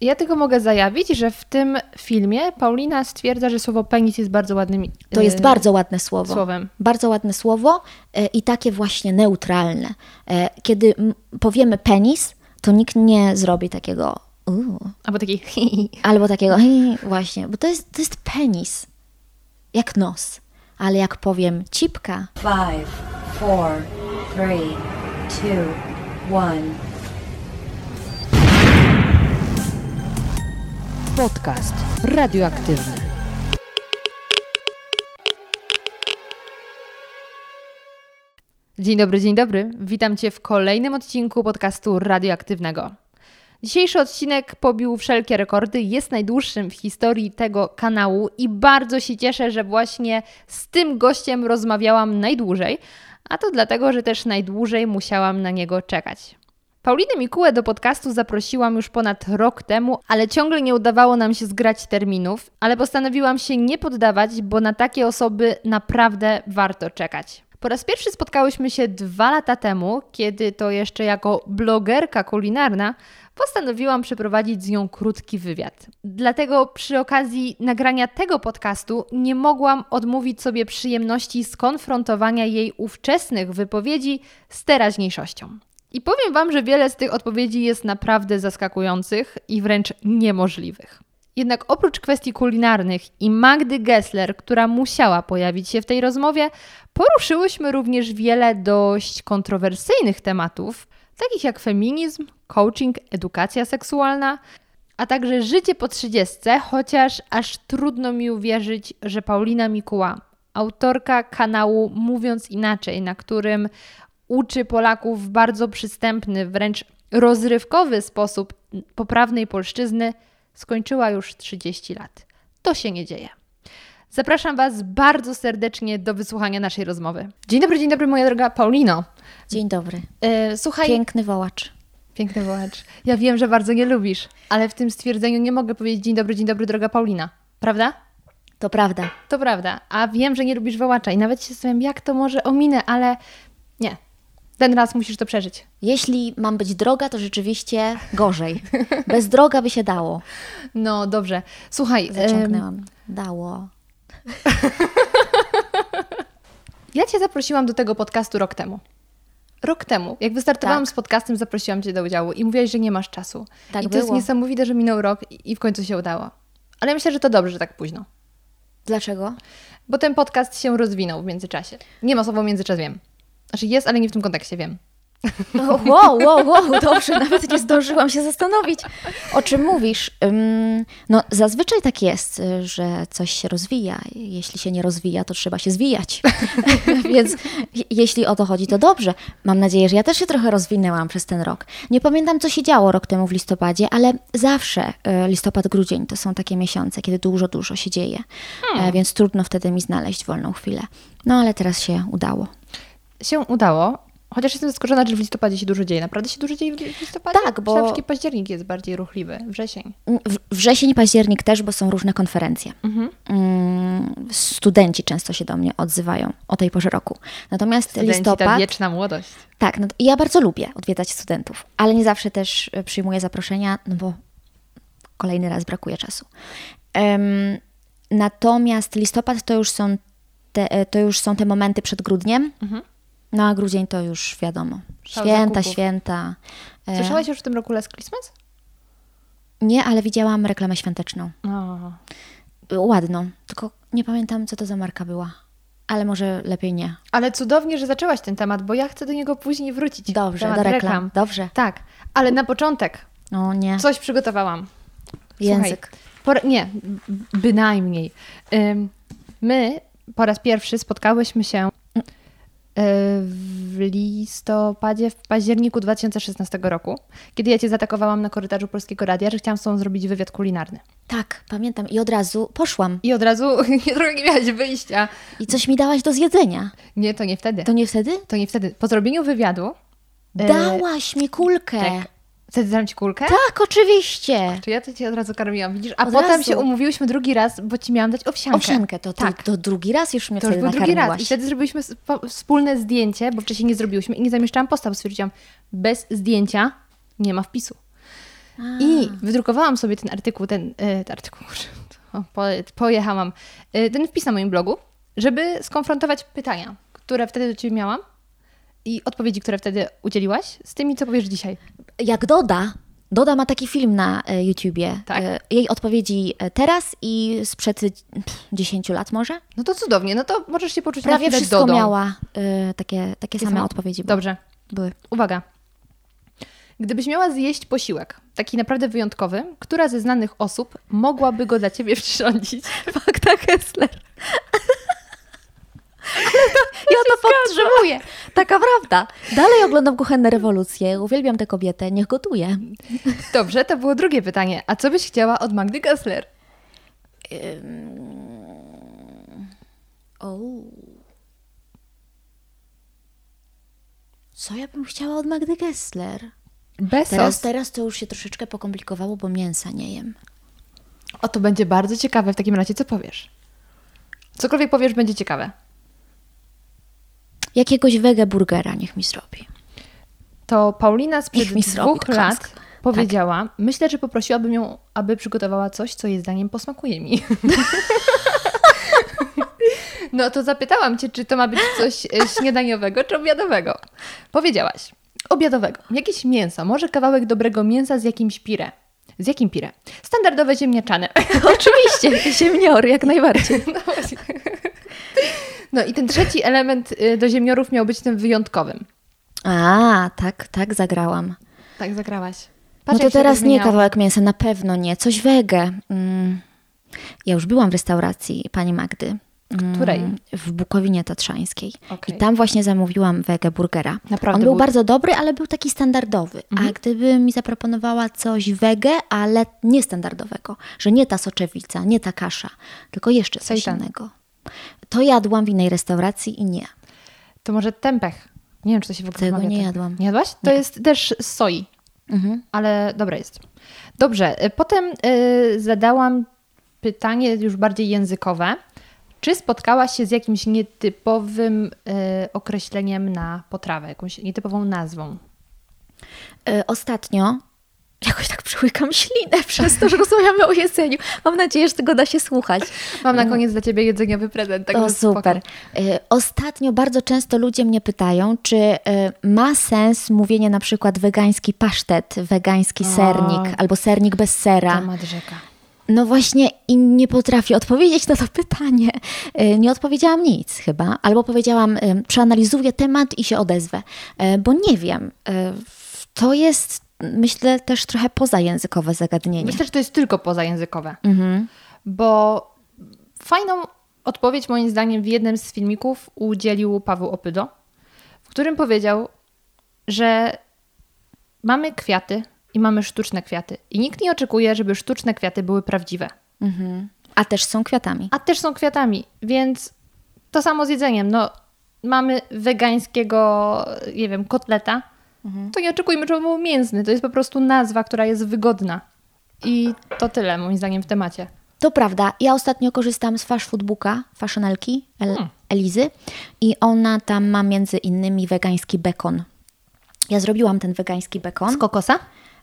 Ja tylko mogę zajawić, że w tym filmie Paulina stwierdza, że słowo penis jest bardzo ładnym To jest e, bardzo ładne słowo. słowem. Bardzo ładne słowo e, i takie właśnie neutralne. E, Kiedy powiemy penis, to nikt nie zrobi takiego uuu, Albo taki albo takiego właśnie, bo to jest, to jest penis. Jak nos. Ale jak powiem cipka, Five, four, three, two, one. Podcast radioaktywny. Dzień dobry, dzień dobry. Witam Cię w kolejnym odcinku podcastu radioaktywnego. Dzisiejszy odcinek pobił wszelkie rekordy, jest najdłuższym w historii tego kanału i bardzo się cieszę, że właśnie z tym gościem rozmawiałam najdłużej, a to dlatego, że też najdłużej musiałam na niego czekać. Paulinę Mikułę do podcastu zaprosiłam już ponad rok temu, ale ciągle nie udawało nam się zgrać terminów, ale postanowiłam się nie poddawać, bo na takie osoby naprawdę warto czekać. Po raz pierwszy spotkałyśmy się dwa lata temu, kiedy to jeszcze jako blogerka kulinarna postanowiłam przeprowadzić z nią krótki wywiad. Dlatego przy okazji nagrania tego podcastu nie mogłam odmówić sobie przyjemności skonfrontowania jej ówczesnych wypowiedzi z teraźniejszością. I powiem Wam, że wiele z tych odpowiedzi jest naprawdę zaskakujących i wręcz niemożliwych. Jednak oprócz kwestii kulinarnych i Magdy Gessler, która musiała pojawić się w tej rozmowie, poruszyłyśmy również wiele dość kontrowersyjnych tematów, takich jak feminizm, coaching, edukacja seksualna, a także życie po trzydziestce, chociaż aż trudno mi uwierzyć, że Paulina Mikuła, autorka kanału Mówiąc Inaczej, na którym uczy Polaków w bardzo przystępny, wręcz rozrywkowy sposób poprawnej polszczyzny, skończyła już 30 lat. To się nie dzieje. Zapraszam Was bardzo serdecznie do wysłuchania naszej rozmowy. Dzień dobry, dzień dobry, moja droga Paulino. dzień dobry. E, słuchaj, Piękny wołacz. piękny wołacz. Ja wiem, że bardzo nie lubisz, ale w tym stwierdzeniu nie mogę powiedzieć dzień dobry, dzień dobry, droga Paulina. Prawda? To prawda. To prawda. A wiem, że nie lubisz wołacza i nawet się zastanawiam, jak to może ominę, ale nie. Ten raz musisz to przeżyć. Jeśli mam być droga, to rzeczywiście gorzej. Bez droga by się dało. No dobrze. Słuchaj, em, Zaciągnęłam. Dało. Ja Cię zaprosiłam do tego podcastu rok temu. Rok temu. Jak wystartowałam Tak. z podcastem, zaprosiłam Cię do udziału i mówiłaś, że nie masz czasu. Tak I to jest było. niesamowite, że minął rok i i w końcu się udało. Ale myślę, że to dobrze, że tak późno. Dlaczego? Bo ten podcast się rozwinął w międzyczasie. Nie ma słowa międzyczas, wiem. Znaczy jest, ale nie w tym kontekście, wiem. Wow, wow, wow, dobrze, nawet nie zdążyłam się zastanowić. O czym mówisz? No, zazwyczaj tak jest, y, że coś się rozwija. Jeśli się nie rozwija, to trzeba się zwijać. Więc je- jeśli o to chodzi, to dobrze. Mam nadzieję, że ja też się trochę rozwinęłam przez ten rok. Nie pamiętam, co się działo rok temu w listopadzie, ale zawsze y, listopad, grudzień to są takie miesiące, kiedy dużo, dużo się dzieje. E, Więc trudno wtedy mi znaleźć wolną chwilę. No, ale teraz się udało. Się udało. Chociaż jestem zaskoczona, że w listopadzie się dużo dzieje. Naprawdę się dużo dzieje w listopadzie? Tak, bo- Myślałam, że październik jest bardziej ruchliwy. Wrzesień. W- Wrzesień, październik też, bo są różne konferencje. Mm, Studenci często się do mnie odzywają o tej porze roku. Natomiast Studenci, ta listopad. wieczna młodość. Tak, no, ja bardzo lubię odwiedzać studentów, ale nie zawsze też e, przyjmuję zaproszenia, no bo kolejny raz brakuje czasu. Em, natomiast listopad to już są te, e, to już są te momenty przed grudniem. No a grudzień to już wiadomo. Święta, święta. E, Słyszałaś już w tym roku Last Christmas? Nie, ale widziałam reklamę świąteczną. O. Ładną, tylko nie pamiętam, co to za marka była. Ale może lepiej nie. Ale cudownie, że zaczęłaś ten temat, bo ja chcę do niego później wrócić. Dobrze, Temat do reklam. Dobrze. Tak, ale na początek No nie. coś przygotowałam. Język. Słuchaj, nie, bynajmniej. My po raz pierwszy spotkałyśmy się w listopadzie, w październiku 2016 roku, kiedy ja Cię zaatakowałam na korytarzu Polskiego Radia, że chciałam z Tobą zrobić wywiad kulinarny. Tak, pamiętam. I od razu poszłam. I od razu nie miałaś wyjścia. I coś mi dałaś do zjedzenia. Nie, to nie wtedy. To nie wtedy? To nie wtedy. Po zrobieniu wywiadu... y, Dałaś mi kulkę. tak. Wtedy dałam Ci kulkę? Tak, oczywiście. Czy ja to Cię od razu karmiłam, widzisz? A Od potem razu. się umówiłyśmy drugi raz, bo Ci miałam dać owsiankę. Owsiankę, to, tak. to drugi raz już mnie To wtedy drugi raz. I wtedy zrobiliśmy wspólne zdjęcie, bo wcześniej nie zrobiłyśmy i nie zamieszczałam posta, bo stwierdziłam, bez zdjęcia nie ma wpisu. I wydrukowałam sobie ten artykuł, ten, e, ten artykuł, po, pojechałam, e, ten wpis na moim blogu, żeby skonfrontować pytania, które wtedy do Ciebie miałam i odpowiedzi, które wtedy udzieliłaś z tymi, co powiesz dzisiaj. Jak Doda, Doda ma taki film na e, YouTubie. Tak. E, Jej odpowiedzi e, teraz i sprzed pff, 10 lat może. No to cudownie, no to możesz się poczuć Prawie wszystko Dodą. miała e, takie, takie same same- odpowiedzi. były. Dobrze, Były. uwaga. Gdybyś miała zjeść posiłek, taki naprawdę wyjątkowy, która ze znanych osób mogłaby go dla Ciebie przyrządzić? Fakta Kessler. Ja to podtrzymuję. Taka prawda. Dalej oglądam kuchenne rewolucje. Uwielbiam tę kobietę. Niech gotuje. Dobrze, to było drugie pytanie. A co byś chciała od Magdy Gessler? O. Co ja bym chciała od Magdy Gessler? Bez Teraz, teraz to już się troszeczkę pokomplikowało, bo mięsa nie jem. O, to będzie bardzo ciekawe w takim razie, co powiesz. Cokolwiek powiesz, będzie ciekawe. Jakiegoś wege burgera niech mi zrobi. To Paulina sprzed Niech mi zrobi dwóch to lat powiedziała, myślę, że poprosiłabym ją, aby przygotowała coś, co jej zdaniem posmakuje mi. no to zapytałam Cię, czy to ma być coś e, śniadaniowego, czy obiadowego. Powiedziałaś, obiadowego. Jakieś mięso, może kawałek dobrego mięsa z jakimś pire. Z jakim pire? Standardowe ziemniaczane. Oczywiście, ziemnior, jak najbardziej. No. No i ten trzeci element y, do ziemniorów miał być tym wyjątkowym. A, tak, tak zagrałam. Tak zagrałaś. No Patrz, to jak się teraz nie kawałek mięsa, na pewno nie. Coś wege. Mm. Ja już byłam w restauracji pani Magdy. Mm, Której? W Bukowinie Tatrzańskiej. Okej. I tam właśnie zamówiłam wege burgera. Naprawdę On był był- Mhm. bardzo dobry, ale był taki standardowy. A gdyby mi zaproponowała coś wege, ale niestandardowego, że nie ta soczewica, nie ta kasza, tylko jeszcze coś Seitan. innego, to jadłam w innej restauracji i nie. To może tempeh. Nie wiem, czy to się w ogóle Tego wymawia nie tempeh. jadłam. Nie jadłaś? To jest też z soi, Mhm. ale dobre jest. Dobrze, y, potem y, zadałam pytanie już bardziej językowe. Czy spotkałaś się z jakimś nietypowym y, określeniem na potrawę, jakąś nietypową nazwą? E, Ostatnio jakoś tak przyłykam ślinę przez to, że rozmawiamy o jedzeniu. Mam nadzieję, że tego da się słuchać. Mam na koniec dla Ciebie jedzeniowy prezent. Także o, spoko. super. E, Ostatnio bardzo często ludzie mnie pytają, czy e, ma sens mówienie na przykład wegański pasztet, wegański sernik albo sernik bez sera. Temat rzeka. No właśnie i nie potrafię odpowiedzieć na to pytanie. E, Nie odpowiedziałam nic chyba, albo powiedziałam, przeanalizuję temat i się odezwę, bo nie wiem. To jest, myślę, też trochę pozajęzykowe zagadnienie. Myślę, że to jest tylko pozajęzykowe. Mhm. Bo fajną odpowiedź moim zdaniem w jednym z filmików udzielił Paweł Opydo, w którym powiedział, że mamy kwiaty i mamy sztuczne kwiaty. I nikt nie oczekuje, żeby sztuczne kwiaty były prawdziwe. A też są kwiatami. A też są kwiatami, więc to samo z jedzeniem. No, mamy wegańskiego, nie wiem, kotleta, to nie oczekujmy, żeby był mięsny. To jest po prostu nazwa, która jest wygodna. I to tyle moim zdaniem w temacie. To prawda. Ja ostatnio korzystam z Fast Food Booka, fashionelki El- Hmm. Elizy i ona tam ma między innymi wegański bekon. Ja zrobiłam ten wegański bekon. Z kokosa?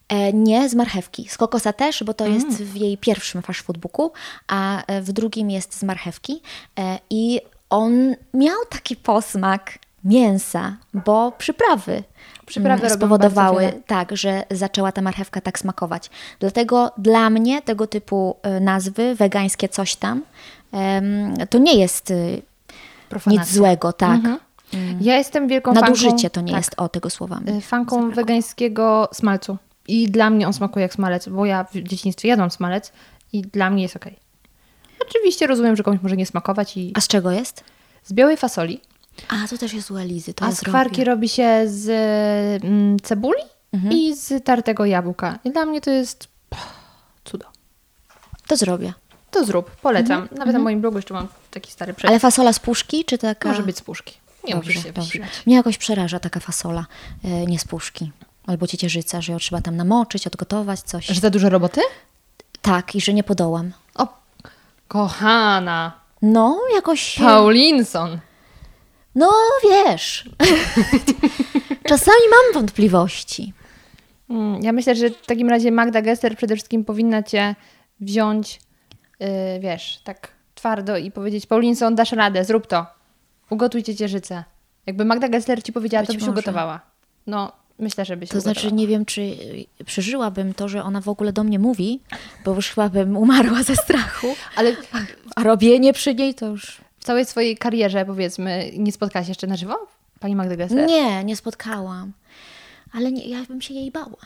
E, nie, z marchewki. Z kokosa też, bo to Mm. jest w jej pierwszym fast food booku, a e, w drugim jest z marchewki. E, I on miał taki posmak mięsa, bo przyprawy, Przyprawy mm, spowodowały tak, że zaczęła ta marchewka tak smakować. Dlatego dla mnie tego typu e, nazwy, wegańskie coś tam, to nie jest y, Profanacja. nic złego, tak. Mhm. Ja jestem wielką Nadużycie fanką, to nie tak, jest o tego słowami. y, fanką wegańskiego smalcu. I dla mnie on smakuje jak smalec, bo ja w dzieciństwie jadłam smalec i dla mnie jest okej. Oczywiście rozumiem, że komuś może nie smakować i A z czego jest? z białej fasoli, A, to też jest u Elizy. To a skwarki zrobię. robi się z mm, cebuli Mhm. i z tartego jabłka. I dla mnie to jest pff, cudo. To zrobię. To zrób, polecam. Nawet na moim blogu jeszcze mam taki stary przepis. Mhm. Ale fasola z puszki, czy taka? Może być z puszki. Nie dobrze, musisz się dobrze. wysilać. Mnie jakoś przeraża taka fasola, e, nie z puszki. Albo ciecierzyca, że ją trzeba tam namoczyć, odgotować, coś. Że za dużo roboty? Tak, i że nie podołam. O, kochana. No, jakoś... Paulinson. No, wiesz. Czasami mam wątpliwości. Mm, Ja myślę, że w takim razie Magda Gessler przede wszystkim powinna cię wziąć, yy, wiesz, tak twardo i powiedzieć: Paulinson, dasz radę, zrób to. Ugotuj ciecierzycę. Jakby Magda Gessler ci powiedziała, Być to byś może. ugotowała. No, myślę, że byś To znaczy ugotowała. nie wiem, czy przeżyłabym to, że ona w ogóle do mnie mówi, bo już chyba bym umarła ze strachu. Ale A robienie przy niej to już... całej swojej karierze, powiedzmy, nie spotkałaś jeszcze na żywo? Pani Magda Gessler? Nie, nie spotkałam. Ale nie, ja bym się jej bała.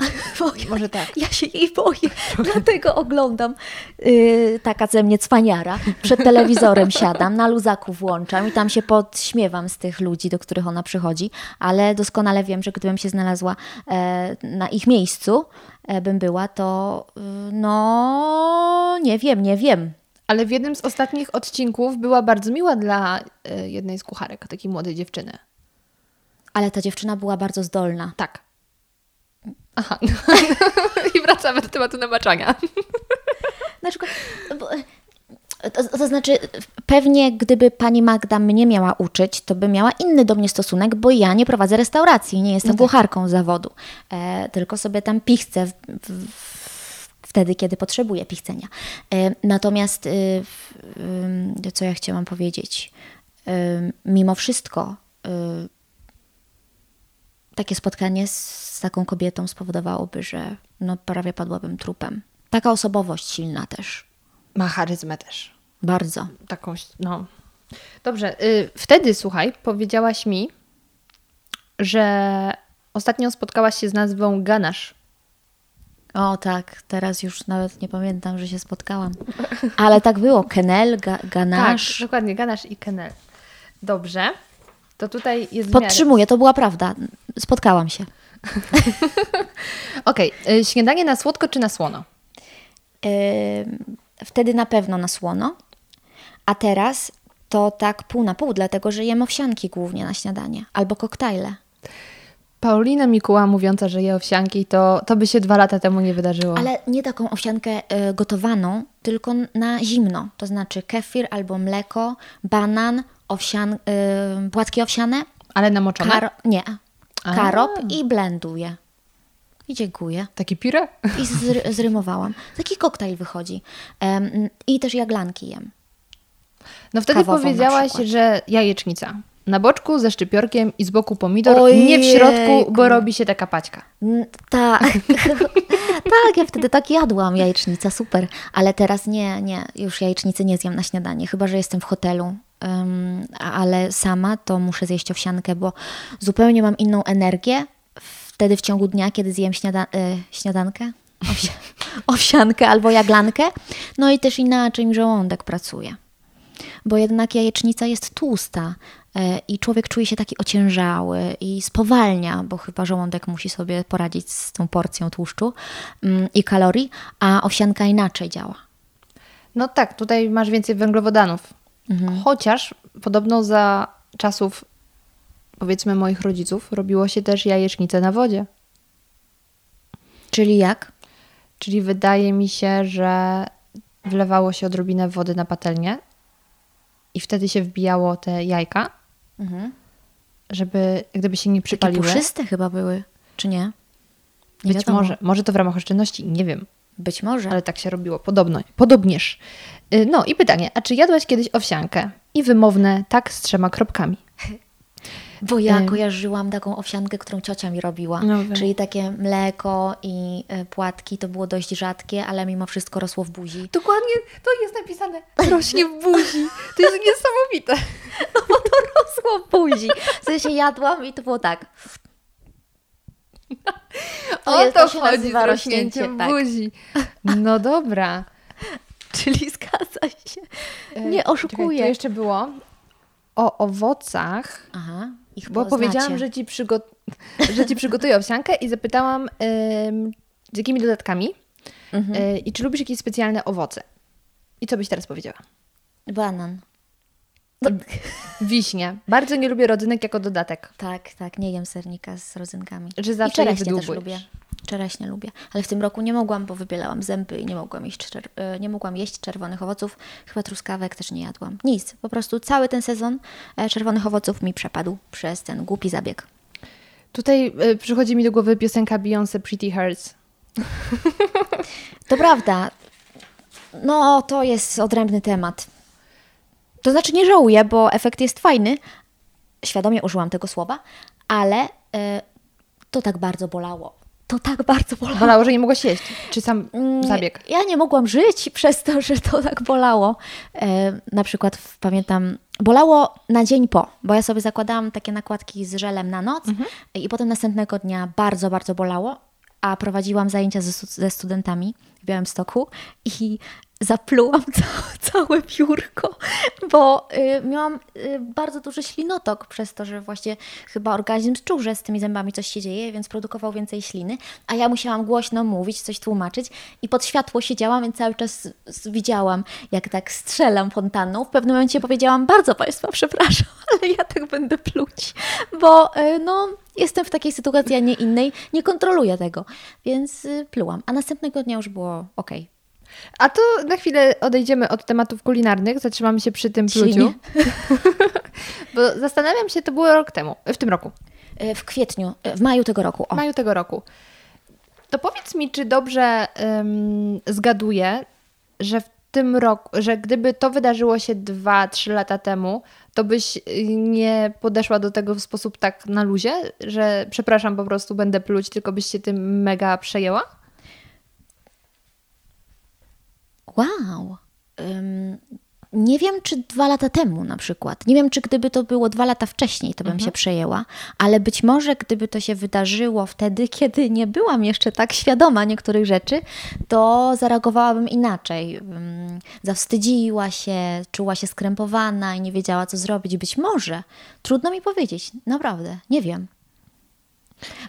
Bo ja, Może tak. Ja się jej boję, dlatego oglądam yy, taka ze mnie cwaniara. Przed telewizorem siadam, na luzaku włączam i tam się podśmiewam z tych ludzi, do których ona przychodzi, ale doskonale wiem, że gdybym się znalazła e, na ich miejscu, e, bym była, to y, no nie wiem, nie wiem. Ale w jednym z ostatnich odcinków była bardzo miła dla y, jednej z kucharek, takiej młodej dziewczyny. Ale ta dziewczyna była bardzo zdolna. Tak. Aha. I wracamy do tematu namaczania. Na przykład, bo, to, to znaczy, pewnie gdyby pani Magda mnie miała uczyć, to by miała inny do mnie stosunek, bo ja nie prowadzę restauracji, nie jestem kucharką z zawodu, e, tylko sobie tam pichcę w, w, wtedy, kiedy potrzebuję pichcenia. E, natomiast, e, em, co ja chciałam powiedzieć, e, mimo wszystko, e, takie spotkanie z taką kobietą spowodowałoby, że no, prawie padłabym trupem. Taka osobowość silna też. Ma charyzmę też. Bardzo. Taką, no. Dobrze. Y, wtedy, słuchaj, powiedziałaś mi, że ostatnio spotkałaś się z nazwą Ganasz. O tak, teraz już nawet nie pamiętam, że się spotkałam. Ale tak było. Kenel, ga, Ganache. Tak, dokładnie, Ganasz i Kenel. Dobrze. To tutaj jest Podtrzymuję, to była prawda. Spotkałam się. Okej, y, śniadanie na słodko czy na słono? Ym, wtedy na pewno na słono, a teraz to tak pół na pół, dlatego że jem owsianki głównie na śniadanie albo koktajle. Paulina Mikuła mówiąca, że je owsianki, to, to by się dwa lata temu nie wydarzyło. Ale nie taką owsiankę y, gotowaną, tylko na zimno. To znaczy kefir albo mleko, banan, owsian, y, płatki owsiane, Ale namoczone? karo, nie, A. karop i blenduję. I dziękuję. Taki pire? I zry, zrymowałam. Taki koktajl wychodzi. I też jaglanki jem. No wtedy Kawową powiedziałaś, że jajecznica. Na boczku ze szczypiorkiem i z boku pomidor. Ojejku. Nie w środku, bo robi się taka paćka. Tak, tak, ja wtedy tak jadłam jajecznica, super. Ale teraz nie, nie, już jajecznicy nie zjem na śniadanie, chyba że jestem w hotelu. A- ale sama to muszę zjeść owsiankę, bo zupełnie mam inną energię wtedy w ciągu dnia, kiedy zjem śniada- y, śniadankę, Owsi- owsiankę albo jaglankę. No i też inaczej mi żołądek pracuje. Bo jednak jajecznica jest tłusta e, i człowiek czuje się taki ociężały i spowalnia, bo chyba żołądek musi sobie poradzić z tą porcją tłuszczu mm, i kalorii, a owsianka inaczej działa. No tak, tutaj masz więcej węglowodanów. Mhm. Chociaż podobno za czasów, powiedzmy, moich rodziców robiło się też jajecznicę na wodzie. Czyli jak? Czyli wydaje mi się, że wlewało się odrobinę wody na patelnię i wtedy się wbijało te jajka, żeby gdyby się nie Takie przypaliły. puszyste chyba były, czy nie? Nie Być wiadomo. może, może to w ramach oszczędności, nie wiem, Być może. ale tak się robiło, podobno, podobnież. Y, No i pytanie, a czy jadłaś kiedyś owsiankę? I wymowne tak z trzema kropkami. Bo ja kojarzyłam taką owsiankę, którą ciocia mi robiła. No. Czyli takie mleko i e, płatki to było dość rzadkie, ale mimo wszystko rosło w buzi. Dokładnie, to jest napisane. Rośnie w buzi. To jest niesamowite. Rosło w buzi. W sensie jadłam i to było tak. To o jest- to to chodzi z rośnięciem tak. buzi. No dobra. Czyli zgadza się. E, Nie Czekaj, oszukuję. tu jeszcze było o owocach, Aha, ich bo poznacie. powiedziałam, że ci, przygo- że ci przygotuję owsiankę i zapytałam ym, z jakimi dodatkami Mhm. y, i czy lubisz jakieś specjalne owoce. I co byś teraz powiedziała? Banan. Wiśnie. Bardzo nie lubię rodzynek jako dodatek. Tak, tak, nie jem sernika z rodzynkami. Że I zawsze je czereśnie też lubię. Czereśnie lubię. Ale w tym roku nie mogłam, bo wybielałam zęby i nie mogłam jeść, czer- e, nie mogłam jeść czerwonych owoców. Chyba truskawek też nie jadłam. Nic. Po prostu cały ten sezon e, czerwonych owoców mi przepadł przez ten głupi zabieg. Tutaj y, przychodzi mi do głowy piosenka Beyoncé Pretty Hurts. To prawda. No, to jest odrębny temat. To znaczy nie żałuję, bo efekt jest fajny. Świadomie użyłam tego słowa, ale y, to tak bardzo bolało. To tak bardzo bolało. Bolało, że nie mogłaś jeść. Czy sam Mm, zabieg? Ja nie mogłam żyć przez to, że to tak bolało. E, na przykład pamiętam, bolało na dzień po, bo ja sobie zakładałam takie nakładki z żelem na noc i potem następnego dnia bardzo, bardzo bolało, a prowadziłam zajęcia ze, ze studentami w Białymstoku i zaplułam ca- całe biurko, bo y, miałam y, bardzo duży ślinotok przez to, że właśnie chyba organizm czuł, że z tymi zębami coś się dzieje, więc produkował więcej śliny, a ja musiałam głośno mówić, coś tłumaczyć i pod światło siedziałam, więc cały czas widziałam, jak tak strzelam fontanną. W pewnym momencie powiedziałam, bardzo Państwa przepraszam, ale ja tak będę pluć, bo y, no, jestem w takiej sytuacji, a nie innej, nie kontroluję tego, więc plułam. A następnego dnia już było okej. A to na chwilę odejdziemy od tematów kulinarnych, zatrzymamy się przy tym pluciu. Bo zastanawiam się, to było rok temu, w tym roku, Y, W kwietniu, y, w maju tego roku. w maju tego roku. To powiedz mi, czy dobrze ym, zgaduję, że w tym roku, że gdyby to wydarzyło się 2-3 lata temu, to byś y, nie podeszła do tego w sposób tak na luzie, że przepraszam, po prostu będę pluć, tylko byś się tym mega przejęła? Wow. Ym, nie wiem, czy dwa lata temu na przykład. Nie wiem, czy gdyby to było dwa lata wcześniej, to bym się przejęła, ale być może gdyby to się wydarzyło wtedy, kiedy nie byłam jeszcze tak świadoma niektórych rzeczy, to zareagowałabym inaczej. Zawstydziła się, czuła się skrępowana i nie wiedziała, co zrobić. Być może. Trudno mi powiedzieć, naprawdę, nie wiem.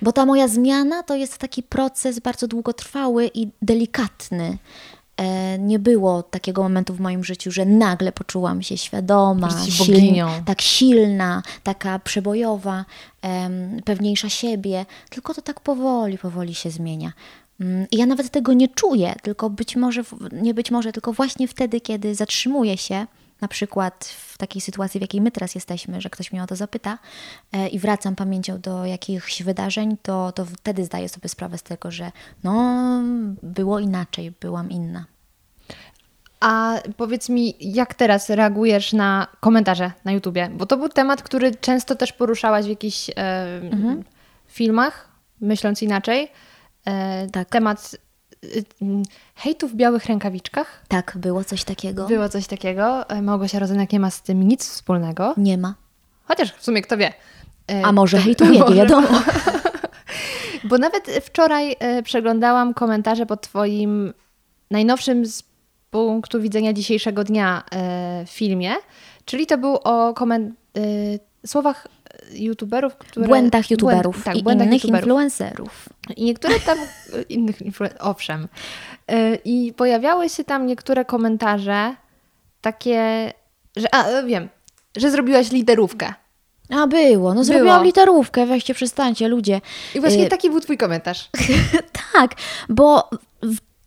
Bo ta moja zmiana to jest taki proces bardzo długotrwały i delikatny. E, Nie było takiego momentu w moim życiu, że nagle poczułam się świadoma, tak silna, taka przebojowa, pewniejsza siebie. Tylko to tak powoli, powoli się zmienia. Mm, I ja nawet tego nie czuję, tylko być może, nie być może, tylko właśnie wtedy, kiedy zatrzymuję się, na przykład w takiej sytuacji, w jakiej my teraz jesteśmy, że ktoś mnie o to zapyta e, i wracam pamięcią do jakichś wydarzeń, to, to wtedy zdaję sobie sprawę z tego, że no, było inaczej, byłam inna. A powiedz mi, jak teraz reagujesz na komentarze na YouTubie? Bo to był temat, który często też poruszałaś w jakichś e, filmach, myśląc inaczej. E, Tak. Temat hejtu w białych rękawiczkach. Tak, było coś takiego? Było coś takiego. E, Małgosia Rozenek nie ma z tym nic wspólnego. Nie ma. Chociaż w sumie kto wie. E, A może to- hejtuje, nie może- wiadomo. Bo nawet wczoraj e, przeglądałam komentarze pod Twoim najnowszym z punktu widzenia dzisiejszego dnia filmie, czyli to był o koment- słowach youtuberów, które... Błędach youtuberów Błęd, tak, i błędach innych youtuberów. influencerów. I niektóre tam, innych influ- owszem. E, I pojawiały się tam niektóre komentarze takie, że, a e, wiem, że zrobiłaś literówkę. A było, no zrobiłam Było. literówkę, weźcie, przestańcie, ludzie. I właśnie Y, taki był Twój komentarz. Tak, bo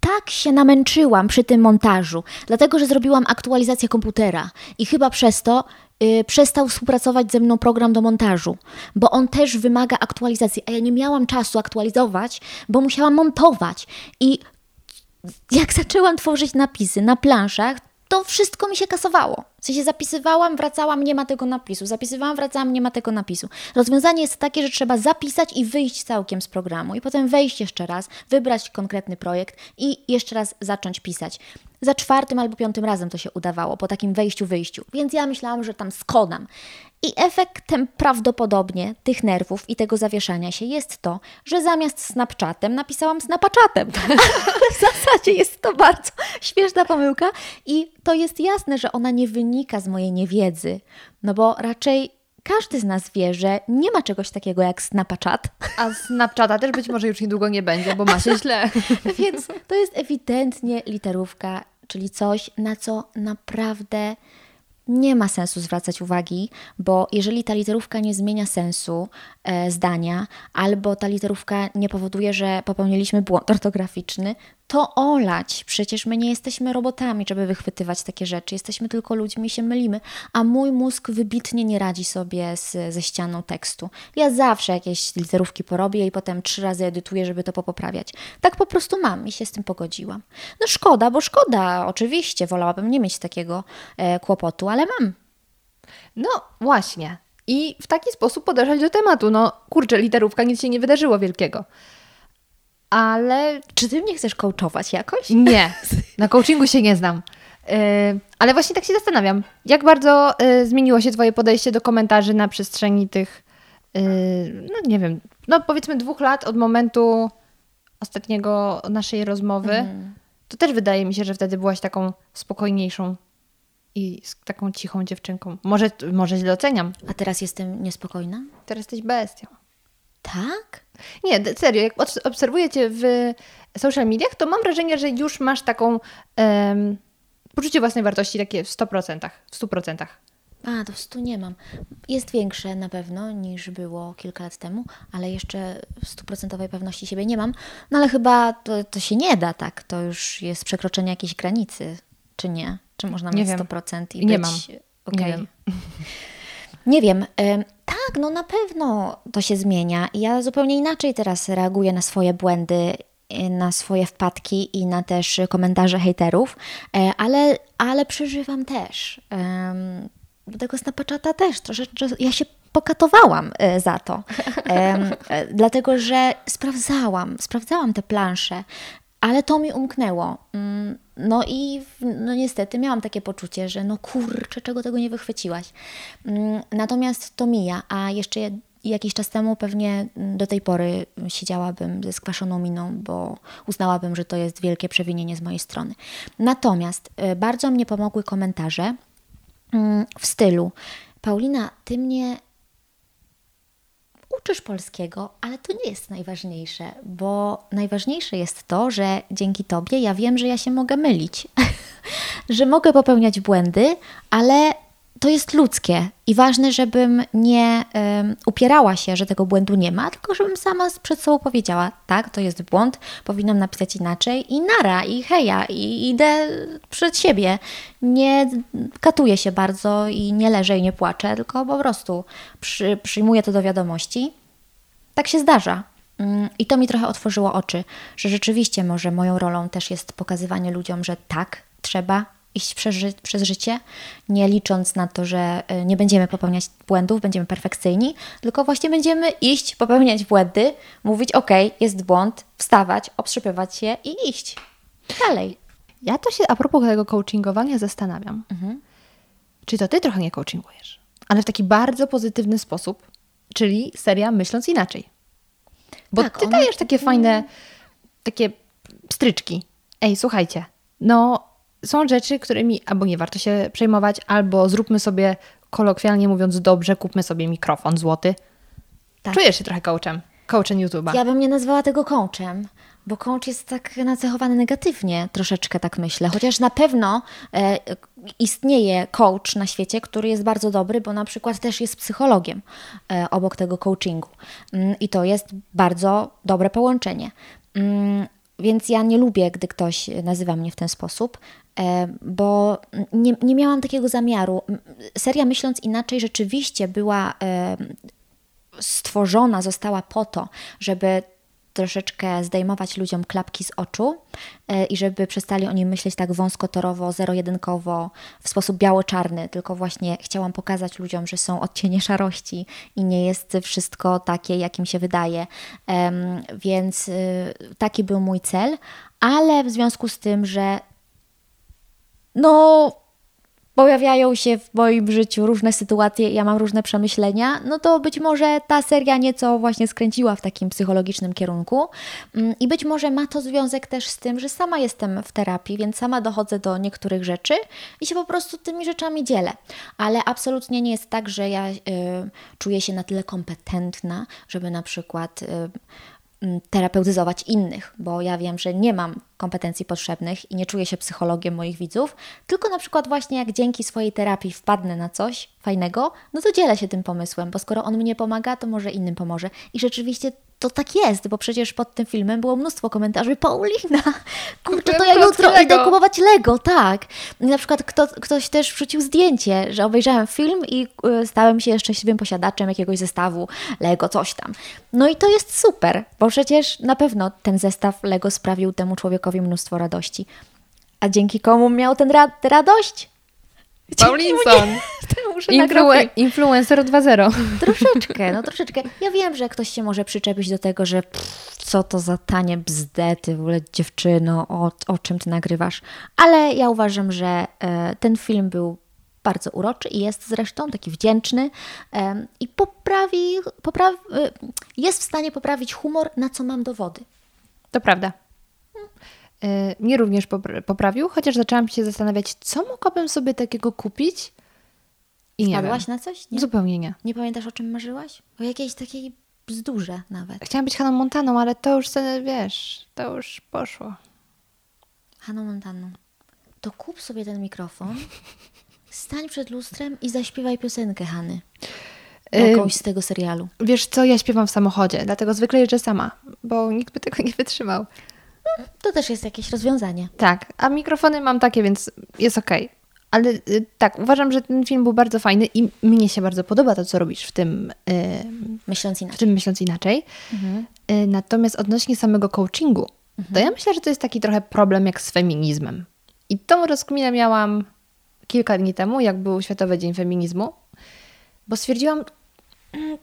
tak się namęczyłam przy tym montażu, dlatego że zrobiłam aktualizację komputera i chyba przez to y, przestał współpracować ze mną program do montażu, bo on też wymaga aktualizacji, a ja nie miałam czasu aktualizować, bo musiałam montować. I jak zaczęłam tworzyć napisy na planszach, to wszystko mi się kasowało. W sensie zapisywałam, wracałam, nie ma tego napisu. Zapisywałam, wracałam, nie ma tego napisu. Rozwiązanie jest takie, że trzeba zapisać i wyjść całkiem z programu. I potem wejść jeszcze raz, wybrać konkretny projekt i jeszcze raz zacząć pisać. Za czwartym albo piątym razem to się udawało, po takim wejściu, wyjściu. Więc ja myślałam, że tam skonam. I efektem prawdopodobnie tych nerwów i tego zawieszania się jest to, że zamiast Snapchatem napisałam Snapchatem. W zasadzie jest to bardzo śmieszna pomyłka i to jest jasne, że ona nie wynika z mojej niewiedzy, no bo raczej każdy z nas wie, że nie ma czegoś takiego jak Snapchat. A Snapchata też być może już niedługo nie będzie, bo ma się źle. Więc to jest ewidentnie literówka, czyli coś, na co naprawdę nie ma sensu zwracać uwagi, bo jeżeli ta literówka nie zmienia sensu e, zdania, albo ta literówka nie powoduje, że popełniliśmy błąd ortograficzny, to olać. Przecież my nie jesteśmy robotami, żeby wychwytywać takie rzeczy. Jesteśmy tylko ludźmi i się mylimy. A mój mózg wybitnie nie radzi sobie z, ze ścianą tekstu. Ja zawsze jakieś literówki porobię i potem trzy razy edytuję, żeby to popoprawiać. Tak po prostu mam i się z tym pogodziłam. No szkoda, bo szkoda, oczywiście, wolałabym nie mieć takiego e, kłopotu, ale mam. No właśnie. I w taki sposób podeszłaś do tematu. No kurczę, literówka, nic się nie wydarzyło wielkiego. Ale Czy ty mnie chcesz coachować jakoś? nie, na coachingu się nie znam. Yy, ale właśnie tak się zastanawiam, jak bardzo yy, zmieniło się Twoje podejście do komentarzy na przestrzeni tych, yy, no nie wiem, no powiedzmy dwóch lat od momentu ostatniego naszej rozmowy. To też wydaje mi się, że wtedy byłaś taką spokojniejszą i z taką cichą dziewczynką. Może, może źle oceniam. A teraz jestem niespokojna? Teraz jesteś bestią. Tak? Nie, serio, jak obs- obserwuję Cię w social mediach, to mam wrażenie, że już masz taką em, poczucie własnej wartości takie w 100%, w 100%. A, to w stu nie mam. Jest większe na pewno niż było kilka lat temu, ale jeszcze stuprocentowej pewności siebie nie mam. No ale chyba to, to się nie da tak. To już jest przekroczenie jakiejś granicy, czy nie? Czy można Nie mieć wiem. 100% i Nie być... mam. okej. Nie wiem. Nie wiem. Tak, no na pewno to się zmienia. Ja zupełnie inaczej teraz reaguję na swoje błędy, y, na swoje wpadki i na też komentarze hejterów, e, ale, ale przeżywam też. Tego Snapchata też troszeczkę, ja się pokatowałam e, za to, e, dlatego że sprawdzałam, sprawdzałam te plansze, ale to mi umknęło. Mm, No i no niestety miałam takie poczucie, że no kurczę, czego tego nie wychwyciłaś. Mm, Natomiast to mija, a jeszcze jakiś czas temu pewnie do tej pory siedziałabym ze skwaszoną miną, bo uznałabym, że to jest wielkie przewinienie z mojej strony. Natomiast e, bardzo mnie pomogły komentarze mm, w stylu Paulina, ty mnie uczysz polskiego, ale to nie jest najważniejsze, bo najważniejsze jest to, że dzięki tobie ja wiem, że ja się mogę mylić, że mogę popełniać błędy, ale to jest ludzkie i ważne, żebym nie em, upierała się, że tego błędu nie ma, tylko żebym sama przed sobą powiedziała, tak, to jest błąd, powinnam napisać inaczej i nara, i heja, i idę przed siebie. Nie katuję się bardzo i nie leżę i nie płaczę, tylko po prostu przy, przyjmuję to do wiadomości. Tak się zdarza. Mm, I to mi trochę otworzyło oczy, że rzeczywiście może moją rolą też jest pokazywanie ludziom, że tak, trzeba iść przez, ży- przez życie, nie licząc na to, że y, nie będziemy popełniać błędów, będziemy perfekcyjni, tylko właśnie będziemy iść, popełniać błędy, mówić ok, jest błąd, wstawać, obstrzypywać się i iść dalej. Ja to się a propos tego coachingowania zastanawiam. Czy to ty trochę nie coachingujesz? Ale w taki bardzo pozytywny sposób, czyli seria myśląc inaczej. Bo Tak, ty ona- dajesz takie fajne, takie stryczki. Ej, słuchajcie, no są rzeczy, którymi albo nie warto się przejmować, albo zróbmy sobie, kolokwialnie mówiąc dobrze, kupmy sobie mikrofon złoty. Tak. Czujesz się trochę coachem, coachem YouTube'a. Ja bym nie nazwała tego coachem, bo coach jest tak nacechowany negatywnie, troszeczkę tak myślę. Chociaż na pewno e, istnieje coach na świecie, który jest bardzo dobry, bo na przykład też jest psychologiem e, obok tego coachingu. Mm, I to jest bardzo dobre połączenie. Mm, Więc ja nie lubię, gdy ktoś nazywa mnie w ten sposób, e, bo nie, nie miałam takiego zamiaru. Seria Myśląc Inaczej rzeczywiście była e, stworzona została po to, żeby troszeczkę zdejmować ludziom klapki z oczu e, i żeby przestali o nim myśleć tak wąskotorowo, zero-jedynkowo, w sposób biało-czarny, tylko właśnie chciałam pokazać ludziom, że są odcienie szarości i nie jest wszystko takie, jakim się wydaje. Więc y, taki był mój cel, ale w związku z tym, że no pojawiają się w moim życiu różne sytuacje, ja mam różne przemyślenia, no to być może ta seria nieco właśnie skręciła w takim psychologicznym kierunku Mm, i być może ma to związek też z tym, że sama jestem w terapii, więc sama dochodzę do niektórych rzeczy i się po prostu tymi rzeczami dzielę. Ale absolutnie nie jest tak, że ja y, czuję się na tyle kompetentna, żeby na przykład y, mm, terapeutyzować innych, bo ja wiem, że nie mam kompetencji potrzebnych i nie czuję się psychologiem moich widzów, tylko na przykład właśnie jak dzięki swojej terapii wpadnę na coś fajnego, no to dzielę się tym pomysłem, bo skoro on mnie pomaga, to może innym pomoże. I rzeczywiście to tak jest, bo przecież pod tym filmem było mnóstwo komentarzy. Paulina, kurczę, to ja jutro Lego. idę kupować Lego, tak. I na przykład kto, ktoś też wrzucił zdjęcie, że obejrzałem film i y, stałem się szczęśliwym posiadaczem jakiegoś zestawu Lego, coś tam. No i to jest super, bo przecież na pewno ten zestaw Lego sprawił temu człowiekowi mnóstwo radości. A dzięki komu miał ten ra- tę radość? Paulinson. Muszę Influ- nagrać. influencer 2.0. Troszeczkę, no troszeczkę. Ja wiem, że ktoś się może przyczepić do tego, że pff, co to za tanie bzdety, w ogóle dziewczyno, o, o czym ty nagrywasz. Ale ja uważam, że e, ten film był bardzo uroczy i jest zresztą taki wdzięczny em, i poprawi, poprawi, e, jest w stanie poprawić humor, na co mam dowody. To prawda. Y, Mnie również popra- poprawił, chociaż zaczęłam się zastanawiać, co mogłabym sobie takiego kupić i nie Wpadłaś wiem. na coś? Nie? Zupełnie nie. nie pamiętasz, o czym marzyłaś? O jakiejś takiej bzdurze nawet. Chciałam być Haną Montaną, ale to już, sobie, wiesz, to już poszło. Hanną Montaną, to kup sobie ten mikrofon, stań przed lustrem i zaśpiewaj piosenkę Hany. Jakąś z tego serialu. Wiesz co, ja śpiewam w samochodzie, dlatego zwykle jeżdżę sama, bo nikt by tego nie wytrzymał. To też jest jakieś rozwiązanie. Tak, a mikrofony mam takie, więc jest okej. Ale y, tak, uważam, że ten film był bardzo fajny i mnie się bardzo podoba to, co robisz w tym, y, Myśląc w inaczej. tym myśląc inaczej. Y, natomiast odnośnie samego coachingu, to ja myślę, że to jest taki trochę problem jak z feminizmem. I tą rozkminę miałam kilka dni temu, jak był Światowy Dzień Feminizmu, bo stwierdziłam, mm,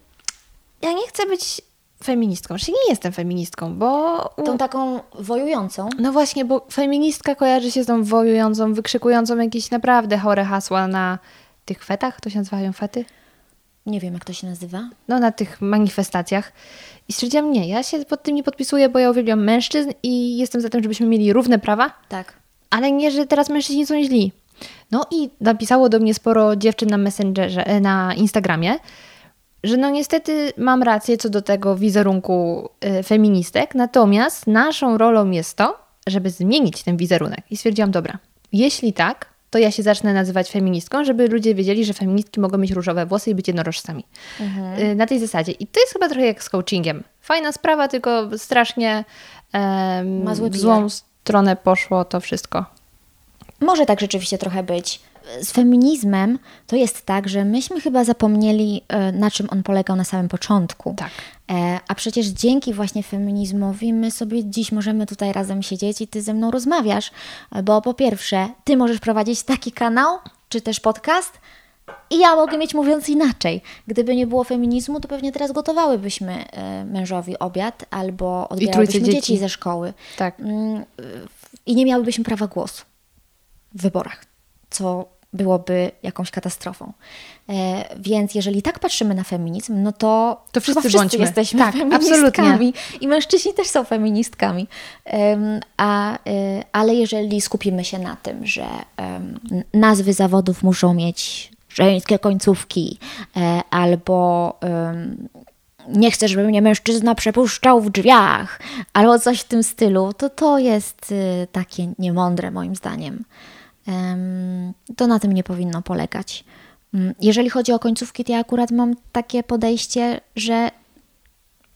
ja nie chcę być feministką. Znaczy nie jestem feministką, bo... Tą taką wojującą. No właśnie, bo feministka kojarzy się z tą wojującą, wykrzykującą jakieś naprawdę chore hasła na tych fetach, to się nazywają fety? Nie wiem, jak to się nazywa. No na tych manifestacjach. I stwierdziłam, nie, ja się pod tym nie podpisuję, bo ja uwielbiam mężczyzn i jestem za tym, żebyśmy mieli równe prawa, Tak. ale nie, że teraz mężczyźni są źli. No i napisało do mnie sporo dziewczyn na Messengerze, e, na Instagramie, że no niestety mam rację co do tego wizerunku e, feministek, natomiast naszą rolą jest to, żeby zmienić ten wizerunek. I stwierdziłam, dobra, jeśli tak, to ja się zacznę nazywać feministką, żeby ludzie wiedzieli, że feministki mogą mieć różowe włosy i być jednorożcami. E, Na tej zasadzie. I to jest chyba trochę jak z coachingiem. Fajna sprawa, tylko strasznie zły w złą stronę poszło to wszystko. Może tak rzeczywiście trochę być. Z feminizmem to jest tak, że myśmy chyba zapomnieli, e, na czym on polegał na samym początku. Tak. E, A przecież dzięki właśnie feminizmowi my sobie dziś możemy tutaj razem siedzieć i ty ze mną rozmawiasz, bo po pierwsze, ty możesz prowadzić taki kanał, czy też podcast, i ja mogę mieć mówiąc inaczej. Gdyby nie było feminizmu, to pewnie teraz gotowałybyśmy e, mężowi obiad albo odbierałybyśmy dzieci. dzieci ze szkoły. Tak. Mm, I nie miałybyśmy prawa głosu w wyborach, co byłoby jakąś katastrofą. E, więc jeżeli tak patrzymy na feminizm, no to, To wszyscy wszyscy bądźmy. jesteśmy Tak, feministkami. I mężczyźni też są feministkami. Em, a, y, ale jeżeli skupimy się na tym, że em, nazwy zawodów muszą mieć żeńskie końcówki e, albo em, nie chcę, żeby mnie mężczyzna przepuszczał w drzwiach, albo coś w tym stylu, to to jest y, takie niemądre moim zdaniem. To na tym nie powinno polegać. Mm, Jeżeli chodzi o końcówki, to ja akurat mam takie podejście, że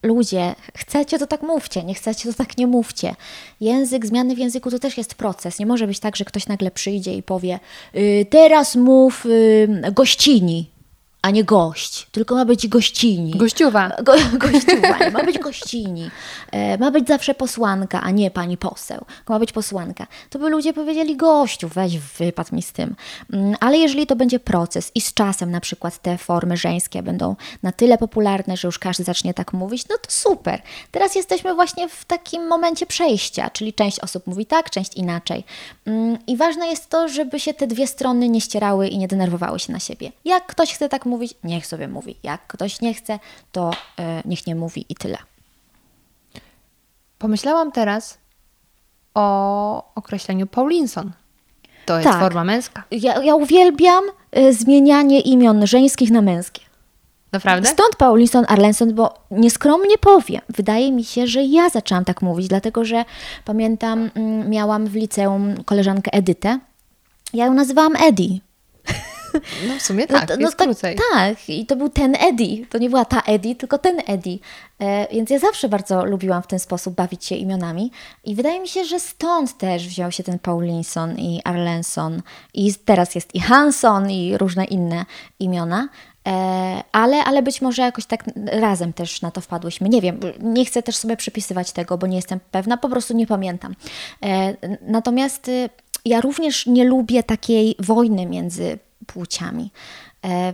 ludzie, chcecie to tak mówcie, nie chcecie to tak nie mówcie. Język, zmiany w języku to też jest proces. Nie może być tak, że ktoś nagle przyjdzie i powie y, teraz mów y, gościni, a nie gość, tylko ma być gościni. Gościuwa. Go, gościuwa, nie ma być gościni. E, ma być zawsze posłanka, a nie pani poseł. Ma być posłanka. To by ludzie powiedzieli gościu, weź wypad mi z tym. Mm, Ale jeżeli to będzie proces i z czasem na przykład te formy żeńskie będą na tyle popularne, że już każdy zacznie tak mówić, no to super. Teraz jesteśmy właśnie w takim momencie przejścia, czyli część osób mówi tak, część inaczej. Mm, I ważne jest to, żeby się te dwie strony nie ścierały i nie denerwowały się na siebie. Jak ktoś chce tak mówić, niech sobie mówi. Jak ktoś nie chce, to e, niech nie mówi i tyle. Pomyślałam teraz o określeniu Paulinson. To jest Tak. forma męska. Ja, ja uwielbiam e, zmienianie imion żeńskich na męskie. Naprawdę? Stąd Paulinson Arlenson, bo nieskromnie powiem, wydaje mi się, że ja zaczęłam tak mówić, dlatego że pamiętam, mm, miałam w liceum koleżankę Edytę. Ja ją nazywałam Edi. No w sumie tak, no, jest tak, krócej. tak, i to był ten Eddie. To nie była ta Eddie, tylko ten Eddie. E, więc ja zawsze bardzo lubiłam w ten sposób bawić się imionami. I wydaje mi się, że stąd też wziął się ten Paulinson i Arlenson. I teraz jest i Hanson i różne inne imiona. E, ale, ale być może jakoś tak razem też na to wpadłyśmy. Nie wiem, nie chcę też sobie przypisywać tego, bo nie jestem pewna, po prostu nie pamiętam. E, natomiast y, ja również nie lubię takiej wojny między płciami. E,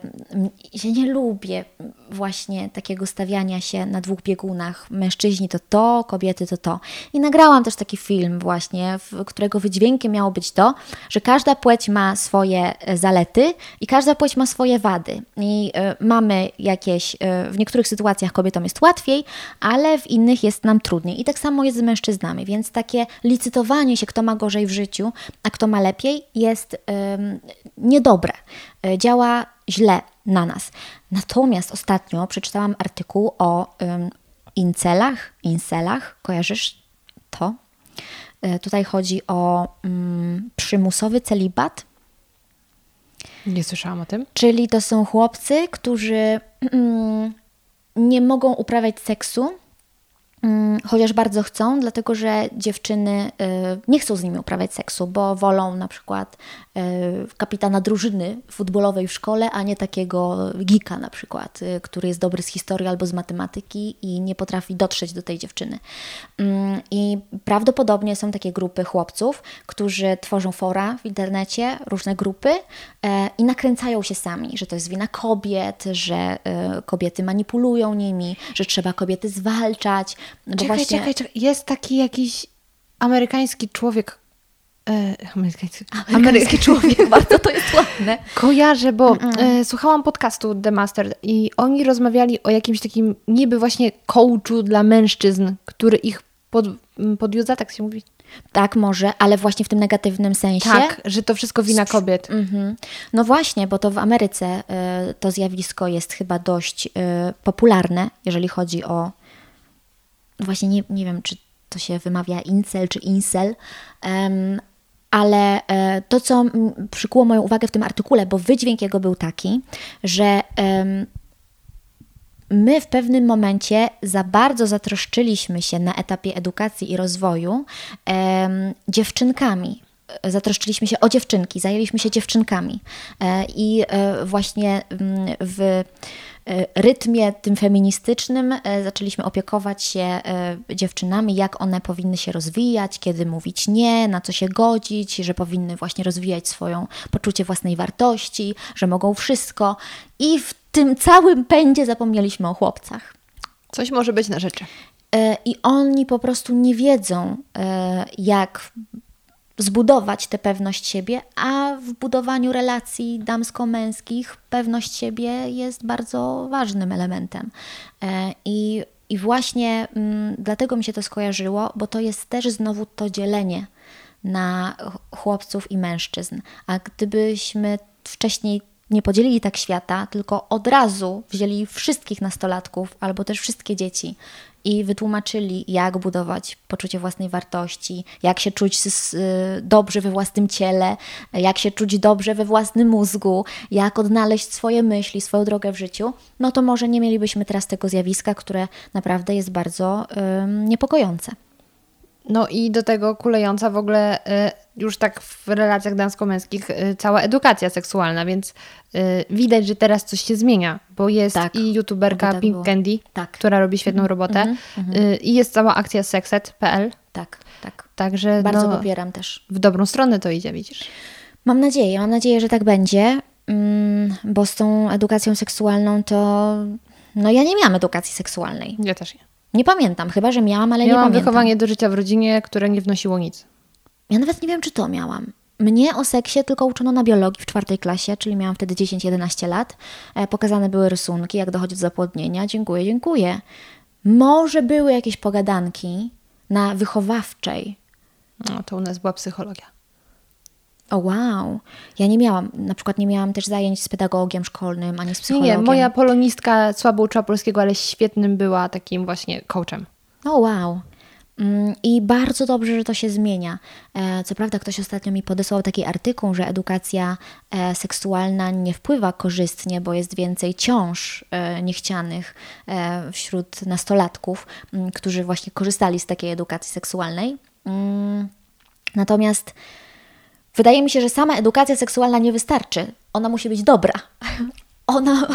ja nie lubię właśnie takiego stawiania się na dwóch biegunach. Mężczyźni to to, kobiety to to. I nagrałam też taki film właśnie, którego wydźwiękiem miało być to, że każda płeć ma swoje e, zalety i każda płeć ma swoje wady. I y, mamy jakieś, y, w niektórych sytuacjach kobietom jest łatwiej, ale w innych jest nam trudniej. I tak samo jest z mężczyznami, więc takie licytowanie się, kto ma gorzej w życiu, a kto ma lepiej, jest niedobre. Działa źle na nas. Natomiast ostatnio przeczytałam artykuł o um, incelach, incelach, kojarzysz to? E, tutaj chodzi o um, przymusowy celibat. Nie słyszałam o tym. Czyli to są chłopcy, którzy um, nie mogą uprawiać seksu, Mm, chociaż bardzo chcą, dlatego że dziewczyny y, nie chcą z nimi uprawiać seksu, bo wolą na przykład kapitana drużyny futbolowej w szkole, a nie takiego geeka na przykład, y, który jest dobry z historii albo z matematyki i nie potrafi dotrzeć do tej dziewczyny. Mm, I prawdopodobnie są takie grupy chłopców, którzy tworzą fora w internecie, różne grupy i nakręcają się sami, że to jest wina kobiet, że kobiety manipulują nimi, że trzeba kobiety zwalczać, no czekaj, właśnie... czekaj, czekaj. Jest taki jakiś amerykański człowiek. E, amerykański, amerykański człowiek, bardzo to jest ładne. Kojarzę, bo e, słuchałam podcastu The Master i oni rozmawiali o jakimś takim niby właśnie coachu dla mężczyzn, który ich pod, podjudza, tak się mówi? Tak, może, ale właśnie w tym negatywnym sensie. Tak, że to wszystko wina kobiet. Mhm. No właśnie, bo to w Ameryce y, to zjawisko jest chyba dość y, popularne, jeżeli chodzi o właśnie nie, nie wiem, czy to się wymawia incel czy incel, um, ale e, to, co przykuło moją uwagę w tym artykule, bo wydźwięk jego był taki, że my w pewnym momencie za bardzo zatroszczyliśmy się na etapie edukacji i rozwoju dziewczynkami. Zatroszczyliśmy się o dziewczynki, zajęliśmy się dziewczynkami. E, I e, właśnie w E, rytmie tym feministycznym e, zaczęliśmy opiekować się e, dziewczynami, jak one powinny się rozwijać, kiedy mówić nie, na co się godzić, że powinny właśnie rozwijać swoją poczucie własnej wartości, że mogą wszystko. I w tym całym pędzie zapomnieliśmy o chłopcach. Coś może być na rzeczy. I oni po prostu nie wiedzą, jak zbudować tę pewność siebie, a w budowaniu relacji damsko-męskich pewność siebie jest bardzo ważnym elementem. E, I, i właśnie m, mm, dlatego mi się to skojarzyło, bo to jest też znowu to dzielenie na chłopców i mężczyzn. A gdybyśmy wcześniej nie podzielili tak świata, tylko od razu wzięli wszystkich nastolatków albo też wszystkie dzieci i wytłumaczyli, jak budować poczucie własnej wartości, jak się czuć dobrze we własnym ciele, jak się czuć dobrze we własnym mózgu, jak odnaleźć swoje myśli, swoją drogę w życiu, no to może nie mielibyśmy teraz tego zjawiska, które naprawdę jest bardzo niepokojące. No i do tego kulejąca w ogóle y, już tak w relacjach damsko-męskich y, cała edukacja seksualna, więc y, widać, że teraz coś się zmienia, bo jest tak, i youtuberka tak Pink było. Candy, tak. która robi świetną mhm, robotę mm -hmm. i jest cała akcja sexet.pl. Tak, tak. Także bardzo no, popieram też. W dobrą stronę to idzie, widzisz. Mam nadzieję, mam nadzieję, że tak będzie, mm, bo z tą edukacją seksualną to no ja nie miałam edukacji seksualnej. Ja też nie. Nie pamiętam, chyba że miałam, ale miałam nie pamiętam. wychowanie do życia w rodzinie, które nie wnosiło nic. Ja nawet nie wiem, czy to miałam. Mnie o seksie tylko uczono na biologii w czwartej klasie, czyli miałam wtedy 10-11 lat. E, pokazane były rysunki, jak dochodzi do zapłodnienia. Dziękuję, dziękuję. Może były jakieś pogadanki na wychowawczej. No, to u nas była psychologia. O wow. Ja nie miałam, na przykład nie miałam też zajęć z pedagogiem szkolnym, ani z psychologiem. nie, moja polonistka słabo uczyła polskiego, ale świetnym była takim właśnie coachem. O wow. Mm, I bardzo dobrze, że to się zmienia. E, Co prawda, ktoś ostatnio mi podesłał taki artykuł, że edukacja e, seksualna nie wpływa korzystnie, bo jest więcej ciąż e, niechcianych wśród nastolatków, mm, którzy właśnie korzystali z takiej edukacji seksualnej. Mm, Natomiast wydaje mi się, że sama edukacja seksualna nie wystarczy. Ona musi być dobra. Ona.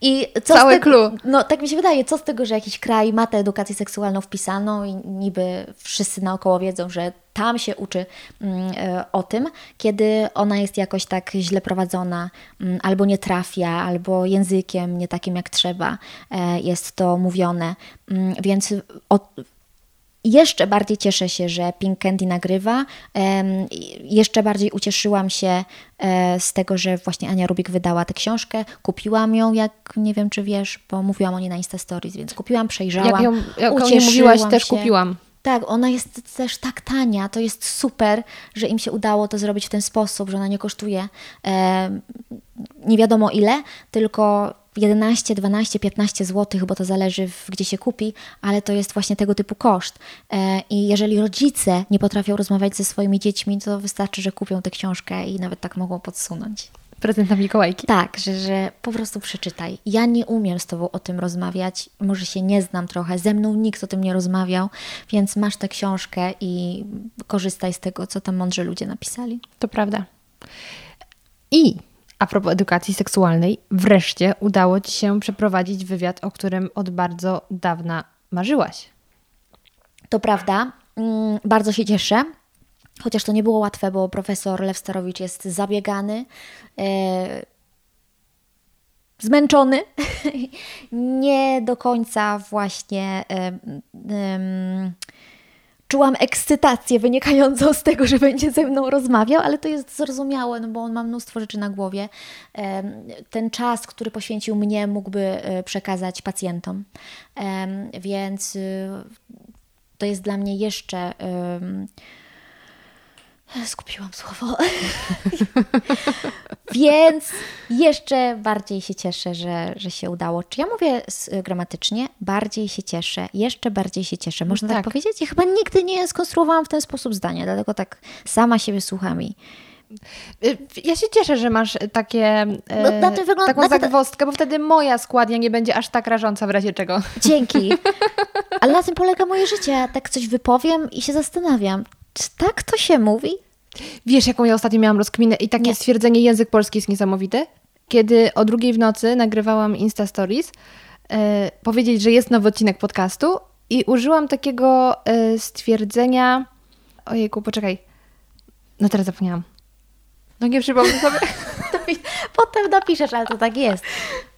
I co Całe z tego, clue. No, tak mi się wydaje, co z tego, że jakiś kraj ma tę edukację seksualną wpisaną i niby wszyscy naokoło wiedzą, że tam się uczy mm, e, o tym, kiedy ona jest jakoś tak źle prowadzona, mm, albo nie trafia, albo językiem nie takim jak trzeba e, jest to mówione. Mm, Więc jeszcze bardziej cieszę się, że Pink Candy nagrywa. Jeszcze bardziej ucieszyłam się e, z tego, że właśnie Ania Rubik wydała tę książkę. Kupiłam ją, jak nie wiem, czy wiesz, bo mówiłam o niej na Insta Stories, więc kupiłam, przejrzałam. Jak ją, jak o niej ucieszyłam mówiłaś, też się. kupiłam. Tak, ona jest też tak tania. To jest super, że im się udało to zrobić w ten sposób, że ona nie kosztuje e, nie wiadomo ile, tylko 11, 12, 15 zł, bo to zależy gdzie się kupi, ale to jest właśnie tego typu koszt. E, I jeżeli rodzice nie potrafią rozmawiać ze swoimi dziećmi, to wystarczy, że kupią tę książkę i nawet tak mogą podsunąć. Prezent na Mikołajki. Tak, że, że po prostu przeczytaj. Ja nie umiem z Tobą o tym rozmawiać, może się nie znam trochę, ze mną nikt o tym nie rozmawiał, więc masz tę książkę i korzystaj z tego, co tam mądrzy ludzie napisali. To prawda. I a propos edukacji seksualnej, wreszcie udało Ci się przeprowadzić wywiad, o którym od bardzo dawna marzyłaś. To prawda, mm, bardzo się cieszę. Chociaż to nie było łatwe, bo profesor Lew Starowicz jest zabiegany, e, zmęczony, nie do końca właśnie czułam ekscytację wynikającą z tego, że będzie ze mną rozmawiał, ale to jest zrozumiałe, no bo on ma mnóstwo rzeczy na głowie. Ten czas, który poświęcił mnie, mógłby e, przekazać pacjentom. Więc y, to jest dla mnie jeszcze. Skupiłam słowo. Więc jeszcze bardziej się cieszę, że, że się udało. Czy ja mówię gramatycznie? Bardziej się cieszę, jeszcze bardziej się cieszę. Można tak, Tak. powiedzieć? Ja chyba nigdy nie skonstruowałam w ten sposób zdania, dlatego tak sama siebie słucham i Y, Ja się cieszę, że masz takie, e, No, na tym wygląda- taką na zagwozdkę, bo wtedy moja składnia nie będzie aż tak rażąca w razie czego. dzięki. Ale na tym polega moje życie. Tak coś wypowiem i się zastanawiam, czy tak to się mówi? Wiesz, jaką ja ostatnio miałam rozkminę i takie Nie. stwierdzenie, język polski jest niesamowity? Kiedy o drugiej w nocy nagrywałam Insta Stories, e, powiedzieć, że jest nowy odcinek podcastu i użyłam takiego e, stwierdzenia, ojejku, poczekaj, no teraz zapomniałam. No nie przypomnę sobie. Potem napiszesz, ale to tak jest.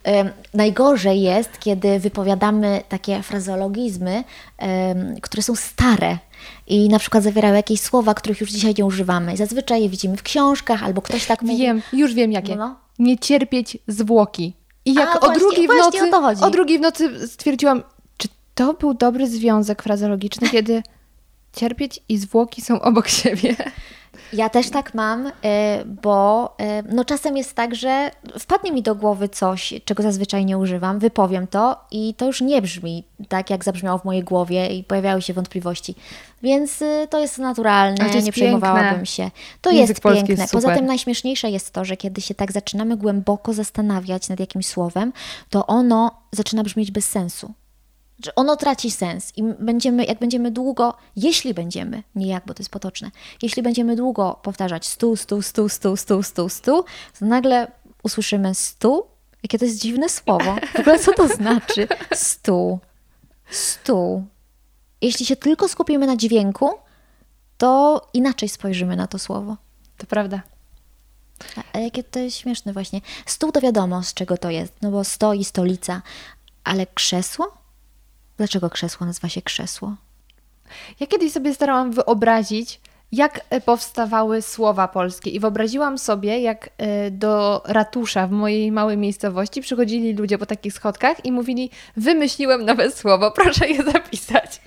Em, najgorzej jest, kiedy wypowiadamy takie frazeologizmy, em, które są stare i na przykład zawierają jakieś słowa, których już dzisiaj nie używamy. Zazwyczaj je widzimy w książkach albo ktoś tak mówi. Wiem, już wiem jakie. No. Nie cierpieć zwłoki. I jak A, o właśnie, drugiej w nocy, o o drugiej w nocy stwierdziłam, czy to był dobry związek frazeologiczny, kiedy cierpieć i zwłoki są obok siebie. Ja też tak mam, y, bo y, no czasem jest tak, że wpadnie mi do głowy coś, czego zazwyczaj nie używam, wypowiem to i to już nie brzmi tak, jak zabrzmiało w mojej głowie i pojawiały się wątpliwości. Więc y, to jest naturalne, to jest nie przejmowałabym piękne. się. To Język jest piękne. jest Poza tym najśmieszniejsze jest to, że kiedy się tak zaczynamy głęboko zastanawiać nad jakimś słowem, to ono zaczyna brzmieć bez sensu że ono traci sens i będziemy, jak będziemy długo, jeśli będziemy, nie jak, bo to jest potoczne, jeśli będziemy długo powtarzać stu, stu, stu, stu, stu, stu, stu, to nagle usłyszymy stu, jakie to jest dziwne słowo. W ogóle co to znaczy? Stu, stu. Jeśli się tylko skupimy na dźwięku, to inaczej spojrzymy na to słowo. To prawda. A jakie to jest śmieszne właśnie. Stół to wiadomo, z czego to jest, no bo sto i stolica, ale krzesło? Dlaczego krzesło nazywa się krzesło? Ja kiedyś sobie starałam wyobrazić, jak e, powstawały słowa polskie i wyobraziłam sobie, jak e, do ratusza w mojej małej miejscowości przychodzili ludzie po takich schodkach i mówili, wymyśliłem nowe słowo, proszę je zapisać.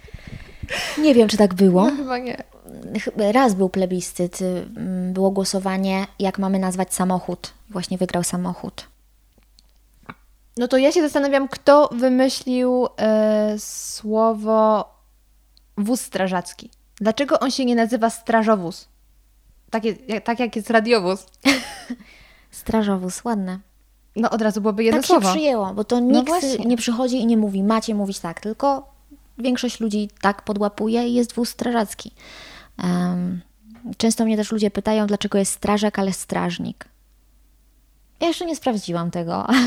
Nie wiem, czy tak było. No, chyba nie. Raz był plebiscyt, y, mm, było głosowanie, jak mamy nazwać samochód. Właśnie wygrał samochód. No to ja się zastanawiam, kto wymyślił e, słowo wóz strażacki. Dlaczego on się nie nazywa strażowóz? Tak, jak- tak jak jest radiowóz. Strażowóz, ładne. No od razu byłoby jedno tak słowo. się przyjęło, bo to nikt właśnie. nie przychodzi i nie mówi, macie mówić tak, tylko większość ludzi tak podłapuje i jest wóz strażacki. Często mnie też ludzie pytają, dlaczego jest strażak, ale strażnik. Ja jeszcze nie sprawdziłam tego, ale.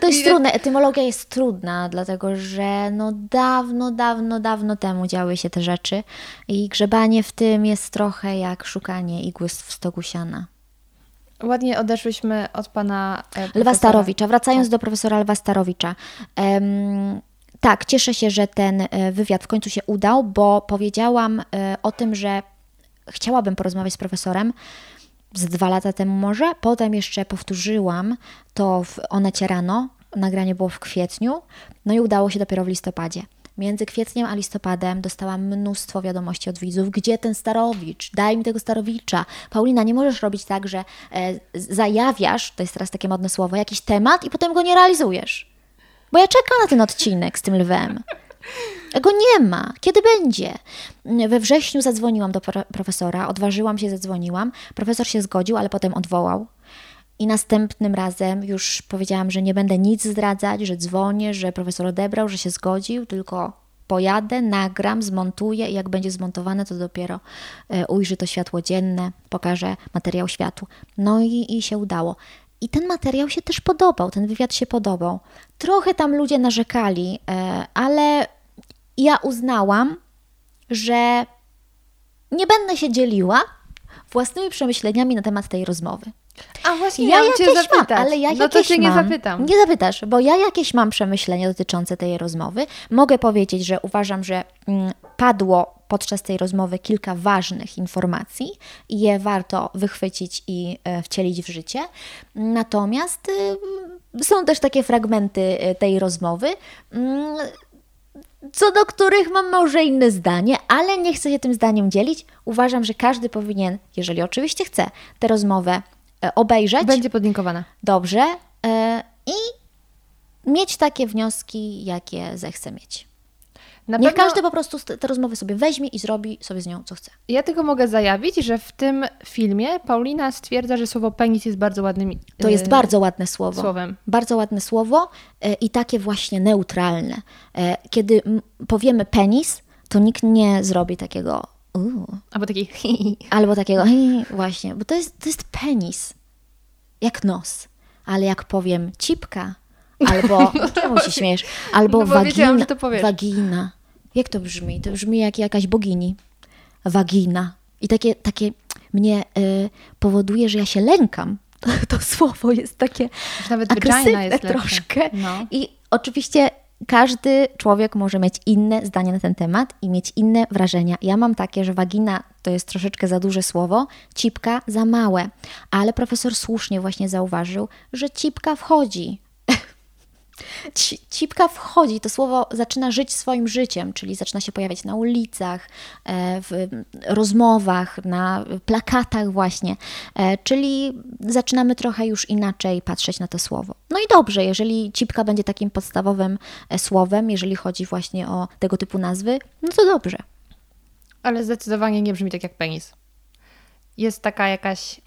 To jest trudne, etymologia jest trudna, dlatego że no dawno, dawno, dawno temu działy się te rzeczy i grzebanie w tym jest trochę jak szukanie igły w stogu siana. Ładnie odeszłyśmy od pana e, Lwa profesora. Starowicza. Wracając do profesora Lwa Starowicza. Em, tak, cieszę się, że ten e, wywiad w końcu się udał, bo powiedziałam e, o tym, że chciałabym porozmawiać z profesorem z dwa lata temu może. Potem jeszcze powtórzyłam to w Onecie rano. Nagranie było w kwietniu. No i udało się dopiero w listopadzie. Między kwietniem a listopadem dostałam mnóstwo wiadomości od widzów. Gdzie ten Starowicz? Daj mi tego Starowicza. Paulina, nie możesz robić tak, że e, zajawiasz, to jest teraz takie modne słowo, jakiś temat i potem go nie realizujesz. Bo ja czekam na ten odcinek z tym lwem. Go nie ma. Kiedy będzie? We wrześniu zadzwoniłam do pro- profesora, odważyłam się, zadzwoniłam. Profesor się zgodził, ale potem odwołał. I następnym razem już powiedziałam, że nie będę nic zdradzać, że dzwonię, że profesor odebrał, że się zgodził, tylko pojadę, nagram, zmontuję i jak będzie zmontowane, to dopiero e, ujrzy to światło dzienne, pokażę materiał światu. No i, i się udało. I ten materiał się też podobał, ten wywiad się podobał. Trochę tam ludzie narzekali, e, ale ja uznałam, że nie będę się dzieliła własnymi przemyśleniami na temat tej rozmowy. A właśnie, Ja miałam cię jakieś mam, zapytać. ale ja no to cię nie mam. zapytam. Nie zapytasz, bo ja jakieś mam przemyślenia dotyczące tej rozmowy. Mogę powiedzieć, że uważam, że mm, padło podczas tej rozmowy kilka ważnych informacji i je warto wychwycić i e, wcielić w życie. Natomiast y, są też takie fragmenty y, tej rozmowy, mm, co do których mam może inne zdanie, ale nie chcę się tym zdaniem dzielić. Uważam, że każdy powinien, jeżeli oczywiście chce, tę rozmowę e, obejrzeć. Będzie podlinkowana. Dobrze. e, I mieć takie wnioski, jakie zechce mieć. Na Niech pewno każdy po prostu te rozmowy sobie weźmie i zrobi sobie z nią, co chce. ja tylko mogę zajawić, że w tym filmie Paulina stwierdza, że słowo penis jest bardzo ładnym To jest e, bardzo ładne słowo. słowem. Bardzo ładne słowo e, i takie właśnie neutralne. E, Kiedy powiemy penis, to nikt nie zrobi takiego uuu, Albo taki albo takiego właśnie, bo to jest, to jest penis. Jak nos. Ale jak powiem cipka, albo, czemu się śmiejesz, albo No wagina, że to powiesz. wagina. Jak to brzmi? To brzmi jak jakaś bogini. Wagina. I takie, takie mnie y, powoduje, że ja się lękam. To, to słowo jest takie Już nawet agresywne jest troszkę. No. I oczywiście każdy człowiek może mieć inne zdanie na ten temat i mieć inne wrażenia. Ja mam takie, że wagina to jest troszeczkę za duże słowo, cipka za małe. Ale profesor słusznie właśnie zauważył, że cipka wchodzi. Ci- Cipka wchodzi, to słowo zaczyna żyć swoim życiem, czyli zaczyna się pojawiać na ulicach, e, w rozmowach, na plakatach właśnie, E, czyli zaczynamy trochę już inaczej patrzeć na to słowo. No i dobrze, jeżeli cipka będzie takim podstawowym e, słowem, jeżeli chodzi właśnie o tego typu nazwy, no to dobrze. Ale zdecydowanie nie brzmi tak jak penis. Jest taka jakaś...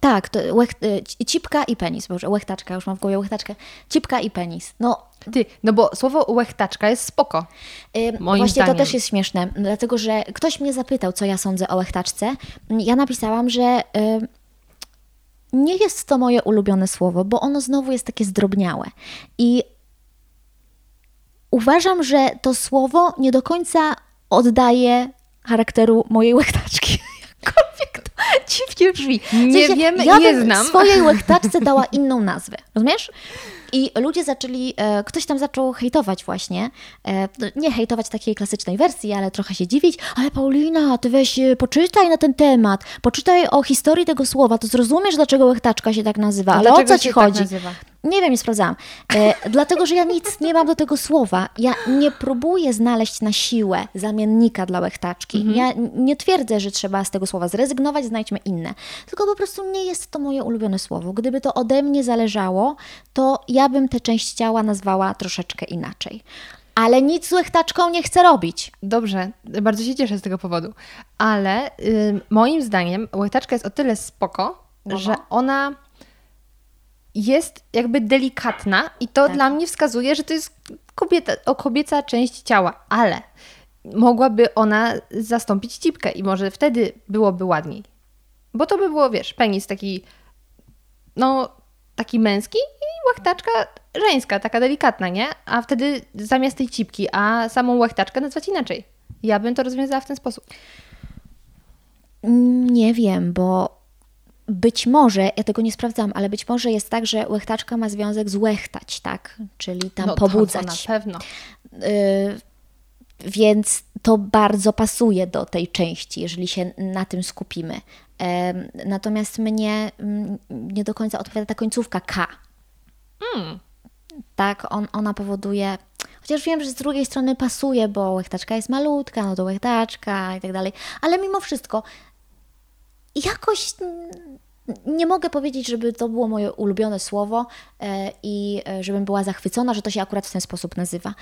Tak, to łech, ci- cipka i penis, boże, łechtaczka, już mam w głowie łechtaczkę. Cipka i penis. No, Ty, no bo słowo łechtaczka jest spoko. Ym, Moim Właśnie zdaniem. to też jest śmieszne, dlatego że ktoś mnie zapytał, co ja sądzę o łechtaczce. Ja napisałam, że nie jest to moje ulubione słowo, bo ono znowu jest takie zdrobniałe. I uważam, że to słowo nie do końca oddaje charakteru mojej łechtaczki. Dziwnie brzmi. W Nie wiem, ja nie znam. swojej łechtaczce dała inną nazwę, rozumiesz? I ludzie zaczęli, e, ktoś tam zaczął hejtować właśnie, e, no, nie hejtować takiej klasycznej wersji, ale trochę się dziwić, ale Paulina, ty weź e, poczytaj na ten temat, poczytaj o historii tego słowa, to zrozumiesz, dlaczego łechtaczka się tak nazywa, ale o co ci tak chodzi? nazywa? Nie wiem, nie sprawdzałam. E, dlatego, że ja nic nie mam do tego słowa. Ja nie próbuję znaleźć na siłę zamiennika dla łechtaczki. Ja n- nie twierdzę, że trzeba z tego słowa zrezygnować, znajdźmy inne. Tylko po prostu nie jest to moje ulubione słowo. Gdyby to ode mnie zależało, to ja bym tę część ciała nazwała troszeczkę inaczej. Ale nic z łechtaczką nie chcę robić. Dobrze, bardzo się cieszę z tego powodu. Ale ym, moim zdaniem łechtaczka jest o tyle spoko, że ona jest jakby delikatna i to Tak. dla mnie wskazuje, że to jest kobieta, o kobieca część ciała, ale mogłaby ona zastąpić cipkę i może wtedy byłoby ładniej. Bo to by było, wiesz, penis taki, no, taki męski i łechtaczka żeńska, taka delikatna, nie? A wtedy zamiast tej cipki, a samą łechtaczkę nazwać inaczej. Ja bym to rozwiązała w ten sposób. Nie wiem, bo być może, ja tego nie sprawdzam, ale być może jest tak, że łechtaczka ma związek z łechtać, tak? Czyli tam no, pobudzać. To, to na pewno. Y, więc to bardzo pasuje do tej części, jeżeli się na tym skupimy. Natomiast mnie mm, nie do końca odpowiada ta końcówka K. Tak, on, ona powoduje. Chociaż wiem, że z drugiej strony pasuje, bo łechtaczka jest malutka, no to łechtaczka i tak dalej. Ale mimo wszystko, jakoś mm, nie mogę powiedzieć, żeby to było moje ulubione słowo e, i e, żebym była zachwycona, że to się akurat w ten sposób nazywa.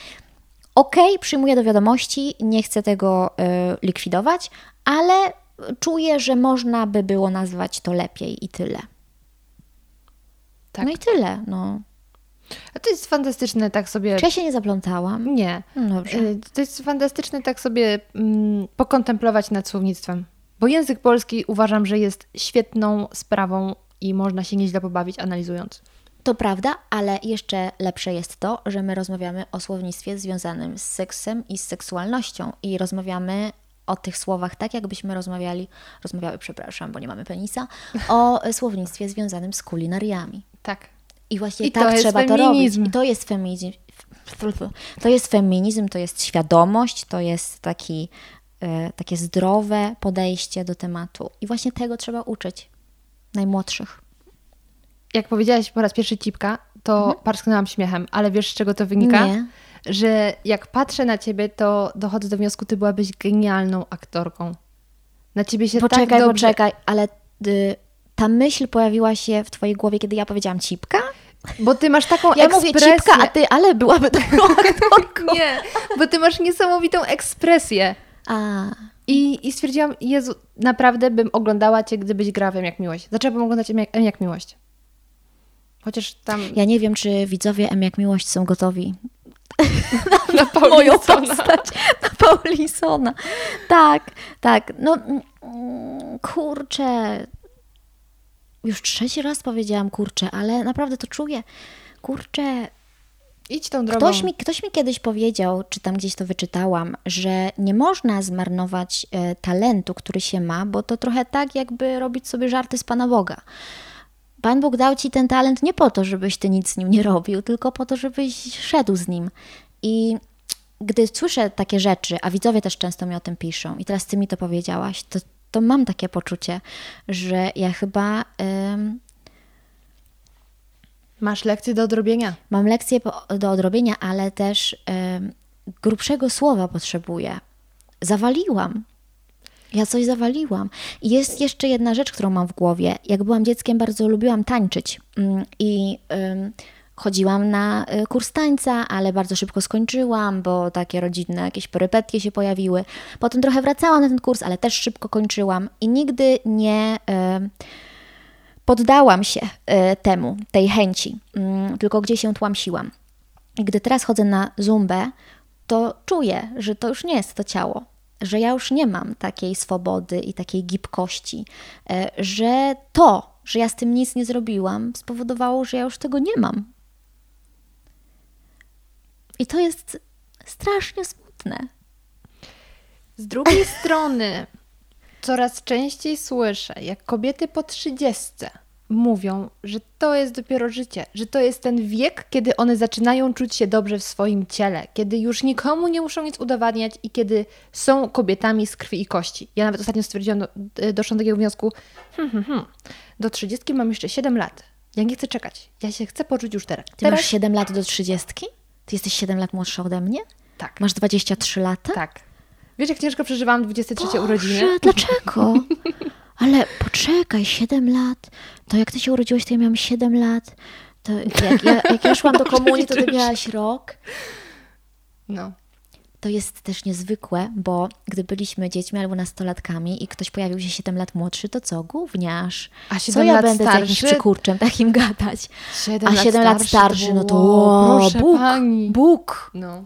Okej, przyjmuję do wiadomości, nie chcę tego e, likwidować, ale czuję, że można by było nazwać to lepiej i tyle. Tak. No i tyle. No. A to jest fantastyczne tak sobie... Czy ja się nie zaplątałam? Nie. No dobrze. Y, To jest fantastyczne tak sobie mm, pokontemplować nad słownictwem. Bo język polski uważam, że jest świetną sprawą i można się nieźle pobawić analizując. To prawda, ale jeszcze lepsze jest to, że my rozmawiamy o słownictwie związanym z seksem i z seksualnością i rozmawiamy o tych słowach tak, jakbyśmy rozmawiali, rozmawiały, przepraszam, bo nie mamy penisa, o słownictwie związanym z kulinariami. Tak. I właśnie I to tak jest trzeba to robić. I to jest feminizm. To jest feminizm, to jest świadomość, to jest taki, e, takie zdrowe podejście do tematu. I właśnie tego trzeba uczyć najmłodszych. Jak powiedziałaś po raz pierwszy cipka, to parsknęłam śmiechem, ale wiesz z czego to wynika? Mhm. Nie. Że jak patrzę na ciebie, to dochodzę do wniosku, ty byłabyś genialną aktorką. Na ciebie się Poczekaj, tak dobrze... poczekaj, ale y, ta myśl pojawiła się w twojej głowie, kiedy ja powiedziałam cipka? Bo ty masz taką Ja mówię ekspresję. cipka, a ty, ale byłaby dobrą aktorką. Nie, bo ty masz niesamowitą ekspresję. A, I, I stwierdziłam, Jezu, naprawdę bym oglądała Cię, gdybyś grała w M jak Miłość. Zaczęłabym oglądać M jak, M jak Miłość. Chociaż tam ja nie wiem, czy widzowie M jak miłość są gotowi na moją Paulinsona. postać na Paulinsona. Tak, tak. No mm, kurczę. Już trzeci raz powiedziałam kurczę, ale naprawdę to czuję. Kurczę, Idź tą drogą. Ktoś mi, ktoś mi kiedyś powiedział, czy tam gdzieś to wyczytałam, że nie można zmarnować e, talentu, który się ma, bo to trochę tak, jakby robić sobie żarty z Pana Boga. Pan Bóg dał ci ten talent nie po to, żebyś ty nic z nim nie robił, tylko po to, żebyś szedł z nim. I gdy słyszę takie rzeczy, a widzowie też często mi o tym piszą, i teraz ty mi to powiedziałaś, to, to mam takie poczucie, że ja chyba. em, Masz lekcje do odrobienia. Mam lekcje do odrobienia, ale też em, grubszego słowa potrzebuję. Zawaliłam. Ja coś zawaliłam. I jest jeszcze jedna rzecz, którą mam w głowie. Jak byłam dzieckiem, bardzo lubiłam tańczyć. Mm, I em, chodziłam na y, kurs tańca, ale bardzo szybko skończyłam, bo takie rodzinne jakieś perypetie się pojawiły. Potem trochę wracałam na ten kurs, ale też szybko kończyłam. I nigdy nie. em, poddałam się e, temu, tej chęci, mm, tylko gdzieś się tłamsiłam. I gdy teraz chodzę na zumbę, to czuję, że to już nie jest to ciało, że ja już nie mam takiej swobody i takiej gibkości, że to, że ja z tym nic nie zrobiłam, spowodowało, że ja już tego nie mam. I to jest strasznie smutne. Z drugiej strony, coraz częściej słyszę, jak kobiety po trzydziestce mówią, że to jest dopiero życie, że to jest ten wiek, kiedy one zaczynają czuć się dobrze w swoim ciele, kiedy już nikomu nie muszą nic udowadniać i kiedy są kobietami z krwi i kości. Ja nawet ostatnio stwierdziłam, do- doszłam do takiego wniosku, hmm, hmm, hmm, do trzydziestki mam jeszcze 7 lat. Ja nie chcę czekać. Ja się chcę poczuć już teraz. Ty teraz? masz 7 lat do 30? Ty jesteś 7 lat młodsza ode mnie? Tak. Masz 23 lata? Tak. Wiesz, jak ciężko przeżywałam 23 urodziny? Boże, dlaczego? Ale poczekaj, 7 lat. To jak ty się urodziłeś, to ja miałam 7 lat. To jak ja, jak ja szłam do komunii, to ty miałaś rok. No. To jest też niezwykłe, bo gdy byliśmy dziećmi albo nastolatkami i ktoś pojawił się 7 lat młodszy, to co? Gówniarz. A co 7 ja lat będę z jakimś starszy? przykurczem takim gadać? 7 A 7 lat starszy, no to o, proszę Bóg, pani. Bóg. No.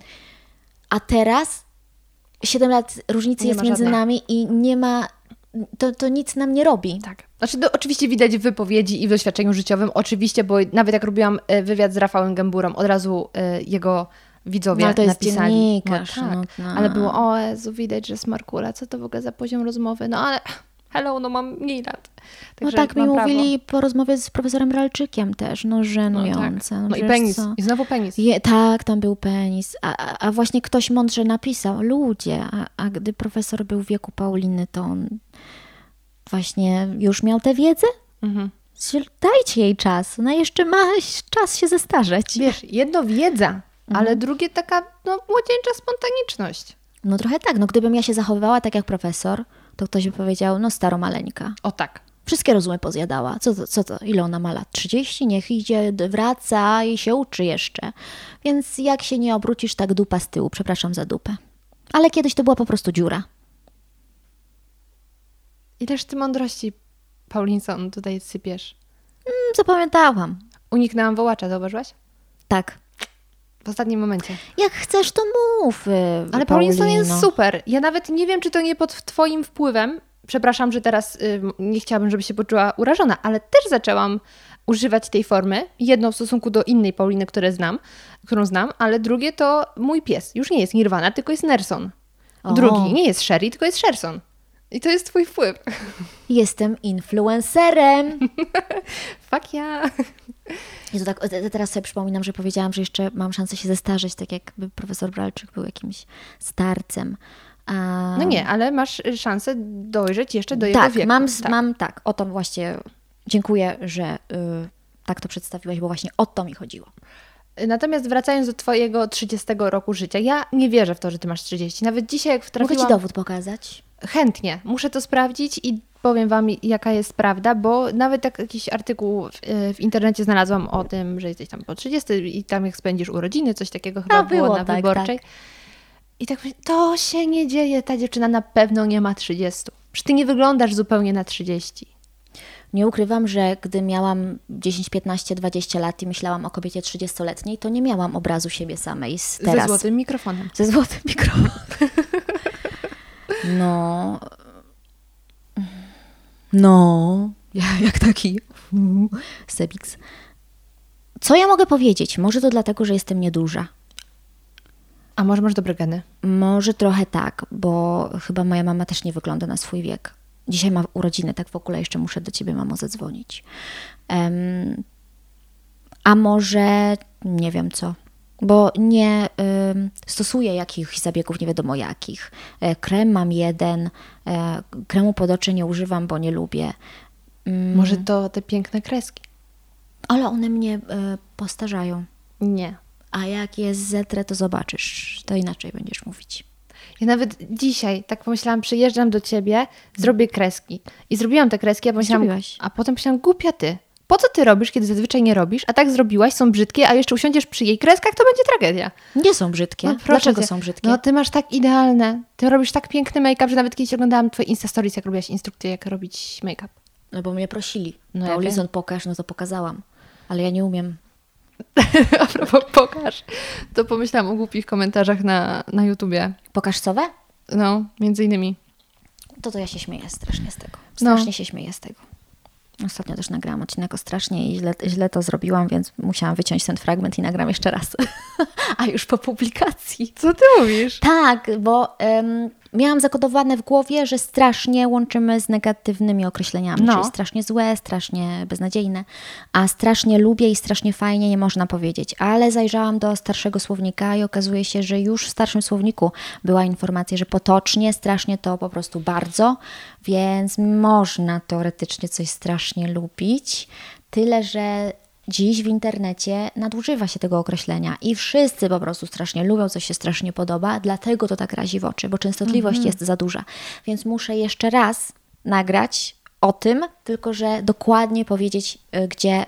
A teraz 7 lat różnicy Nie jest między żadnej. nami i nie ma, to, to nic nam nie robi. Tak. Znaczy, to oczywiście widać w wypowiedzi i w doświadczeniu życiowym, oczywiście, bo nawet jak robiłam e, wywiad z Rafałem Gęburą, od razu e, jego widzowie No, to jest napisali. dziennikarz, No, tak. no, no. Ale było, o Jezu, widać, że smarkula, co to w ogóle za poziom rozmowy, no ale hello, no mam mniej lat. No Także tak mi prawo. mówili po rozmowie z profesorem Ralczykiem też, no No, tak. żenujące. no i penis, co? i znowu penis. Je, tak, tam był penis. A, a, a właśnie ktoś mądrze napisał, ludzie, a, a gdy profesor był w wieku Pauliny, to on właśnie już miał tę wiedzę? Mhm. Dajcie jej czas, ona jeszcze ma czas się zestarzeć. Wiesz, jedno wiedza, Mhm. ale drugie taka no, młodzieńcza spontaniczność. No trochę tak, no gdybym ja się zachowywała tak jak profesor, to ktoś by powiedział, no staromaleńka. O tak. Wszystkie rozumy pozjadała. Co to, co to? Ile ona ma lat? 30? Niech idzie, wraca i się uczy jeszcze. Więc jak się nie obrócisz, tak dupa z tyłu. Przepraszam za dupę. Ale kiedyś to była po prostu dziura. Ileż ty mądrości, Paulinson, tutaj sypiesz. Mm, Zapamiętałam. Uniknęłam wołacza, zauważyłaś? Tak. W ostatnim momencie. Jak chcesz, to mów. y, Ale Paulinson jest super. Ja nawet nie wiem, czy to nie pod twoim wpływem. Przepraszam, że teraz y, nie chciałabym, żeby się poczuła urażona, ale też zaczęłam używać tej formy. Jedno w stosunku do innej Pauliny, które znam, którą znam, ale drugie to mój pies. Już nie jest Nirvana, tylko jest Nerson. O. Drugi nie jest Sherry, tylko jest Sherson. I to jest twój wpływ. Jestem influencerem. Fuck ja. Jezu, tak, te- teraz sobie przypominam, że powiedziałam, że jeszcze mam szansę się zestarzeć, tak jakby profesor Bralczyk był jakimś starcem. No nie, ale masz y, szansę dojrzeć jeszcze do jego tak, wieku. mam, tak. mam tak, o to właśnie dziękuję, że y, tak to przedstawiłaś, bo właśnie o to mi chodziło. Natomiast wracając do twojego 30 roku życia, ja nie wierzę w to, że ty masz 30. Nawet dzisiaj, jak Mogę wtrafiłam... ci dowód pokazać? Chętnie. Muszę to sprawdzić i powiem wam, jaka jest prawda, bo nawet tak jakiś artykuł w, w internecie znalazłam o tym, że jesteś tam po 30 i tam jak spędzisz urodziny, coś takiego chyba A, było, było, na tak, wyborczej. I tak myślę, to się nie dzieje, ta dziewczyna na pewno nie ma 30. Przecież ty nie wyglądasz zupełnie na 30. Nie ukrywam, że gdy miałam 10, 15, 20 lat i myślałam o kobiecie 30-letniej, to nie miałam obrazu siebie samej z teraz. Ze złotym mikrofonem. Ze złotym mikrofonem. No. No. Ja, jak taki Sebix. Co ja mogę powiedzieć? Może to dlatego, że jestem nieduża. A może masz dobre geny? Może trochę tak, bo chyba moja mama też nie wygląda na swój wiek. Dzisiaj ma urodziny, tak w ogóle jeszcze muszę do ciebie, mamo, zadzwonić. Em, a może nie wiem co, bo nie ym, stosuję jakichś zabiegów, nie wiadomo jakich. E, krem mam jeden, e, kremu pod oczy nie używam, bo nie lubię. Mm, Może to te piękne kreski? ale one mnie e, postarzają. Nie. A jak je zetrę, to zobaczysz. To inaczej będziesz mówić. Ja nawet dzisiaj tak pomyślałam, przyjeżdżam do ciebie, zrobię kreski. I zrobiłam te kreski, a pomyślałam, Zrobiłaś. a potem myślałam, głupia ty. Po co ty robisz, kiedy zazwyczaj nie robisz, a tak zrobiłaś, są brzydkie, a jeszcze usiądziesz przy jej kreskach, to będzie tragedia. Nie są brzydkie. No, Dlaczego cię. są brzydkie? No ty masz tak idealne, ty robisz tak piękny make-up, że nawet kiedyś oglądałam twoje Insta Stories, jak robiłaś instrukcję, jak robić make-up. No bo mnie prosili. No No ja Paulison, pokaż, no to pokazałam. Ale ja nie umiem. a propos pokaż, to pomyślałam o głupich komentarzach na, na YouTubie. Pokaż sowę? No, między innymi. To to ja się śmieję strasznie z tego. No. Strasznie się śmieję z tego. Ostatnio też nagrałam odcinek o strasznie i źle, źle to zrobiłam, więc musiałam wyciąć ten fragment i nagram jeszcze raz. A już po publikacji. Co ty mówisz? Tak, bo miałam zakodowane w głowie, że strasznie łączymy z negatywnymi określeniami, No. czyli strasznie złe, strasznie beznadziejne, a strasznie lubię i strasznie fajnie nie można powiedzieć. Ale zajrzałam do starszego słownika i okazuje się, że już w starszym słowniku była informacja, że potocznie, strasznie to po prostu bardzo, więc można teoretycznie coś strasznie lubić. Tyle, że dziś w internecie nadużywa się tego określenia i wszyscy po prostu strasznie lubią, coś się strasznie podoba, dlatego to tak razi w oczy, bo częstotliwość jest za duża. Więc muszę jeszcze raz nagrać o tym, tylko że dokładnie powiedzieć, y, gdzie y,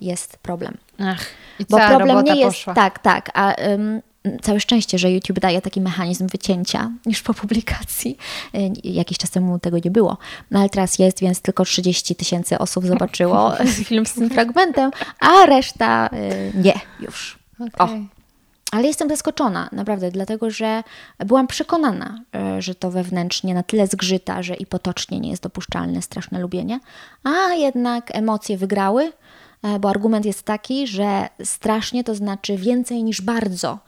jest problem. Ach, i Bo problem nie jest poszła. tak, tak, a ym, całe szczęście, że YouTube daje taki mechanizm wycięcia już po publikacji. Y, Jakiś czas temu tego nie było, no ale teraz jest, więc tylko 30 tysięcy osób zobaczyło film z tym fragmentem, a reszta y, nie już. O, Okej. ale jestem zaskoczona, naprawdę, dlatego że byłam przekonana, e, że to wewnętrznie na tyle zgrzyta, że i potocznie nie jest dopuszczalne straszne lubienie, a jednak emocje wygrały, bo argument jest taki, że strasznie to znaczy więcej niż bardzo.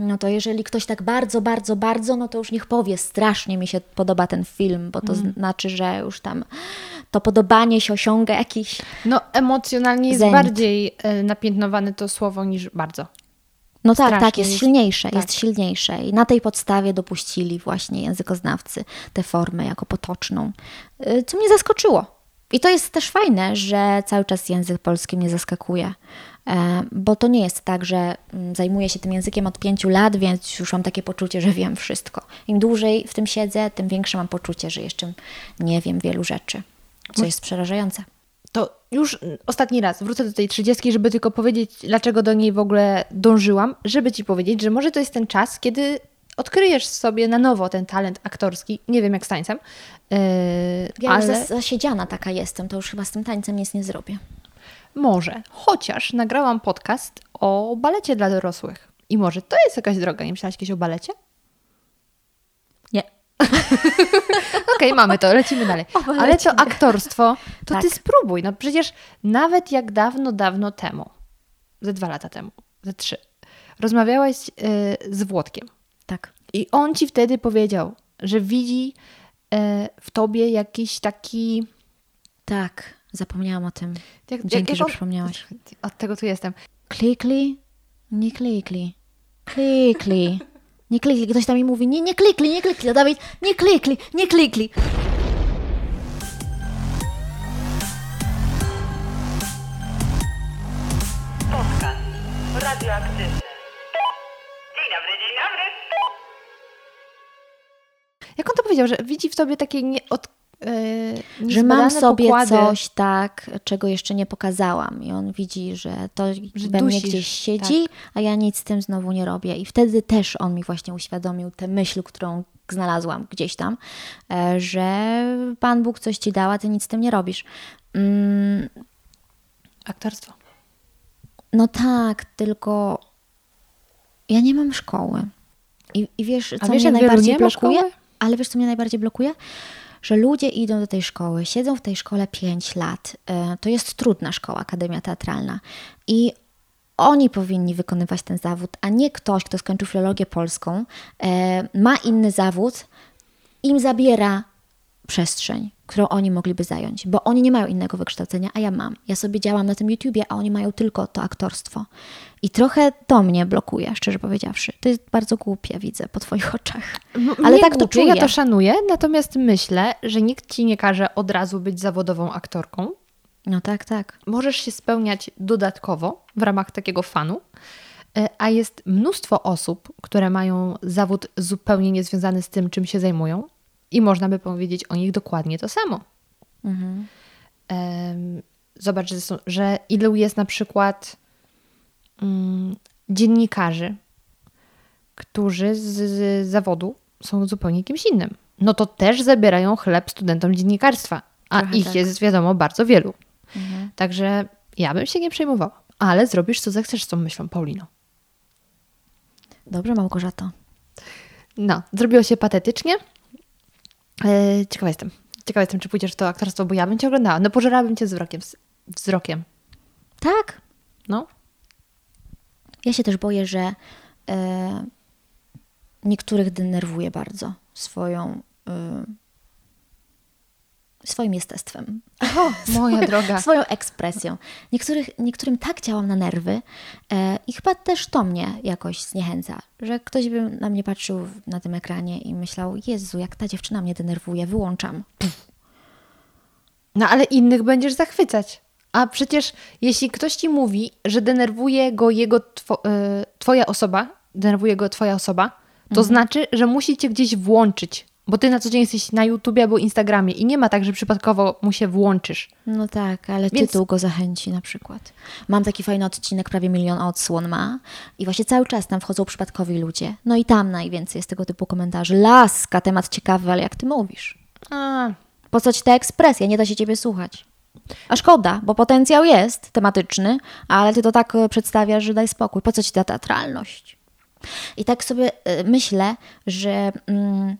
No to jeżeli ktoś tak bardzo, bardzo, bardzo, no to już niech powie, strasznie mi się podoba ten film, bo to znaczy, że już tam to podobanie się osiąga jakiś No emocjonalnie jest bardziej e, napiętnowane to słowo niż bardzo. No tak, Strasznie tak, jest silniejsze, tak. jest silniejsze. I na tej podstawie dopuścili właśnie językoznawcy tę formę jako potoczną, y, co mnie zaskoczyło. I to jest też fajne, że cały czas język polski mnie zaskakuje, e, bo to nie jest tak, że mm, zajmuję się tym językiem od pięciu lat, więc już mam takie poczucie, że wiem wszystko. Im dłużej w tym siedzę, tym większe mam poczucie, że jeszcze nie wiem wielu rzeczy, co jest przerażające. To już mm, ostatni raz wrócę do tej trzydziestki, żeby tylko powiedzieć, dlaczego do niej w ogóle dążyłam, żeby ci powiedzieć, że może to jest ten czas, kiedy odkryjesz sobie na nowo ten talent aktorski. Nie wiem jak z tańcem, yy, Ja ale zas- zasiedziana taka jestem, to już chyba z tym tańcem nic nie zrobię. Może. Chociaż nagrałam podcast o balecie dla dorosłych. I może to jest jakaś droga. Nie myślałaś kiedyś o balecie? Nie. Okej, mamy to, lecimy dalej. Ale to aktorstwo, to Tak. ty spróbuj. No przecież nawet jak dawno, dawno temu, ze dwa lata temu, ze trzy, rozmawiałaś y, z Włodkiem Tak. i on ci wtedy powiedział, że widzi y, w tobie jakiś taki... Tak, zapomniałam o tym. Jak, Dzięki, że on- przypomniałaś. Od tego tu jestem. Klikli, nie klikli. Klikli. Nie klikli. Ktoś tam mi mówi, nie, nie klikli, nie klikli. A Dawid, nie klikli, nie klikli. Podcast radioaktywny. Dzień dobry, dzień dobry. Jak on to powiedział, że widzi w tobie takie y, Że mam sobie pokłady. coś tak, czego jeszcze nie pokazałam. I on widzi, że to Że we mnie dusisz, gdzieś siedzi, a ja nic z tym znowu nie robię. I wtedy też on mi właśnie uświadomił tę myśl, którą znalazłam gdzieś tam, e, że Pan Bóg coś ci dał, a ty nic z tym nie robisz. Mm, Aktorstwo. No tak, tylko ja nie mam szkoły. I, i wiesz, co A wiesz, mnie najbardziej blokuje? Ale wiesz, co mnie najbardziej blokuje? Że ludzie idą do tej szkoły, siedzą w tej szkole 5 lat. E, To jest trudna szkoła, Akademia Teatralna. I oni powinni wykonywać ten zawód, a nie ktoś, kto skończył filologię polską, e, ma inny zawód, im zabiera przestrzeń, którą oni mogliby zająć, bo oni nie mają innego wykształcenia, a ja mam. Ja sobie działam na tym YouTubie, a oni mają tylko to aktorstwo. I trochę to mnie blokuje, szczerze powiedziawszy. To jest bardzo głupie, widzę po twoich oczach. Ale mnie tak to głupie, czuję. Ja to szanuję, natomiast myślę, że nikt ci nie każe od razu być zawodową aktorką. No tak, tak. Możesz się spełniać dodatkowo w ramach takiego fanu, e, a jest mnóstwo osób, które mają zawód zupełnie niezwiązany z tym, czym się zajmują i można by powiedzieć o nich dokładnie to samo. Em, Zobacz, że, są, że ilu jest na przykład mm, dziennikarzy, którzy z, z zawodu są zupełnie kimś innym. No to też zabierają chleb studentom dziennikarstwa, a Trochę ich tak. jest wiadomo bardzo wielu. Także ja bym się nie przejmowała, ale zrobisz co zechcesz z tą myślą, Paulino. Dobrze, Małgorzato. No, zrobiło się patetycznie. E, ciekawa jestem. Ciekawa jestem, czy pójdziesz w to aktorstwo, bo ja bym cię oglądała. No pożerałabym cię wzrokiem. wzrokiem. Tak. No, Ja się też boję, że e, niektórych denerwuje bardzo swoją, e, swoim jestestwem. o, moja droga. swoją ekspresją. Niektórych, niektórym tak działam na nerwy e, i chyba też to mnie jakoś zniechęca, że ktoś by na mnie patrzył na tym ekranie i myślał, Jezu, jak ta dziewczyna mnie denerwuje, wyłączam. No ale innych będziesz zachwycać. A przecież jeśli ktoś ci mówi, że denerwuje go jego two, y, twoja osoba, denerwuje go twoja osoba, to znaczy, że musi cię gdzieś włączyć. Bo ty na co dzień jesteś na YouTubie albo Instagramie i nie ma tak, że przypadkowo mu się włączysz. No tak, ale Więc- tytuł go zachęci na przykład. Mam taki fajny odcinek, prawie milion odsłon ma i właśnie cały czas tam wchodzą przypadkowi ludzie. No i tam najwięcej jest tego typu komentarzy. Laska, temat ciekawy, ale jak ty mówisz? A, Po co ci ta ekspresja? Nie da się ciebie słuchać. A szkoda, bo potencjał jest tematyczny, ale ty to tak e, przedstawiasz, że daj spokój. Po co ci ta teatralność? I tak sobie e, myślę, że mm,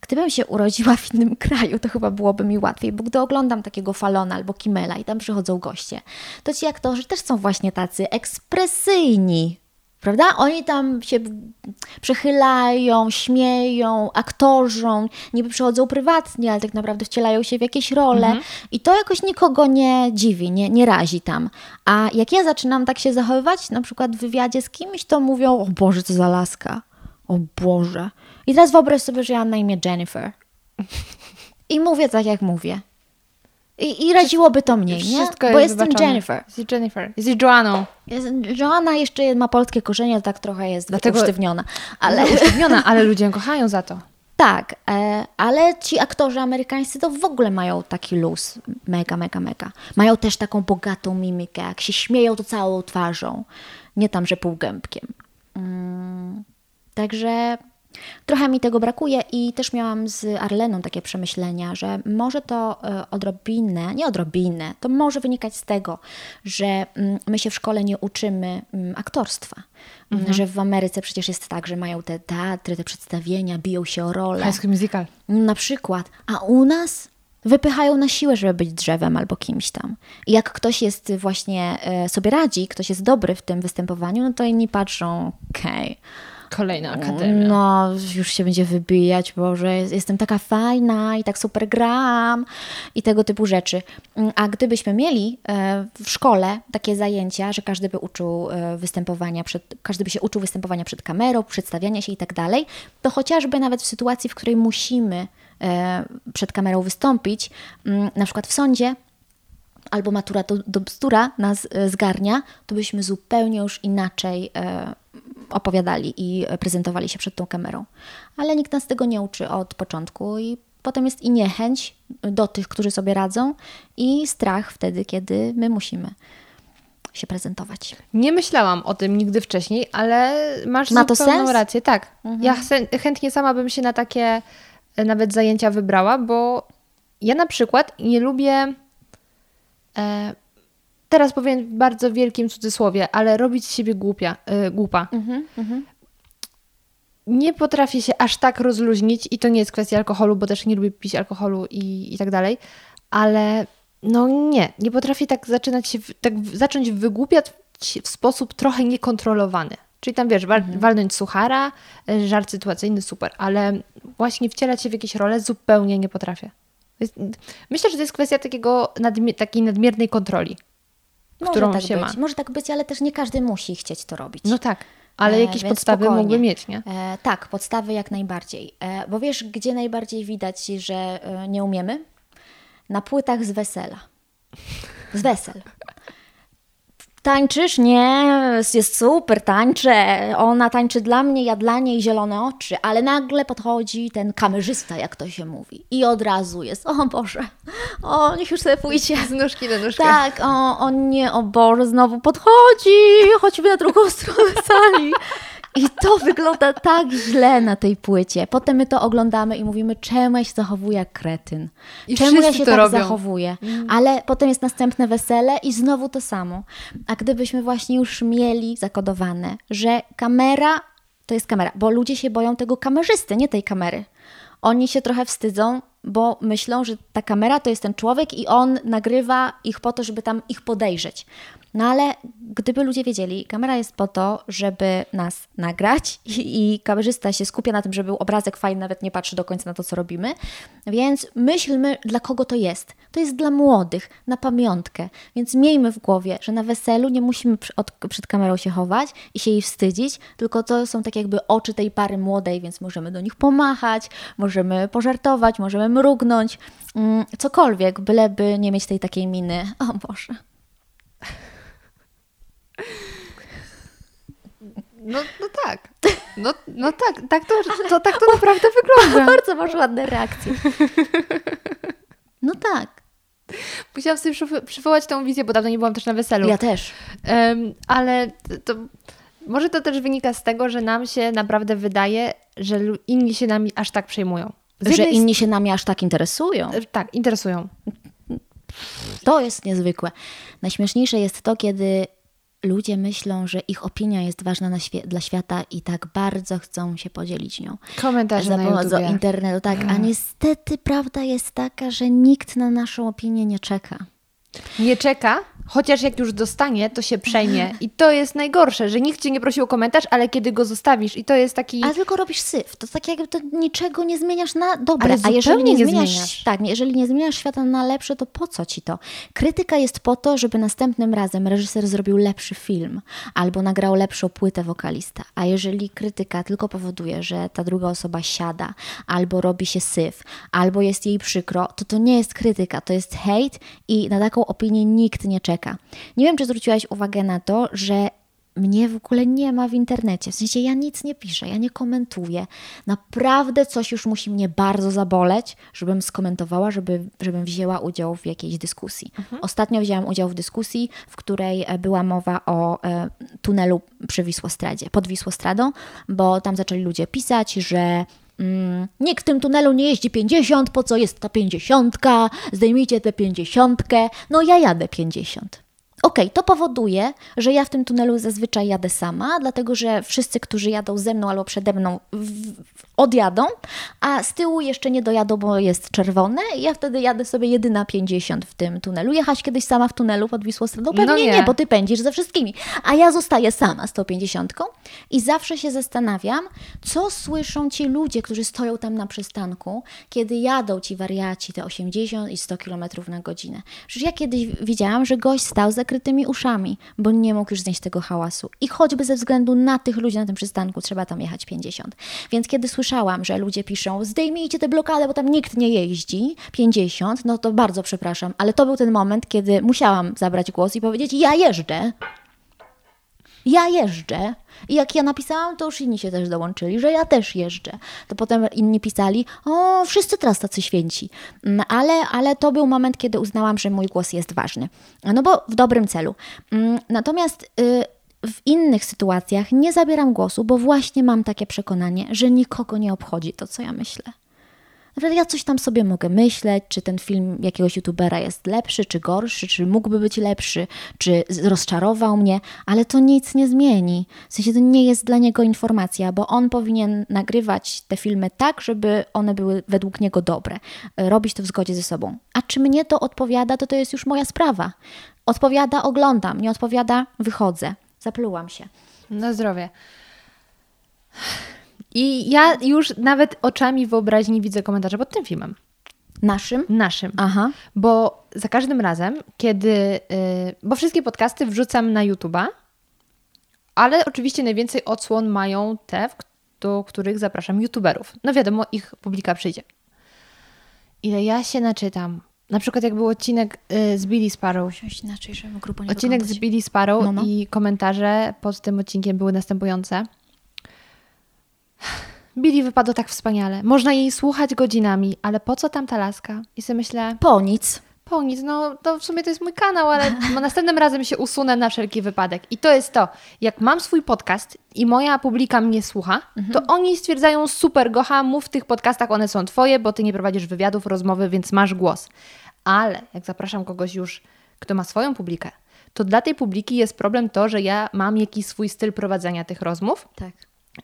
gdybym się urodziła w innym kraju, to chyba byłoby mi łatwiej, bo gdy oglądam takiego Falona albo Kimela i tam przychodzą goście, to ci aktorzy też są właśnie tacy ekspresyjni. Prawda? Oni tam się przechylają, śmieją, aktorzą, niby przychodzą prywatnie, ale tak naprawdę wcielają się w jakieś role i to jakoś nikogo nie dziwi, nie, nie razi tam. A jak ja zaczynam tak się zachowywać, na przykład w wywiadzie z kimś, to mówią, o Boże, co za laska. O Boże. I teraz wyobraź sobie, że ja mam na imię Jennifer. I mówię tak, jak mówię. I, i radziłoby to mniej, nie? Bo jest jestem wybaczone. Jennifer. Jesteś Jennifer. Jesteś Joanną. Jest, Joanna jeszcze ma polskie korzenie, tak trochę jest Dlatego- usztywniona. Ale Ale usztywniona, ale ludzie ją kochają za to. tak, e, ale ci aktorzy amerykańscy to w ogóle mają taki luz. Mega, mega, mega. Mają też taką bogatą mimikę. Jak się śmieją, to całą twarzą. Nie tam, że półgębkiem. Mm, także trochę mi tego brakuje i też miałam z Arleną takie przemyślenia, że może to e, odrobinę, nie odrobinę, to może wynikać z tego, że mm, my się w szkole nie uczymy mm, aktorstwa. Mm, Że w Ameryce przecież jest tak, że mają te teatry, te przedstawienia, biją się o rolę. High School Musical. Na przykład. A u nas wypychają na siłę, żeby być drzewem albo kimś tam. I jak ktoś jest właśnie, e, sobie radzi, ktoś jest dobry w tym występowaniu, no to inni patrzą, okej, Kolejna akademia. no już się będzie wybijać, Boże, jest- jestem taka fajna i tak super gram i tego typu rzeczy. Mm, A gdybyśmy mieli e, w szkole takie zajęcia, że każdy by uczył e, występowania przed, każdy by się uczył występowania przed kamerą, przedstawiania się i tak dalej, to chociażby nawet w sytuacji, w której musimy e, przed kamerą wystąpić, mm, na przykład w sądzie, albo matura do, do bzdura nas zgarnia, to byśmy zupełnie już inaczej opowiadali i prezentowali się przed tą kamerą. Ale nikt nas tego nie uczy od początku i potem jest i niechęć do tych, którzy sobie radzą i strach wtedy, kiedy my musimy się prezentować. Nie myślałam o tym nigdy wcześniej, ale masz Ma to sens? rację. Tak. Ja chę- chętnie sama bym się na takie e, nawet zajęcia wybrała, bo ja na przykład nie lubię e, teraz powiem w bardzo wielkim cudzysłowie, ale robić z siebie głupia, e, głupa. Nie potrafię się aż tak rozluźnić i to nie jest kwestia alkoholu, bo też nie lubię pić alkoholu i, i tak dalej, ale no nie, nie potrafię tak zaczynać się, tak zacząć wygłupiać w sposób trochę niekontrolowany. Czyli tam wiesz, wal, walnąć suchara, e, żart sytuacyjny, super, ale właśnie wcielać się w jakieś role zupełnie nie potrafię. Myślę, że to jest kwestia takiego nadmi- takiej nadmiernej kontroli, którą Może tak się być, ma. może tak być, ale też nie każdy musi chcieć to robić. No tak, ale E, jakieś więc podstawy spokojnie. mógłby mieć, nie? E, tak, podstawy jak najbardziej. E, bo wiesz, gdzie najbardziej widać, że e, nie umiemy? Na płytach z wesela. Z wesel. Tańczysz? Nie, jest super, tańczę. Ona tańczy dla mnie, ja dla niej zielone oczy, ale nagle podchodzi ten kamerzysta, jak to się mówi. I od razu jest, o Boże, o, niech już sobie pójdzie. Z nóżki do nóżki. Tak, o, o nie, o Boże, znowu podchodzi, chodźmy na drugą stronę sali. I to wygląda tak źle na tej płycie. Potem my to oglądamy i mówimy, czemu ja się zachowuję jak kretyn? I czemu ja się to tak robią. zachowuję? Ale potem jest następne wesele i znowu to samo. A gdybyśmy właśnie już mieli zakodowane, że kamera to jest kamera, bo ludzie się boją tego kamerzysty, nie tej kamery. Oni się trochę wstydzą, bo myślą, że ta kamera to jest ten człowiek i on nagrywa ich po to, żeby tam ich podejrzeć. No ale gdyby ludzie wiedzieli, kamera jest po to, żeby nas nagrać i, i kamerzysta się skupia na tym, żeby był obrazek fajny, nawet nie patrzy do końca na to, co robimy. Więc myślmy, dla kogo to jest. To jest dla młodych, na pamiątkę. Więc miejmy w głowie, że na weselu nie musimy przy- od, przed kamerą się chować i się jej wstydzić, tylko to są tak jakby oczy tej pary młodej, więc możemy do nich pomachać, możemy pożartować, możemy mrugnąć, mm, cokolwiek, byleby nie mieć tej takiej miny. O Boże. No, no tak. No, no tak, tak to, to, tak to naprawdę wygląda. Bardzo masz ładne reakcje. No tak, Musiałam sobie przywo- przywołać tą wizję, bo dawno nie byłam też na weselu. ja też. Em, ale to, może to też wynika z tego, że nam się naprawdę wydaje, że inni się nami aż tak przejmują. Z Że inni się nami aż tak interesują. s- Tak, interesują. To jest niezwykłe. Najśmieszniejsze jest to, kiedy ludzie myślą, że ich opinia jest ważna na świe- dla świata i tak bardzo chcą się podzielić nią. Komentarze Za pomocą internetu, tak. A niestety prawda jest taka, że nikt na naszą opinię nie czeka. Nie czeka, chociaż jak już dostanie, to się przejmie. I to jest najgorsze, że nikt cię nie prosił o komentarz, ale kiedy go zostawisz i to jest taki... Ale tylko robisz syf. To tak jakby to niczego nie zmieniasz na dobre. Ale A jeżeli nie nie zmieniasz, zmieniasz. tak, jeżeli nie zmieniasz świata na lepsze, to po co ci to? Krytyka jest po to, żeby następnym razem reżyser zrobił lepszy film albo nagrał lepszą płytę wokalista. A jeżeli krytyka tylko powoduje, że ta druga osoba siada, albo robi się syf, albo jest jej przykro, to to nie jest krytyka, to jest hejt i na taką opinię nikt nie czeka. Nie wiem, czy zwróciłaś uwagę na to, że mnie w ogóle nie ma w internecie. W sensie ja nic nie piszę, ja nie komentuję. Naprawdę coś już musi mnie bardzo zaboleć, żebym skomentowała, żeby, żebym wzięła udział w jakiejś dyskusji. Ostatnio wzięłam udział w dyskusji, w której e, była mowa o e, tunelu przy Wisłostradzie, pod Wisłostradą, bo tam zaczęli ludzie pisać, że Mm, nikt w tym tunelu nie jeździ 50, po co jest ta 50? Zdejmijcie tę 50. No ja jadę 50. Okej, to powoduje, że ja w tym tunelu zazwyczaj jadę sama, dlatego że wszyscy, którzy jadą ze mną albo przede mną, w, odjadą, a z tyłu jeszcze nie dojadą, bo jest czerwone i ja wtedy jadę sobie jedyna 50 w tym tunelu. Jechać kiedyś sama w tunelu pod Wisłostradą? Pewnie No nie. nie, bo ty pędzisz ze wszystkimi, a ja zostaję sama z tą 50 i zawsze się zastanawiam, co słyszą ci ludzie, którzy stoją tam na przystanku, kiedy jadą ci wariaci te 80 i 100 km na godzinę. Przecież ja kiedyś widziałam, że gość stał z zakrytymi uszami, bo nie mógł już znieść tego hałasu. I choćby ze względu na tych ludzi na tym przystanku trzeba tam jechać 50. Więc kiedy słyszałam, że ludzie piszą, zdejmijcie tę blokadę, bo tam nikt nie jeździ, 50, no to bardzo przepraszam, ale to był ten moment, kiedy musiałam zabrać głos i powiedzieć, ja jeżdżę. Ja jeżdżę. I jak ja napisałam, to już inni się też dołączyli, że ja też jeżdżę. To potem inni pisali, o, wszyscy teraz tacy święci. Mm, Ale, ale to był moment, kiedy uznałam, że mój głos jest ważny. No bo w dobrym celu. Mm, Natomiast y, w innych sytuacjach nie zabieram głosu, bo właśnie mam takie przekonanie, że nikogo nie obchodzi to, co ja myślę. Naprawdę ja coś tam sobie mogę myśleć, czy ten film jakiegoś youtubera jest lepszy, czy gorszy, czy mógłby być lepszy, czy rozczarował mnie, ale to nic nie zmieni. W sensie to nie jest dla niego informacja, bo on powinien nagrywać te filmy tak, żeby one były według niego dobre. Robić to w zgodzie ze sobą. A czy mnie to odpowiada, to to jest już moja sprawa. Odpowiada, oglądam, nie odpowiada, wychodzę. Zaplułam się. Na zdrowie. I ja już nawet oczami wyobraźni widzę komentarze pod tym filmem. Naszym? Naszym. Aha. Bo za każdym razem, kiedy. y, bo wszystkie podcasty wrzucam na YouTube'a, ale oczywiście najwięcej odsłon mają te, do których zapraszam YouTuberów. No wiadomo, ich publika przyjdzie. Ile ja się naczytam. Na przykład, jak był odcinek y, z Billy Sparrow. Coś inaczej, żeby grubo nie Odcinek z wyglądać. Billy Sparrow No, no. i komentarze pod tym odcinkiem były następujące. Billy wypadła tak wspaniale. Można jej słuchać godzinami, ale po co tam ta laska? I sobie myślę, Po nic. Po nic, no to w sumie to jest mój kanał, ale następnym razem się usunę na wszelki wypadek. I to jest to, jak mam swój podcast i moja publika mnie słucha, to oni stwierdzają super, Gocha, mów w tych podcastach, one są twoje, bo ty nie prowadzisz wywiadów, rozmowy, więc masz głos. Ale jak zapraszam kogoś już, kto ma swoją publikę, to dla tej publiki jest problem to, że ja mam jakiś swój styl prowadzenia tych rozmów Tak.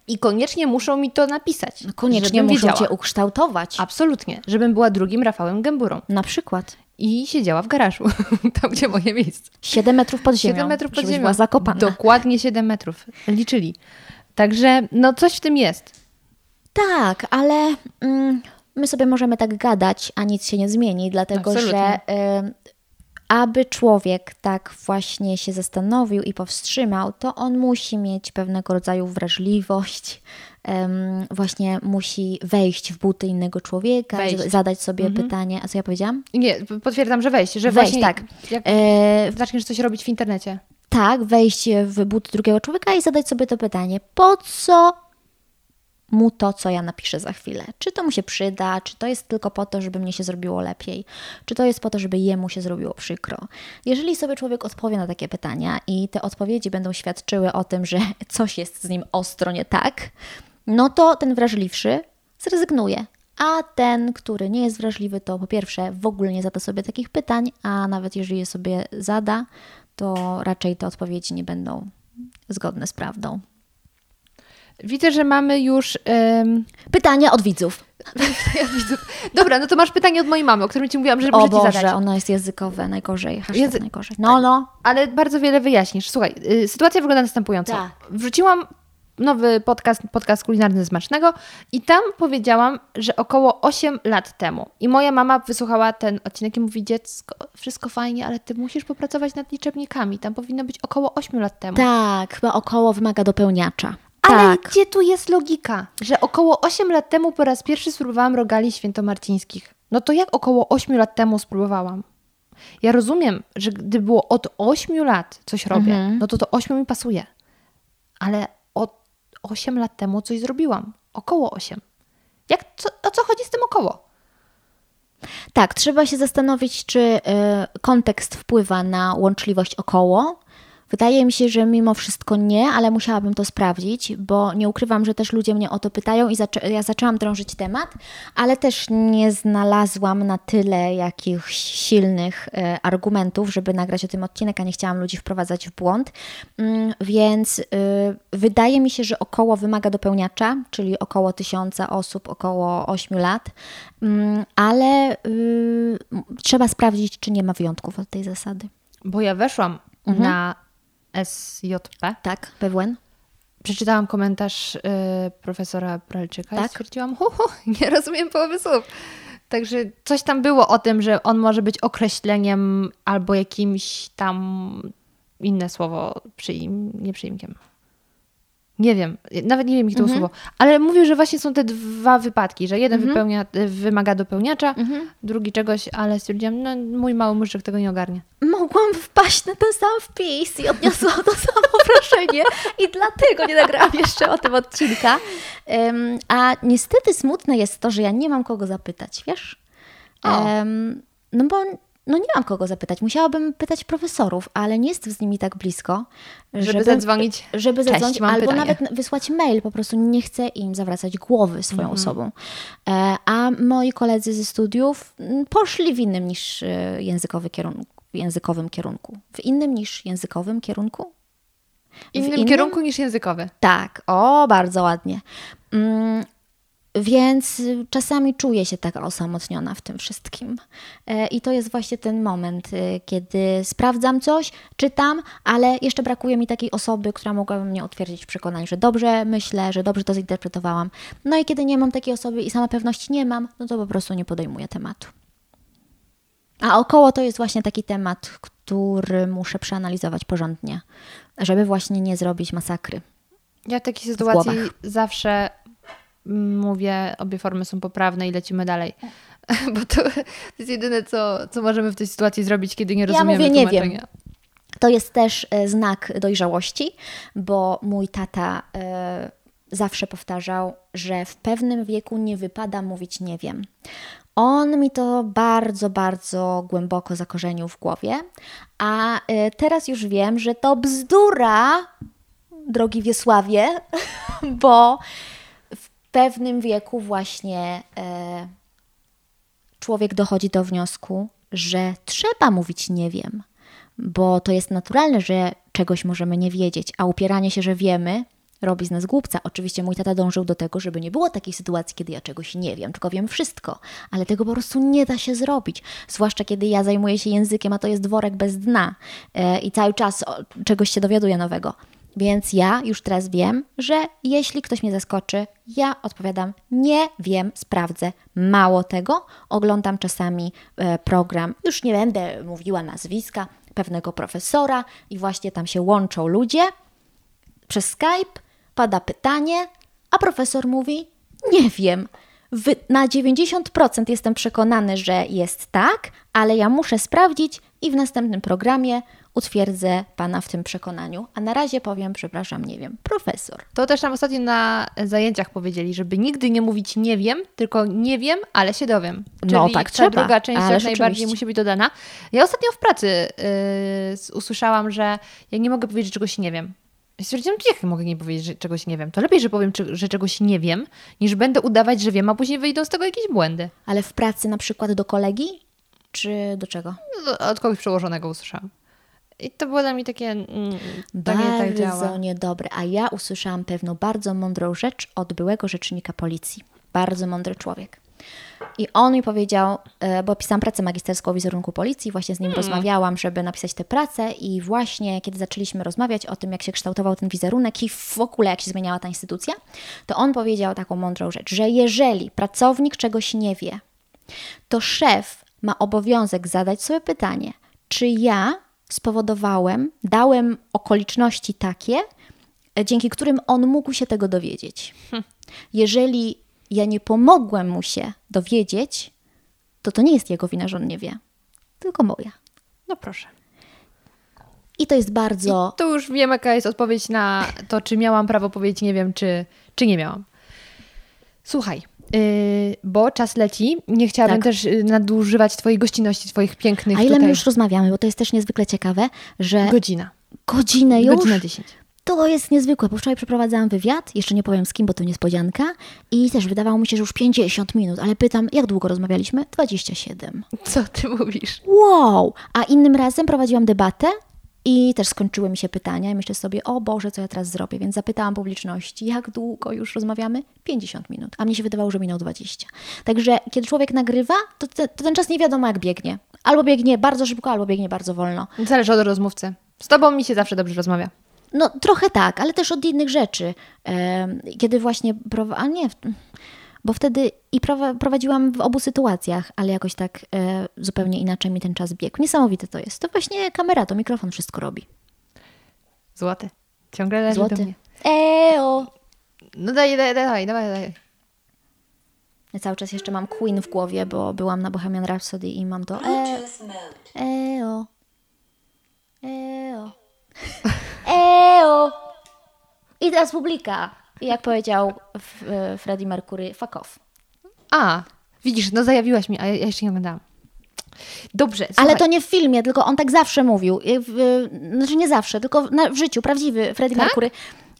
i koniecznie muszą mi to napisać. No koniecznie muszą wiedziała. cię ukształtować. Absolutnie, żebym była drugim Rafałem Gęburą Na przykład. I siedziała w garażu, tam gdzie moje miejsce. 7 metrów pod ziemią. 7 metrów pod ziemią. była zakopana. Dokładnie 7 metrów. Liczyli. Także no coś w tym jest. Tak, ale mm, my sobie możemy tak gadać, a nic się nie zmieni, dlatego Absolutnie. że y, aby człowiek tak właśnie się zastanowił i powstrzymał, to on musi mieć pewnego rodzaju wrażliwość, em, właśnie musi wejść w buty innego człowieka, Wejść. zadać sobie pytanie, a co ja powiedziałam? Nie, potwierdzam, że wejść, że Wejść, tak. jak E, zaczniesz coś robić w internecie. tak, wejść w buty drugiego człowieka i zadać sobie to pytanie, po co mu to, co ja napiszę za chwilę? Czy to mu się przyda, czy to jest tylko po to, żeby mnie się zrobiło lepiej, czy to jest po to, żeby jemu się zrobiło przykro? Jeżeli sobie człowiek odpowie na takie pytania i te odpowiedzi będą świadczyły o tym, że coś jest z nim ostro nie tak, no to ten wrażliwszy zrezygnuje. A ten, który nie jest wrażliwy, to po pierwsze w ogóle nie zada sobie takich pytań, a nawet jeżeli je sobie zada, to raczej te odpowiedzi nie będą zgodne z prawdą. Widzę, że mamy już. em, Pytania od widzów. Dobra, no to masz pytanie od mojej mamy, o którym ci mówiłam, że muszę ci Boże, zadać. ono jest językowe, najgorzej. Języ- najgorzej. No, no. Ale bardzo wiele wyjaśnisz. Słuchaj, y, sytuacja wygląda następująco. Tak. Wrzuciłam nowy podcast, podcast kulinarny Smacznego i tam powiedziałam, że około 8 lat temu. I moja mama wysłuchała ten odcinek i mówi, dziecko, wszystko fajnie, ale ty musisz popracować nad liczebnikami. Tam powinno być około 8 lat temu. Tak, chyba około wymaga dopełniacza. Ale tak. gdzie tu jest logika? Że około 8 lat temu po raz pierwszy spróbowałam rogali świętomarcińskich. No to jak około 8 lat temu spróbowałam? Ja rozumiem, że gdy było od 8 lat coś robię, no to to 8 mi pasuje. Ale 8 lat temu coś zrobiłam. Około 8. Jak, co, o co chodzi z tym około? Tak, trzeba się zastanowić, czy y, kontekst wpływa na łączliwość około. Wydaje mi się, że mimo wszystko nie, ale musiałabym to sprawdzić, bo nie ukrywam, że też ludzie mnie o to pytają i zaczę- ja zaczęłam drążyć temat, ale też nie znalazłam na tyle jakichś silnych e, argumentów, żeby nagrać o tym odcinek, a nie chciałam ludzi wprowadzać w błąd. Mm, Więc y, wydaje mi się, że około wymaga dopełniacza, czyli około tysiąca osób, około 8 lat, Mm, ale y, trzeba sprawdzić, czy nie ma wyjątków od tej zasady. Bo ja weszłam na SJP, Tak, PWN? przeczytałam komentarz y, profesora Pralczyka i Tak. stwierdziłam, hu, hu, nie rozumiem połowy słów. Także coś tam było o tym, że on może być określeniem albo jakimś tam inne słowo przyim, nie przyimkiem. Nie wiem, nawet nie wiem, jakie to Mhm. słowo, ale mówił, że właśnie są te dwa wypadki, że jeden wypełnia, y, wymaga dopełniacza, Mhm. drugi czegoś, ale stwierdziłam, no mój mały muszczyk tego nie ogarnie. Mogłam wpaść na ten sam wpis i odniosłam to samo wrażenie i dlatego nie nagrałam jeszcze o tym odcinka. Em, a niestety smutne jest to, że ja nie mam kogo zapytać, wiesz? Em, no bo no nie mam kogo zapytać. Musiałabym pytać profesorów, ale nie jestem z nimi tak blisko, Żeby zadzwonić. Żeby Cześć, zadzwonić, mam albo pytanie. nawet wysłać mail, po prostu nie chcę im zawracać głowy swoją Mhm. osobą. E, A moi koledzy ze studiów mm, poszli w innym niż e, językowy kierunku, językowym kierunku. W innym niż językowym kierunku? W innym, kierunku niż językowy. Tak, o, bardzo ładnie. Więc y, czasami czuję się tak osamotniona w tym wszystkim. E, I to jest właśnie ten moment, y, kiedy sprawdzam coś, czytam, ale jeszcze brakuje mi takiej osoby, która mogłaby mnie utwierdzić w przekonaniu, że dobrze myślę, że dobrze to zinterpretowałam. No i kiedy nie mam takiej osoby i sama pewności nie mam, no to po prostu nie podejmuję tematu. A około to jest właśnie taki temat, który muszę przeanalizować porządnie, żeby właśnie nie zrobić masakry. Ja w takiej sytuacji głowach. zawsze mówię, obie formy są poprawne i lecimy dalej. Bo to jest jedyne, co, co możemy w tej sytuacji zrobić, kiedy nie Ja rozumiemy mówię, nie tłumaczenia. To jest też e, znak dojrzałości, bo mój tata e, zawsze powtarzał, że w pewnym wieku nie wypada mówić nie wiem. On mi to bardzo, bardzo głęboko zakorzenił w głowie, a e, teraz już wiem, że to bzdura, drogi Wiesławie, bo pewnym wieku właśnie e, człowiek dochodzi do wniosku, że trzeba mówić nie wiem, bo to jest naturalne, że czegoś możemy nie wiedzieć, a upieranie się, że wiemy, robi z nas głupca. Oczywiście mój tata dążył do tego, żeby nie było takiej sytuacji, kiedy ja czegoś nie wiem, tylko wiem wszystko, ale tego po prostu nie da się zrobić. Zwłaszcza kiedy ja zajmuję się językiem, a to jest worek bez dna e, i cały czas o, czegoś się dowiaduję nowego. Więc ja już teraz wiem, że jeśli ktoś mnie zaskoczy, ja odpowiadam nie wiem, sprawdzę. Mało tego, oglądam czasami e, program, już nie będę mówiła nazwiska, pewnego profesora i właśnie tam się łączą ludzie przez Skype, pada pytanie, a profesor mówi nie wiem. Na 90% jestem przekonany, że jest tak, ale ja muszę sprawdzić i w następnym programie utwierdzę pana w tym przekonaniu. A na razie powiem, przepraszam, nie wiem, profesor. To też nam ostatnio na zajęciach powiedzieli, żeby nigdy nie mówić nie wiem, tylko nie wiem, ale się dowiem. Czyli No, tak ta trzeba, druga część ależ najbardziej musi być dodana. Ja ostatnio w pracy yy, usłyszałam, że ja nie mogę powiedzieć, że czegoś nie wiem. I stwierdziłam, jak mogę nie powiedzieć, że czegoś nie wiem? To lepiej, że powiem, że czegoś nie wiem, niż będę udawać, że wiem, a później wyjdą z tego jakieś błędy. Ale w pracy na przykład do kolegi, czy do czego? No, Od kogoś przełożonego usłyszałam. I to było dla mnie takie, mm, tak. Bardzo niedobre. A ja usłyszałam pewną bardzo mądrą rzecz od byłego rzecznika policji. Bardzo mądry człowiek. I on mi powiedział, e, bo pisałam pracę magisterską o wizerunku policji, właśnie z nim rozmawiałam, żeby napisać tę pracę i właśnie kiedy zaczęliśmy rozmawiać o tym, jak się kształtował ten wizerunek i w ogóle jak się zmieniała ta instytucja, to on powiedział taką mądrą rzecz, że jeżeli pracownik czegoś nie wie, to szef ma obowiązek zadać sobie pytanie, czy ja spowodowałem, dałem okoliczności takie, e, dzięki którym on mógł się tego dowiedzieć. Jeżeli ja nie pomogłem mu się dowiedzieć, to to nie jest jego wina, że on nie wie, tylko moja. No proszę. I to jest bardzo. To już wiem, jaka jest odpowiedź na to, czy miałam prawo powiedzieć nie wiem, czy, czy nie miałam. Słuchaj, bo czas leci. Nie chciałabym Tak. też yy, nadużywać Twojej gościnności, Twoich pięknych A ile my tutaj... już rozmawiamy, bo to jest też niezwykle ciekawe, że Godzina. godzinę już. Godzina 10. To jest niezwykłe, bo wczoraj przeprowadzałam wywiad, jeszcze nie powiem z kim, bo to niespodzianka i też wydawało mi się, że już 50 minut, ale pytam, jak długo rozmawialiśmy? 27. Co Ty mówisz? Wow! A innym razem prowadziłam debatę i też skończyły mi się pytania i myślę sobie, o Boże, co ja teraz zrobię? Więc zapytałam publiczności, jak długo już rozmawiamy? 50 minut. A mnie się wydawało, że minął 20. Także kiedy człowiek nagrywa, to, te, to ten czas nie wiadomo jak biegnie. Albo biegnie bardzo szybko, albo biegnie bardzo wolno. Zależy od rozmówcy. Z Tobą mi się zawsze dobrze rozmawia. No trochę tak, ale też od innych rzeczy. Kiedy właśnie, a nie, bo wtedy i prowa- prowadziłam w obu sytuacjach, ale jakoś tak e, zupełnie inaczej mi ten czas biegł. Niesamowite to jest. To właśnie kamera, to mikrofon wszystko robi. Złoty. Ciągle leży do Złoty. mnie. Eo! No daj, daj, daj, dawaj, daj. Ja cały czas jeszcze mam Queen w głowie, bo byłam na Bohemian Rhapsody i mam to e. Eo. Eo. Eo. I teraz publika. I jak powiedział e, Freddie Mercury, fuck off. A, widzisz, no zajawiłaś mi, a ja jeszcze nie oglądałam. Dobrze, Ale słuchaj. to nie w filmie, tylko on tak zawsze mówił. Y, znaczy nie zawsze, tylko w, życiu, prawdziwy Freddie Tak? Mercury.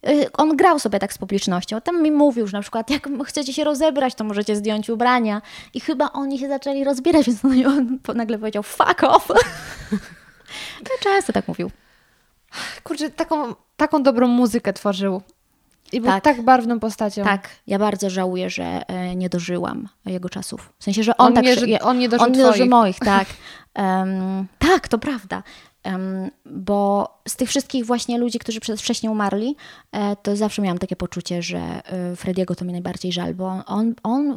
Y, On grał sobie tak z publicznością. Tam mi mówił, że na przykład jak chcecie się rozebrać, to możecie zdjąć ubrania. I chyba oni się zaczęli rozbierać, więc on, nagle powiedział fuck off. No, Często tak mówił. Kurczę, taką, taką dobrą muzykę tworzył. I był Tak. tak, barwną postacią. Tak, ja bardzo żałuję, że e, nie dożyłam jego czasów. W sensie, że on, On tak... nie on nie dożył on nie dożył moich, tak. Em, tak, to prawda. Em, bo z tych wszystkich właśnie ludzi, którzy przez wcześniej umarli, e, to zawsze miałam takie poczucie, że e, Frediego to mi najbardziej żal, bo on, on,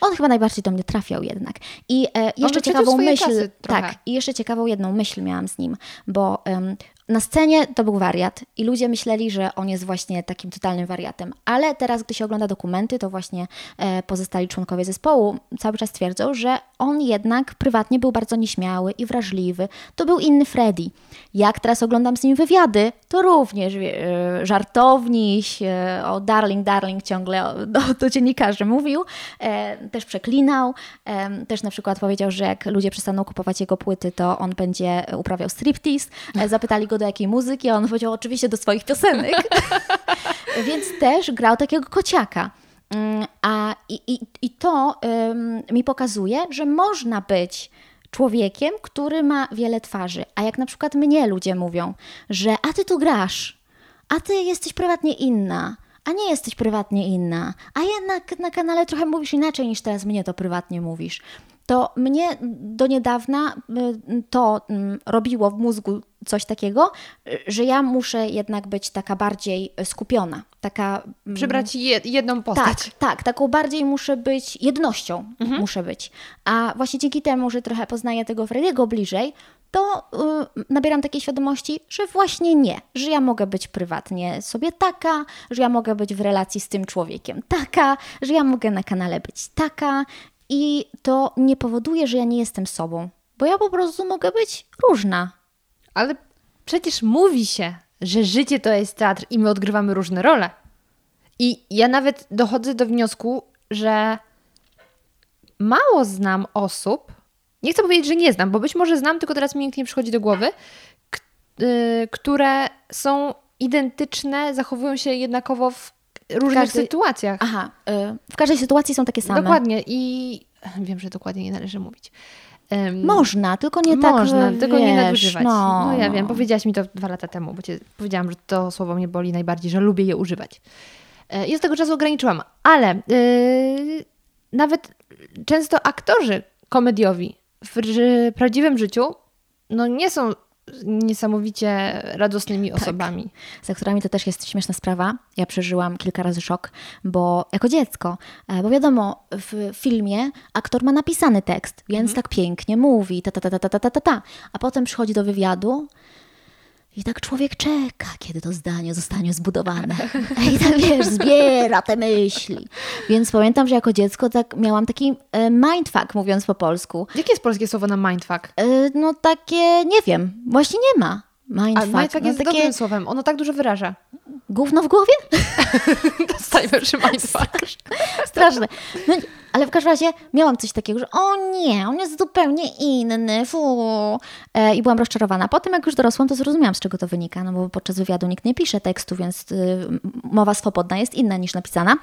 on chyba najbardziej do mnie trafiał jednak. I e, jeszcze ciekawą myśl, tak, i jeszcze ciekawą jedną myśl miałam z nim, bo em, na scenie to był wariat i ludzie myśleli, że on jest właśnie takim totalnym wariatem, ale teraz, gdy się ogląda dokumenty, to właśnie e, pozostali członkowie zespołu cały czas twierdzą, że on jednak prywatnie był bardzo nieśmiały i wrażliwy. To był inny Freddy. Jak teraz oglądam z nim wywiady, to również e, żartowniś, o darling, darling ciągle do, do dziennikarzy mówił, e, też przeklinał, e, też na przykład powiedział, że jak ludzie przestaną kupować jego płyty, to on będzie uprawiał striptease. Zapytali go do jakiej muzyki, a on powiedział oczywiście do swoich piosenek. Więc też grał takiego kociaka. Mm, A i, i, i to mi pokazuje, że można być człowiekiem, który ma wiele twarzy. A jak na przykład mnie ludzie mówią, że a ty tu grasz, a ty jesteś prywatnie inna, a nie jesteś prywatnie inna, a jednak na kanale trochę mówisz inaczej niż teraz mnie to prywatnie mówisz. To mnie do niedawna y, to mm, robiło w mózgu coś takiego, że ja muszę jednak być taka bardziej skupiona, taka... mm, Przybrać je, jedną postać. tak, tak, taką bardziej muszę być jednością, Mhm. muszę być. A właśnie dzięki temu, że trochę poznaję tego Frediego bliżej, to y, nabieram takiej świadomości, że właśnie nie, że ja mogę być prywatnie sobie taka, że ja mogę być w relacji z tym człowiekiem taka, że ja mogę na kanale być taka i to nie powoduje, że ja nie jestem sobą, bo ja po prostu mogę być różna. Ale przecież mówi się, że życie to jest teatr i my odgrywamy różne role. I ja nawet dochodzę do wniosku, że mało znam osób, nie chcę powiedzieć, że nie znam, bo być może znam, tylko teraz mi nikt nie przychodzi do głowy, y, które są identyczne, zachowują się jednakowo w różnych Każdy- sytuacjach. Aha, y, w każdej sytuacji są takie same. Dokładnie. I wiem, że dokładnie nie należy mówić. Em, Można, tylko nie tak, Można, wiesz, tylko nie nadużywać. No, No, ja no. wiem, powiedziałaś mi to dwa lata temu, bo cię powiedziałam, że to słowo mnie boli najbardziej, że lubię je używać. E, I od tego czasu ograniczyłam. Ale yy, nawet często aktorzy komediowi w ży- prawdziwym życiu no nie są niesamowicie radosnymi Tak. osobami. Z aktorami to też jest śmieszna sprawa. Ja przeżyłam kilka razy szok, bo jako dziecko, e, bo wiadomo, w filmie aktor ma napisany tekst, więc tak pięknie mówi, ta, ta, ta, ta, ta, ta, ta, ta. A potem przychodzi do wywiadu i tak człowiek czeka, kiedy to zdanie zostanie zbudowane. I tak wiesz, zbiera te myśli. Więc pamiętam, że jako dziecko tak miałam taki e, mindfuck, mówiąc po polsku. Jakie jest polskie słowo na mindfuck? E, No takie, nie wiem, właśnie nie ma. A Mindfuck, mindfuck no jest takie dobrym słowem, ono tak dużo wyraża. gówno w głowie? Dostajmy przy mindfuck. Straszne. No, ale w każdym razie miałam coś takiego, że o nie, on jest zupełnie inny, fu. E, I byłam rozczarowana. Potem jak już dorosłam, to zrozumiałam, z czego to wynika, no bo podczas wywiadu nikt nie pisze tekstu, więc y, mowa swobodna jest inna niż napisana.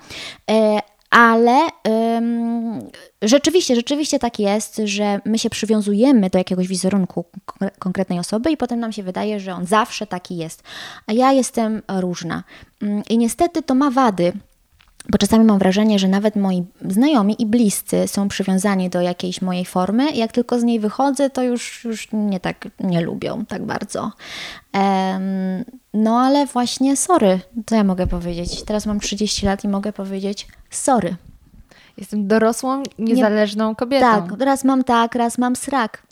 E, ale ym, rzeczywiście, rzeczywiście tak jest, że my się przywiązujemy do jakiegoś wizerunku kon- konkretnej osoby i potem nam się wydaje, że on zawsze taki jest. A ja jestem różna. Ym, I niestety to ma wady. Bo czasami mam wrażenie, że nawet moi znajomi i bliscy są przywiązani do jakiejś mojej formy. Jak tylko z niej wychodzę, to już, już mnie tak nie lubią tak bardzo. Em, no ale właśnie sorry, to ja mogę powiedzieć. Teraz mam 30 lat i mogę powiedzieć sorry. Jestem dorosłą, niezależną kobietą. Tak, raz mam tak, raz mam srak.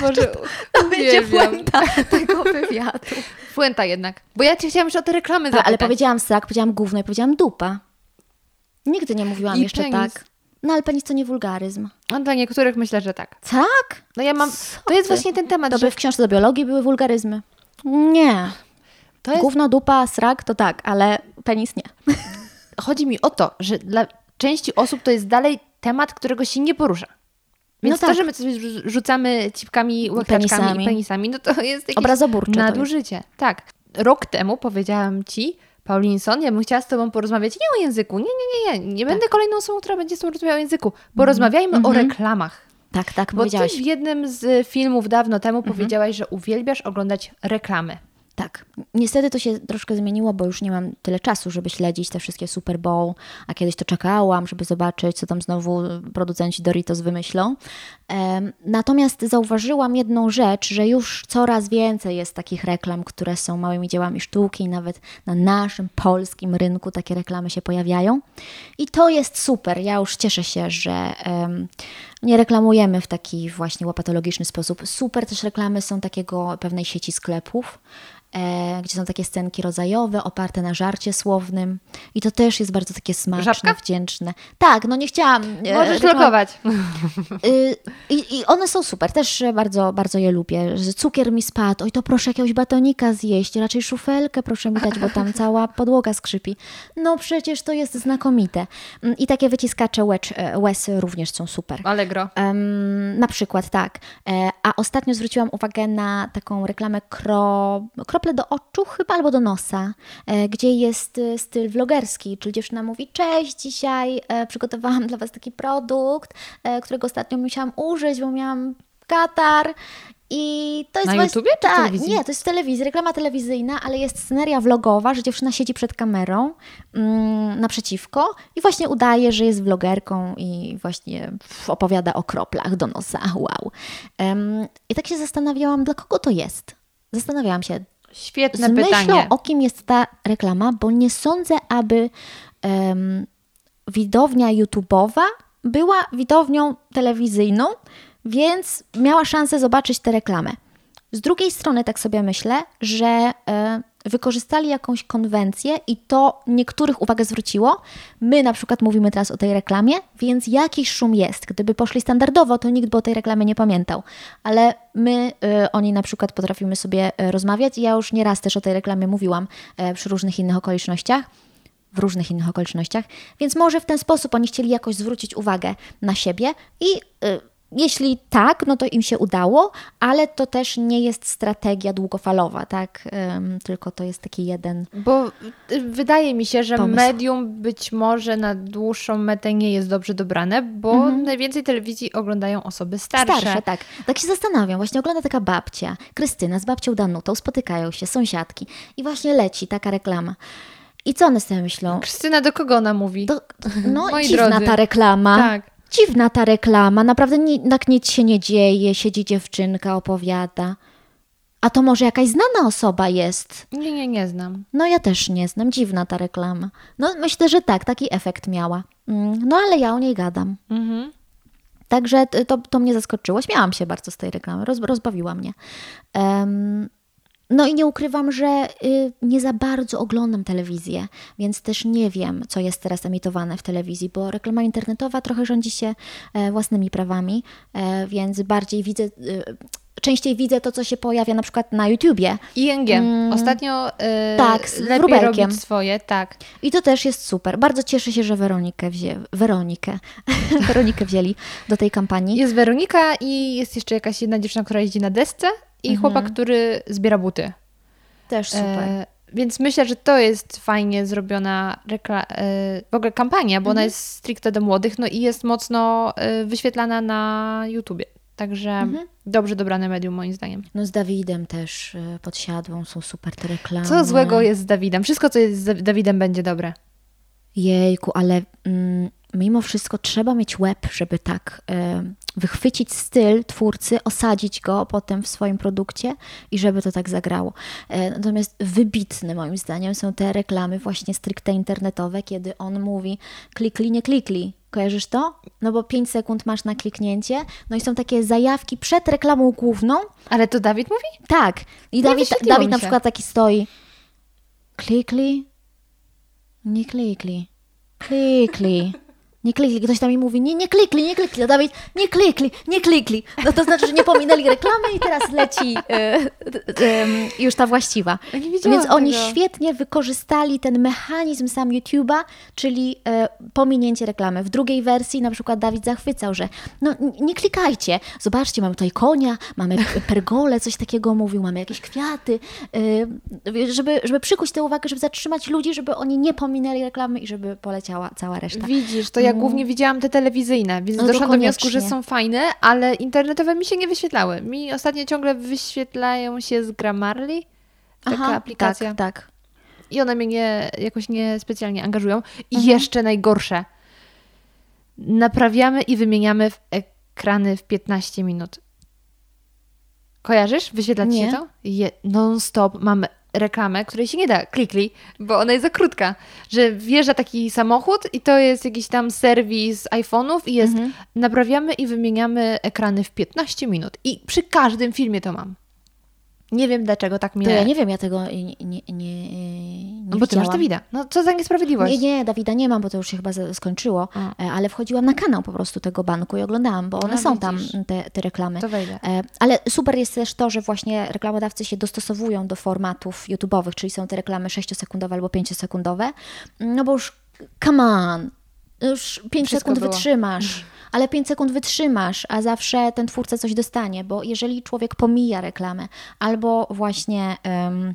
Boże, Będzie uwielbiam. puenta tego wywiadu. Puenta jednak. Bo ja cię chciałam już o te reklamy zapytać. ale powiedziałam srak, powiedziałam gówno i powiedziałam dupa. Nigdy nie mówiłam I jeszcze penis. tak. No ale penis to nie wulgaryzm. No, dla niektórych myślę, że tak. Tak? No ja mam... Co To jest ty? właśnie ten temat, To że by w książce do biologii były wulgaryzmy. Nie. to jest... Gówno, dupa, srak to tak, ale penis nie. chodzi mi o to, że dla części osób to jest dalej temat, którego się nie porusza. Więc No to, tak. że my rzu- rzucamy cipkami, łechtaczkami Penisami. i penisami, no to jest jakieś Obrazoburcze nadużycie. Tak. Rok temu powiedziałam Ci, Paulinson, ja bym chciała z Tobą porozmawiać nie o języku, nie, nie, nie, nie. Nie będę kolejną osobą, która będzie z Tobą rozmawiała o języku. Porozmawiajmy o reklamach. Tak, tak, Bo Ty powiedziałaś. w jednym z filmów dawno temu powiedziałaś, że uwielbiasz oglądać reklamy. Tak. Niestety to się troszkę zmieniło, bo już nie mam tyle czasu, żeby śledzić te wszystkie Super Bowl, a kiedyś to czekałam, żeby zobaczyć, co tam znowu producenci Doritos wymyślą. Natomiast zauważyłam jedną rzecz, że już coraz więcej jest takich reklam, które są małymi dziełami sztuki, nawet na naszym polskim rynku takie reklamy się pojawiają. I to jest super. Ja już cieszę się, że nie reklamujemy w taki właśnie łopatologiczny sposób. Super też reklamy są takiego pewnej sieci sklepów e, gdzie są takie scenki rodzajowe, oparte na żarcie słownym. I to też jest bardzo takie smaczne, Żabka? wdzięczne. Tak, no nie chciałam. e, Możesz lokować. Y, I, one są super, też bardzo, bardzo je lubię. Że cukier mi spadł, oj to proszę jakiegoś batonika zjeść, raczej szufelkę proszę mi dać, bo tam cała podłoga skrzypi. No przecież to jest znakomite. Mm, I takie wyciskacze łez, łez również są super. Allegro. Em, na przykład tak. E, a ostatnio zwróciłam uwagę na taką reklamę kro, krople do oczu chyba albo do nosa, e, gdzie jest e, styl vlogerski, czyli dziewczyna mówi cześć, dzisiaj e, przygotowałam dla Was taki produkt, e, którego ostatnio musiałam użyć, bo miałam katar I to jest Na właśnie- YouTubie czy w tak? Nie, to jest w telewizji, reklama telewizyjna, ale jest sceneria vlogowa, że dziewczyna siedzi przed kamerą mm, naprzeciwko i właśnie udaje, że jest vlogerką i właśnie opowiada o kroplach do nosa. Wow. Em, I tak się zastanawiałam, dla kogo to jest. Zastanawiałam się, Świetne z myślą pytanie. o kim jest ta reklama, bo nie sądzę, aby em, widownia YouTube'owa była widownią telewizyjną, więc miała szansę zobaczyć tę reklamę. Z drugiej strony tak sobie myślę, że e, wykorzystali jakąś konwencję i to niektórych uwagę zwróciło. My na przykład mówimy teraz o tej reklamie, więc jakiś szum jest. Gdyby poszli standardowo, to nikt by o tej reklamie nie pamiętał. Ale my e, o niej na przykład potrafimy sobie e, rozmawiać i ja już nieraz też o tej reklamie mówiłam przy różnych innych okolicznościach w różnych innych okolicznościach, więc może w ten sposób oni chcieli jakoś zwrócić uwagę na siebie i y, jeśli tak, no to im się udało, ale to też nie jest strategia długofalowa, tak? Tylko to jest taki jeden. Bo y, wydaje mi się, że Pomysł. medium być może na dłuższą metę nie jest dobrze dobrane, bo najwięcej telewizji oglądają osoby starsze. Starsze, tak. Tak się zastanawiam. Właśnie ogląda taka babcia, Krystyna z babcią Danutą, spotykają się, sąsiadki i właśnie leci taka reklama. I co one sobie myślą? Krystyna, do kogo ona mówi? To, no, Moi dziwna drodzy. ta reklama. Tak. Dziwna ta reklama, naprawdę ni, tak nic się nie dzieje, siedzi dziewczynka, opowiada. A to może jakaś znana osoba jest? Nie, nie, nie znam. No ja też nie znam, dziwna ta reklama. No myślę, że tak, taki efekt miała. Mm, No ale ja o niej gadam. Mhm. Także to, to mnie zaskoczyło. Śmiałam się bardzo z tej reklamy, roz, rozbawiła mnie. Em, no i nie ukrywam, że y, nie za bardzo oglądam telewizję, więc też nie wiem, co jest teraz emitowane w telewizji, bo reklama internetowa trochę rządzi się e, własnymi prawami, e, więc bardziej widzę, y, częściej widzę to, co się pojawia na przykład na YouTubie. ING. Ostatnio y, Mm. Tak, z lepiej wróbelkiem. robić swoje, tak. I to też jest super. Bardzo cieszę się, że Weronikę, wzię, Weronikę, Weronikę wzięli do tej kampanii. Jest Weronika i jest jeszcze jakaś jedna dziewczyna, która jeździ na desce i chłopak, który zbiera buty. Też super. E, więc myślę, że to jest fajnie zrobiona rekla- e, w ogóle kampania, bo ona jest stricte do młodych, no i jest mocno e, wyświetlana na YouTubie. Także dobrze dobrane medium moim zdaniem. No z Dawidem też y, pod siadłą są super te reklamy. Co złego jest z Dawidem? Wszystko, co jest z Dawidem, będzie dobre. Jejku, ale mm, mimo wszystko trzeba mieć łeb, żeby tak y, wychwycić styl twórcy, osadzić go potem w swoim produkcie i żeby to tak zagrało. E, natomiast wybitne moim zdaniem są te reklamy właśnie stricte internetowe, kiedy on mówi klikli, nie klikli. Kojarzysz to? No bo 5 sekund masz na kliknięcie, no i są takie zajawki przed reklamą główną, Ale to Dawid mówi? tak. I Dawid, Dawid na przykład taki stoi. Klikli, nie klikli, klikli. Nie klikli, ktoś tam mi mówi, nie, nie klikli, nie klikli, a Dawid, nie klikli, nie klikli. No to znaczy, że nie pominęli reklamy i teraz leci e, e, e, już ta właściwa. Więc oni tego. świetnie wykorzystali ten mechanizm sam YouTube'a, czyli e, pominięcie reklamy. W drugiej wersji na przykład Dawid zachwycał, że no nie klikajcie, zobaczcie, mamy tutaj konia, mamy pergolę, coś takiego mówił, mamy jakieś kwiaty, e, żeby, żeby przykuć tę uwagę, żeby zatrzymać ludzi, żeby oni nie pominęli reklamy i żeby poleciała cała reszta. Widzisz, to ja głównie widziałam te telewizyjne, więc. No doszłam do wniosku, że są fajne, ale internetowe mi się nie wyświetlały. Mi ostatnio ciągle wyświetlają się z Grammarly, taka aplikacja. Tak, tak. I one mnie nie, jakoś nie specjalnie angażują. I Mhm. jeszcze najgorsze. Naprawiamy i wymieniamy w ekrany w 15 minut. Kojarzysz? Wyświetlać Nie. się to? Je, non-stop mamy reklamę, której się nie da klikli, bo ona jest za krótka. Że wjeżdża taki samochód i to jest jakiś tam serwis iPhone'ów i jest Mhm. naprawiamy i wymieniamy ekrany w 15 minut. I przy każdym filmie to mam. Nie wiem dlaczego tak mnie... To ja nie wiem, ja tego nie, nie, nie, nie no bo ty masz. Dawida. No co za niesprawiedliwość. Nie, nie, Dawida nie mam, bo to już się chyba skończyło, A. e, ale wchodziłam na kanał po prostu tego banku i oglądałam, bo one A, są tam, te, te reklamy. To wejdę. E, Ale super jest też to, że właśnie reklamodawcy się dostosowują do formatów YouTube'owych, czyli są te reklamy 6-sekundowe albo 5-sekundowe, no bo już come on, już 5 Wszystko sekund było. wytrzymasz, ale 5 sekund wytrzymasz, a zawsze ten twórca coś dostanie, bo jeżeli człowiek pomija reklamę albo właśnie... em,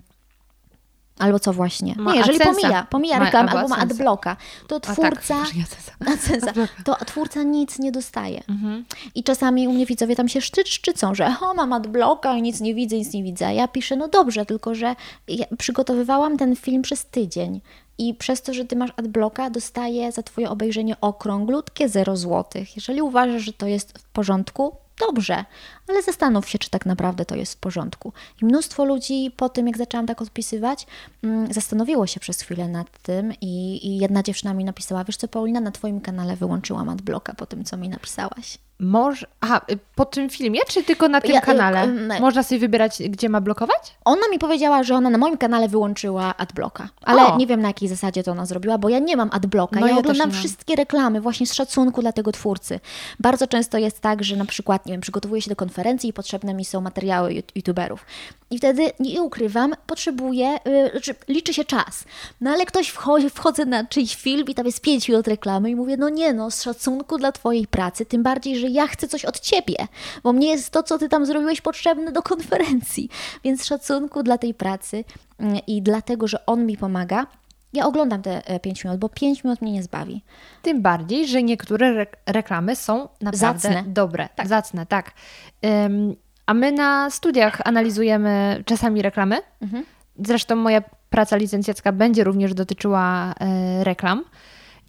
Albo co właśnie? Ma nie, jeżeli AdSense'a. pomija, pomija reklamy albo ma adblocka, to A tak, twórca, ja to- AdSense'a, to twórca nic nie dostaje. Mhm. I czasami u mnie widzowie tam się szczy, szczycą, że o, mam adblocka i nic nie widzę, nic nie widzę. A ja piszę, no dobrze, tylko że ja przygotowywałam ten film przez tydzień. I przez to, że ty masz adblocka, dostaję za twoje obejrzenie okrąglutkie 0 złotych. Jeżeli uważasz, że to jest w porządku, dobrze, ale zastanów się, czy tak naprawdę to jest w porządku. I mnóstwo ludzi po tym, jak zaczęłam tak odpisywać, mm, zastanowiło się przez chwilę nad tym i, i jedna dziewczyna mi napisała, wiesz co Paulina, na twoim kanale wyłączyłam adblocka po tym, co mi napisałaś. Może, aha, y, po tym filmie, czy tylko na tym Ja, y, kanale? em, Można sobie wybierać, gdzie ma blokować? Ona mi powiedziała, że ona na moim kanale wyłączyła adblocka, ale O. nie wiem na jakiej zasadzie to ona zrobiła, bo ja nie mam adblocka. No ja ja oglądam wszystkie reklamy właśnie z szacunku dla tego twórcy. Bardzo często jest tak, że na przykład, nie wiem, przygotowuję się do konferencji i potrzebne mi są materiały youtuberów. I wtedy, nie ukrywam, potrzebuję, yy, liczy się czas. No ale ktoś wchodzi, wchodzę na czyjś film i tam jest 5 minut reklamy i mówię, no nie no, z szacunku dla twojej pracy, tym bardziej, że ja chcę coś od ciebie, bo mnie jest to, co ty tam zrobiłeś, potrzebne do konferencji. Więc z szacunku dla tej pracy mm, i dlatego, że on mi pomaga, ja oglądam te 5 minut, bo 5 minut mnie nie zbawi. Tym bardziej, że niektóre re- reklamy są naprawdę Zacne. dobre. Zacne, tak. Ym, a my na studiach analizujemy czasami reklamy. Mhm. Zresztą moja praca licencjacka będzie również dotyczyła e, reklam.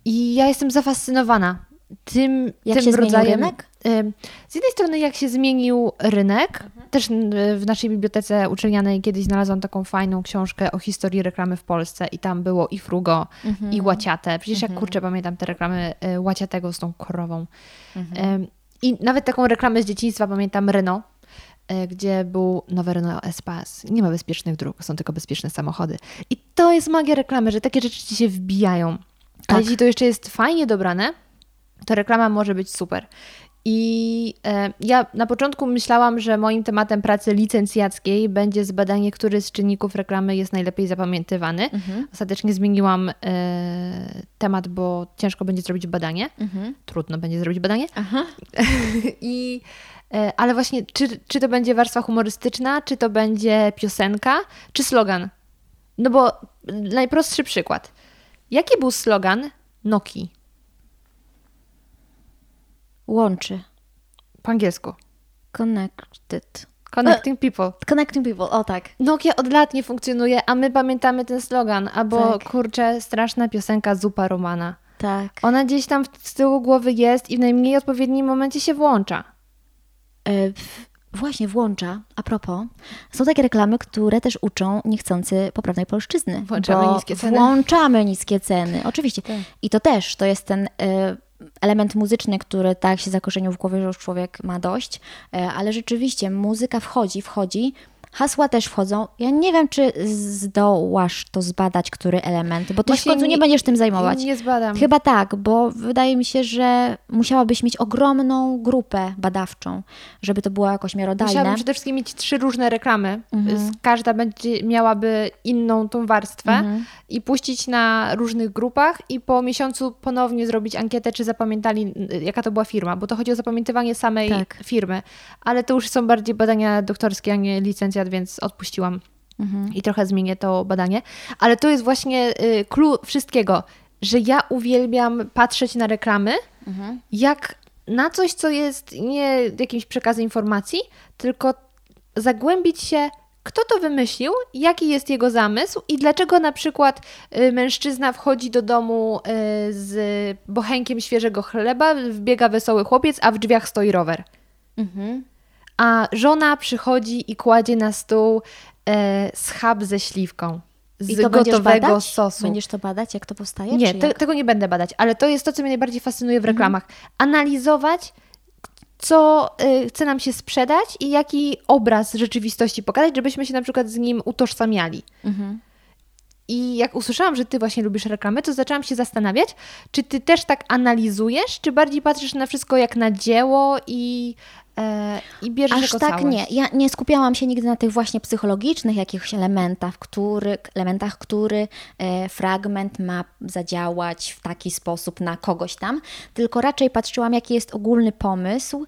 I ja jestem zafascynowana tym, Jak tym rodzajem. rynek? Ym, Z jednej strony, jak się zmienił rynek, Mhm. też n- w naszej bibliotece uczelnianej kiedyś znalazłam taką fajną książkę o historii reklamy w Polsce i tam było i Frugo, Mhm. i Łaciate. Przecież jak kurczę pamiętam te reklamy y, Łaciatego z tą krową. Mhm. I nawet taką reklamę z dzieciństwa pamiętam Renault, y, gdzie był nowy Renault Espace. Nie ma bezpiecznych dróg, są tylko bezpieczne samochody. I to jest magia reklamy, że takie rzeczy ci się wbijają. Ale Tak. jeśli to jeszcze jest fajnie dobrane, to reklama może być super. I e, ja na początku myślałam, że moim tematem pracy licencjackiej będzie zbadanie, który z czynników reklamy jest najlepiej zapamiętywany. Mhm. Ostatecznie zmieniłam e, temat, bo ciężko będzie zrobić badanie. Mhm. Trudno będzie zrobić badanie. Aha. I, e, ale właśnie, czy, czy to będzie warstwa humorystyczna, czy to będzie piosenka, czy slogan? No bo najprostszy przykład. Jaki był slogan Nokii Łączy. po angielsku? Connected. Connecting people. Connecting people, o tak. Nokia od lat nie funkcjonuje, a my pamiętamy ten slogan. Albo Tak. kurczę, straszna piosenka Zupa Romana. Tak. Ona gdzieś tam z tyłu głowy jest i w najmniej odpowiednim momencie się włącza. E, Właśnie włącza, a propos, są takie reklamy, które też uczą niechcący poprawnej polszczyzny. Włączamy niskie ceny. Włączamy niskie ceny, oczywiście. Tak. I to też, to jest ten e, element muzyczny, który tak się zakorzenił w głowie, że już człowiek ma dość, e, ale rzeczywiście muzyka wchodzi, wchodzi, hasła też wchodzą. Ja nie wiem, czy zdołasz to zbadać, który element, bo ty Właśnie się w końcu nie, nie- będziesz tym zajmować. Nie zbadam. Chyba tak, bo wydaje mi się, że musiałabyś mieć ogromną grupę badawczą, żeby to było jakoś miarodajne. Musiałabym przede wszystkim mieć trzy różne reklamy. Mhm. Każda będzie miałaby inną tą warstwę Mhm. i puścić na różnych grupach i po miesiącu ponownie zrobić ankietę, czy zapamiętali, jaka to była firma, bo to chodzi o zapamiętywanie samej Tak. firmy. Ale to już są bardziej badania doktorskie, a nie więc odpuściłam Mhm. i trochę zmienię to badanie. Ale to jest właśnie y, clue wszystkiego, że ja uwielbiam patrzeć na reklamy, Mhm. jak na coś, co jest nie jakimś przekazem informacji, tylko zagłębić się, kto to wymyślił, jaki jest jego zamysł i dlaczego na przykład y, mężczyzna wchodzi do domu y, z bochenkiem świeżego chleba, wbiega wesoły chłopiec, a w drzwiach stoi rower. Mhm. A żona przychodzi i kładzie na stół e, schab ze śliwką. Z gotowego badać? sosu. Będziesz to badać, jak to powstaje? Nie, te, tego nie będę badać, ale to jest to, co mnie najbardziej fascynuje w Mhm. reklamach. Analizować, co y, chce nam się sprzedać i jaki obraz rzeczywistości pokazać, żebyśmy się na przykład z nim utożsamiali. Mhm. I jak usłyszałam, że ty właśnie lubisz reklamy, to zaczęłam się zastanawiać, czy ty też tak analizujesz, czy bardziej patrzysz na wszystko jak na dzieło i i bierzesz Aż tak całość. nie. Ja nie skupiałam się nigdy na tych właśnie psychologicznych jakichś elementach, który, elementach, który e, fragment ma zadziałać w taki sposób na kogoś tam, tylko raczej patrzyłam, jaki jest ogólny pomysł.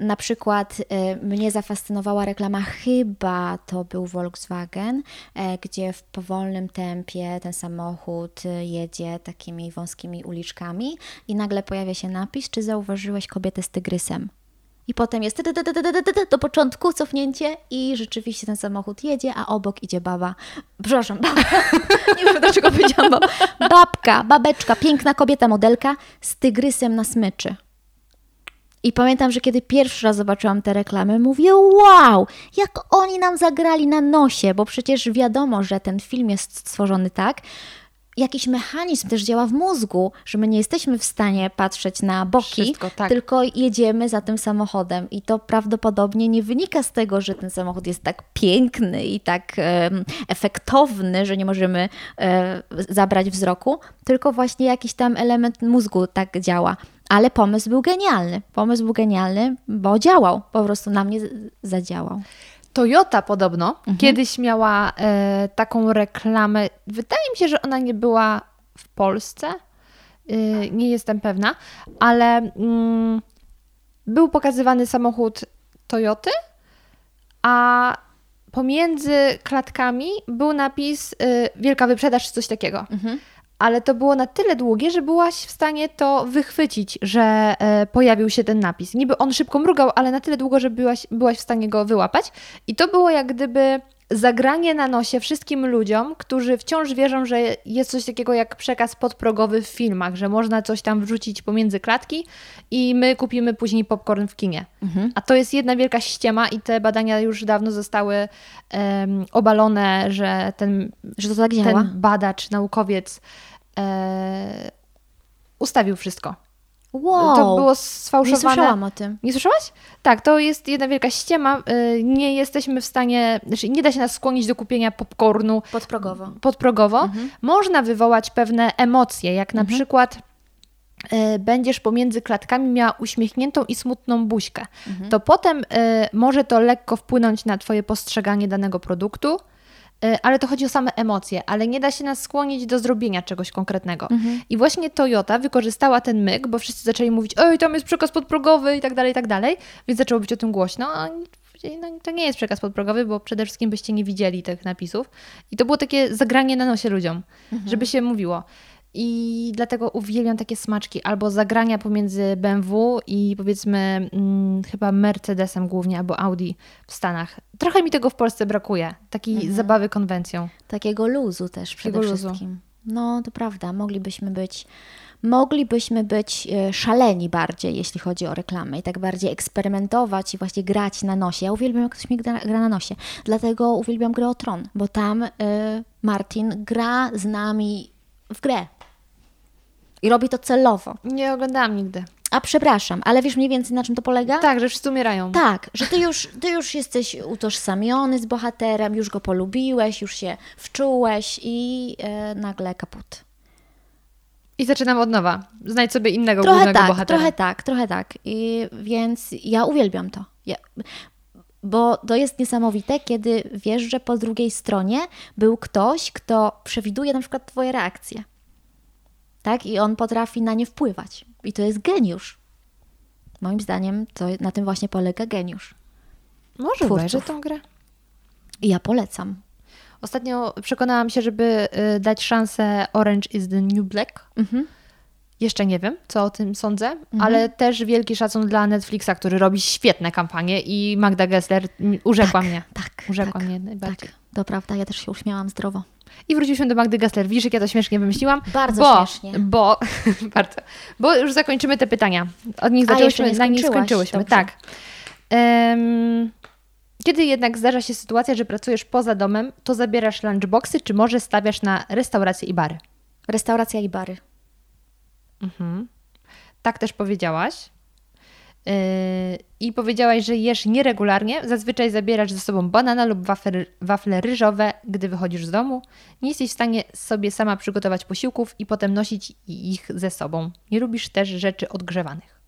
Na przykład e, mnie zafascynowała reklama, chyba to był Volkswagen, e, gdzie w powolnym tempie ten samochód e, jedzie takimi wąskimi uliczkami i nagle pojawia się napis, czy zauważyłeś kobietę z tygrysem? I potem jest do początku cofnięcie i rzeczywiście ten samochód jedzie, a obok idzie baba. Przepraszam, baba. Nie wiem dlaczego powiedziałam baba. Babka, babeczka, piękna kobieta, modelka z tygrysem na smyczy. I pamiętam, że kiedy pierwszy raz zobaczyłam te reklamy, mówię: Wow, jak oni nam zagrali na nosie, bo przecież wiadomo, że ten film jest stworzony tak. Jakiś mechanizm też działa w mózgu, że my nie jesteśmy w stanie patrzeć na boki, Wszystko, tak. tylko jedziemy za tym samochodem. I to prawdopodobnie nie wynika z tego, że ten samochód jest tak piękny i tak efektowny, że nie możemy e, zabrać wzroku, tylko właśnie jakiś tam element mózgu tak działa. Ale pomysł był genialny. Pomysł był genialny, bo działał. Po prostu na mnie zadziałał. Toyota podobno Mhm. kiedyś miała e, taką reklamę. Wydaje mi się, że ona nie była w Polsce. E, nie jestem pewna, ale mm, był pokazywany samochód Toyoty, a pomiędzy klatkami był napis e, Wielka wyprzedaż czy coś takiego. Mhm. Ale to było na tyle długie, że byłaś w stanie to wychwycić, że e, pojawił się ten napis. Niby on szybko mrugał, ale na tyle długo, że byłaś, byłaś w stanie go wyłapać. I to było jak gdyby zagranie na nosie wszystkim ludziom, którzy wciąż wierzą, że jest coś takiego jak przekaz podprogowy w filmach, że można coś tam wrzucić pomiędzy klatki i my kupimy później popcorn w kinie. A to jest jedna wielka ściema i te badania już dawno zostały em, obalone, że ten Że to tak działa? ten badacz, naukowiec e, ustawił wszystko. Wow! To było nie sfałszowane. słyszałam o tym. Nie słyszałaś? Tak, to jest jedna wielka ściema. E, Nie jesteśmy w stanie, znaczy nie da się nas skłonić do kupienia popcornu Podprogowo. podprogowo. Mhm. Można wywołać pewne emocje, jak na przykład e, będziesz pomiędzy klatkami miała uśmiechniętą i smutną buźkę. Mhm. To potem e, może to lekko wpłynąć na Twoje postrzeganie danego produktu, ale to chodzi o same emocje, ale nie da się nas skłonić do zrobienia czegoś konkretnego. Mhm. I właśnie Toyota wykorzystała ten myk, bo wszyscy zaczęli mówić, oj, tam jest przekaz podprogowy i tak dalej, i tak dalej, więc zaczęło być o tym głośno. a oni powiedzieli, No, to nie jest przekaz podprogowy, bo przede wszystkim byście nie widzieli tych napisów. I to było takie zagranie na nosie ludziom, żeby się mówiło. I dlatego uwielbiam takie smaczki, albo zagrania pomiędzy BMW i powiedzmy mm, chyba Mercedesem głównie, albo Audi w Stanach. Trochę mi tego w Polsce brakuje, takiej zabawy konwencją. Takiego luzu też przede Takiego luzu. wszystkim. No, to prawda. Moglibyśmy być, moglibyśmy być e, szaleni bardziej, jeśli chodzi o reklamę i tak bardziej eksperymentować i właśnie grać na nosie. Ja uwielbiam, jak ktoś mi gra, gra na nosie. Dlatego uwielbiam grę o Tron, bo tam e, Martin gra z nami w grę. I robi to celowo. Nie oglądałam nigdy. A przepraszam, ale wiesz mniej więcej na czym to polega? Tak, że wszyscy umierają. Tak, że ty już, ty już jesteś utożsamiony z bohaterem, już go polubiłeś, już się wczułeś i e, nagle kaput. I zaczynam od nowa. Znajdź sobie innego Trochę głównego tak, bohatera. trochę tak, trochę tak. I, więc ja uwielbiam to. Ja, bo to jest niesamowite, kiedy wiesz, że po drugiej stronie był ktoś, kto przewiduje na przykład twoje reakcje. Tak? I on potrafi na nie wpływać. I to jest geniusz. Moim zdaniem to na tym właśnie polega geniusz. Może obejrzę tą grę. I ja polecam. Ostatnio przekonałam się, żeby y, dać szansę Orange is the New Black. Mhm. Jeszcze nie wiem, co o tym sądzę, ale też wielki szacun dla Netflixa, który robi świetne kampanie i Magda Gessler urzekła mnie. Tak, Urzekła tak, mnie najbardziej. Tak, to prawda, ja też się uśmiałam zdrowo. I wróciliśmy do Magdy Gessler. Widzisz, jak ja to śmiesznie wymyśliłam? Bardzo bo, śmiesznie. Bo, bardzo, bo już zakończymy te pytania. Od nich zaczęłyśmy, na nich skończyłyśmy. Dobrze. Tak. Em, kiedy jednak zdarza się sytuacja, że pracujesz poza domem, to zabierasz lunchboxy, czy może stawiasz na restauracje i bary? Restauracja i bary. Tak też powiedziałaś. Yy, I powiedziałaś, że jesz nieregularnie. Zazwyczaj zabierasz ze sobą banana lub wafle, wafle ryżowe, gdy wychodzisz z domu. Nie jesteś w stanie sobie sama przygotować posiłków i potem nosić ich ze sobą. Nie lubisz też rzeczy odgrzewanych.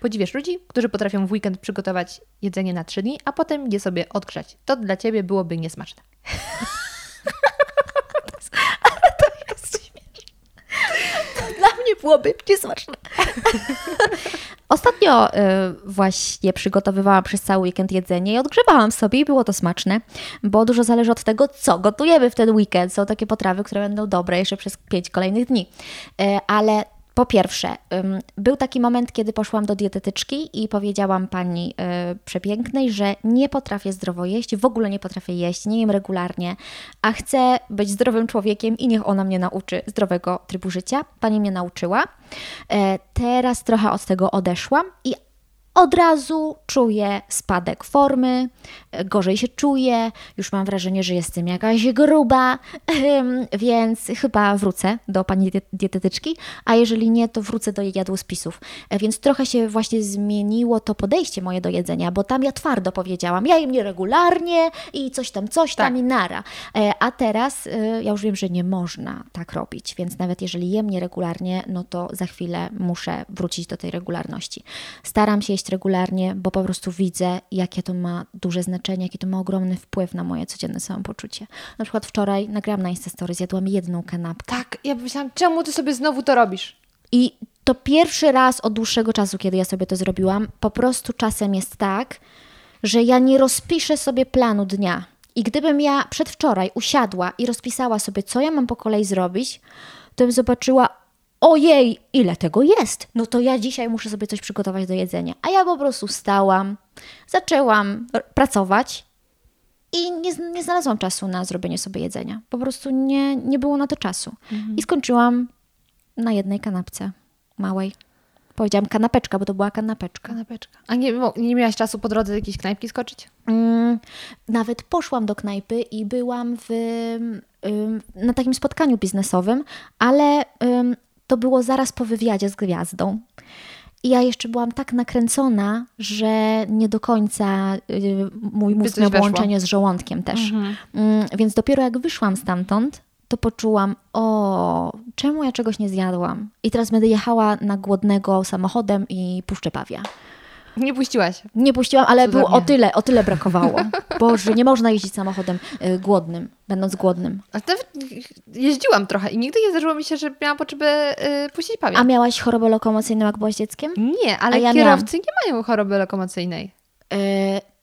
Podziwiasz ludzi, którzy potrafią w weekend przygotować jedzenie na trzy dni, a potem je sobie odgrzać. To dla ciebie byłoby niesmaczne. Mnie byłoby niesmaczne. Ostatnio y, właśnie przygotowywałam przez cały weekend jedzenie i odgrzewałam sobie i było to smaczne, bo dużo zależy od tego, co gotujemy w ten weekend. Są takie potrawy, które będą dobre jeszcze przez pięć kolejnych dni. Y, ale po pierwsze, był taki moment, kiedy poszłam do dietetyczki i powiedziałam pani y, przepięknej, że nie potrafię zdrowo jeść, w ogóle nie potrafię jeść, nie jem regularnie, a chcę być zdrowym człowiekiem i niech ona mnie nauczy zdrowego trybu życia. Pani mnie nauczyła. E, teraz trochę od tego odeszłam i od razu czuję spadek formy, gorzej się czuję, już mam wrażenie, że jestem jakaś gruba, więc chyba wrócę do pani diet- dietetyczki, a jeżeli nie, to wrócę do jej jadłospisów. E, Więc trochę się właśnie zmieniło to podejście moje do jedzenia, bo tam ja twardo powiedziałam, ja jem nieregularnie i coś tam, coś tam Tak. i nara. E, A teraz e, ja już wiem, że nie można tak robić, więc nawet jeżeli jem nieregularnie, no to za chwilę muszę wrócić do tej regularności. Staram się jeść regularnie, bo po prostu widzę, jakie to ma duże znaczenie, jaki to ma ogromny wpływ na moje codzienne samopoczucie. Na przykład wczoraj nagrałam na Instastory, zjadłam jedną kanapkę. Tak, ja myślałam, czemu ty sobie znowu to robisz? I to pierwszy raz od dłuższego czasu, kiedy ja sobie to zrobiłam, po prostu czasem jest tak, że ja nie rozpiszę sobie planu dnia. I gdybym ja przedwczoraj usiadła i rozpisała sobie, co ja mam po kolei zrobić, to bym zobaczyła, ojej, ile tego jest. No to ja dzisiaj muszę sobie coś przygotować do jedzenia. A ja po prostu stałam, zaczęłam pracować i nie, nie znalazłam czasu na zrobienie sobie jedzenia. Po prostu nie, nie było na to czasu. I skończyłam na jednej kanapce małej. Powiedziałam kanapeczka, bo to była kanapeczka. Kanapeczka. A nie, nie miałaś czasu po drodze do jakiejś knajpki skoczyć? Mm, nawet poszłam do knajpy i byłam w, na takim spotkaniu biznesowym, ale to było zaraz po wywiadzie z gwiazdą. I ja jeszcze byłam tak nakręcona, że nie do końca y, mój mózg miał połączenie z żołądkiem też. Mm, więc dopiero jak wyszłam stamtąd, to poczułam, o, czemu ja czegoś nie zjadłam? I teraz będę jechała na głodnego samochodem i puszczę pawia. Nie puściłaś. Nie puściłam, ale było Cudownie. o tyle, o tyle brakowało. Boże, nie można jeździć samochodem y, głodnym, będąc głodnym. A nawet jeździłam trochę i nigdy nie zdarzyło mi się, że miałam potrzebę y, puścić pawia. A miałaś chorobę lokomocyjną, jak byłaś dzieckiem? Nie, ale A ja kierowcy nie mają choroby lokomocyjnej. Y,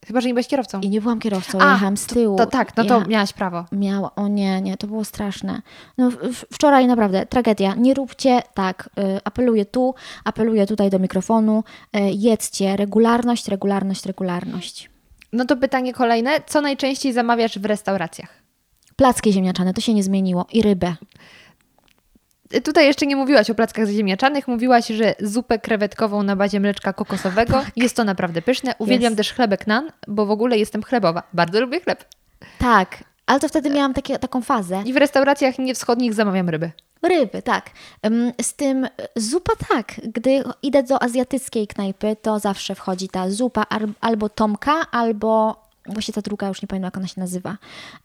Chyba, że nie byłeś kierowcą. I nie byłam kierowcą, ja jechałam z tyłu. To, to tak, no to miałaś prawo. Miała, o nie, nie, to było straszne. No, wczoraj naprawdę tragedia. Nie róbcie tak. Y, apeluję tu, apeluję tutaj do mikrofonu. Y, jedzcie regularność, regularność, regularność. No to pytanie kolejne. Co najczęściej zamawiasz w restauracjach? Placki ziemniaczane, to się nie zmieniło. I rybę. Tutaj jeszcze nie mówiłaś o plackach ziemniaczanych, mówiłaś, że zupę krewetkową na bazie mleczka kokosowego. Jest to naprawdę pyszne. Uwielbiam Jest. też chlebek nan, bo w ogóle jestem chlebowa. Bardzo lubię chleb. Tak, ale to wtedy miałam takie, taką fazę. I w restauracjach niewschodnich zamawiam ryby. Ryby, tak. Z tym zupa tak. Gdy idę do azjatyckiej knajpy, to zawsze wchodzi ta zupa albo tomka, albo właśnie ta druga, już nie pamiętam jak ona się nazywa.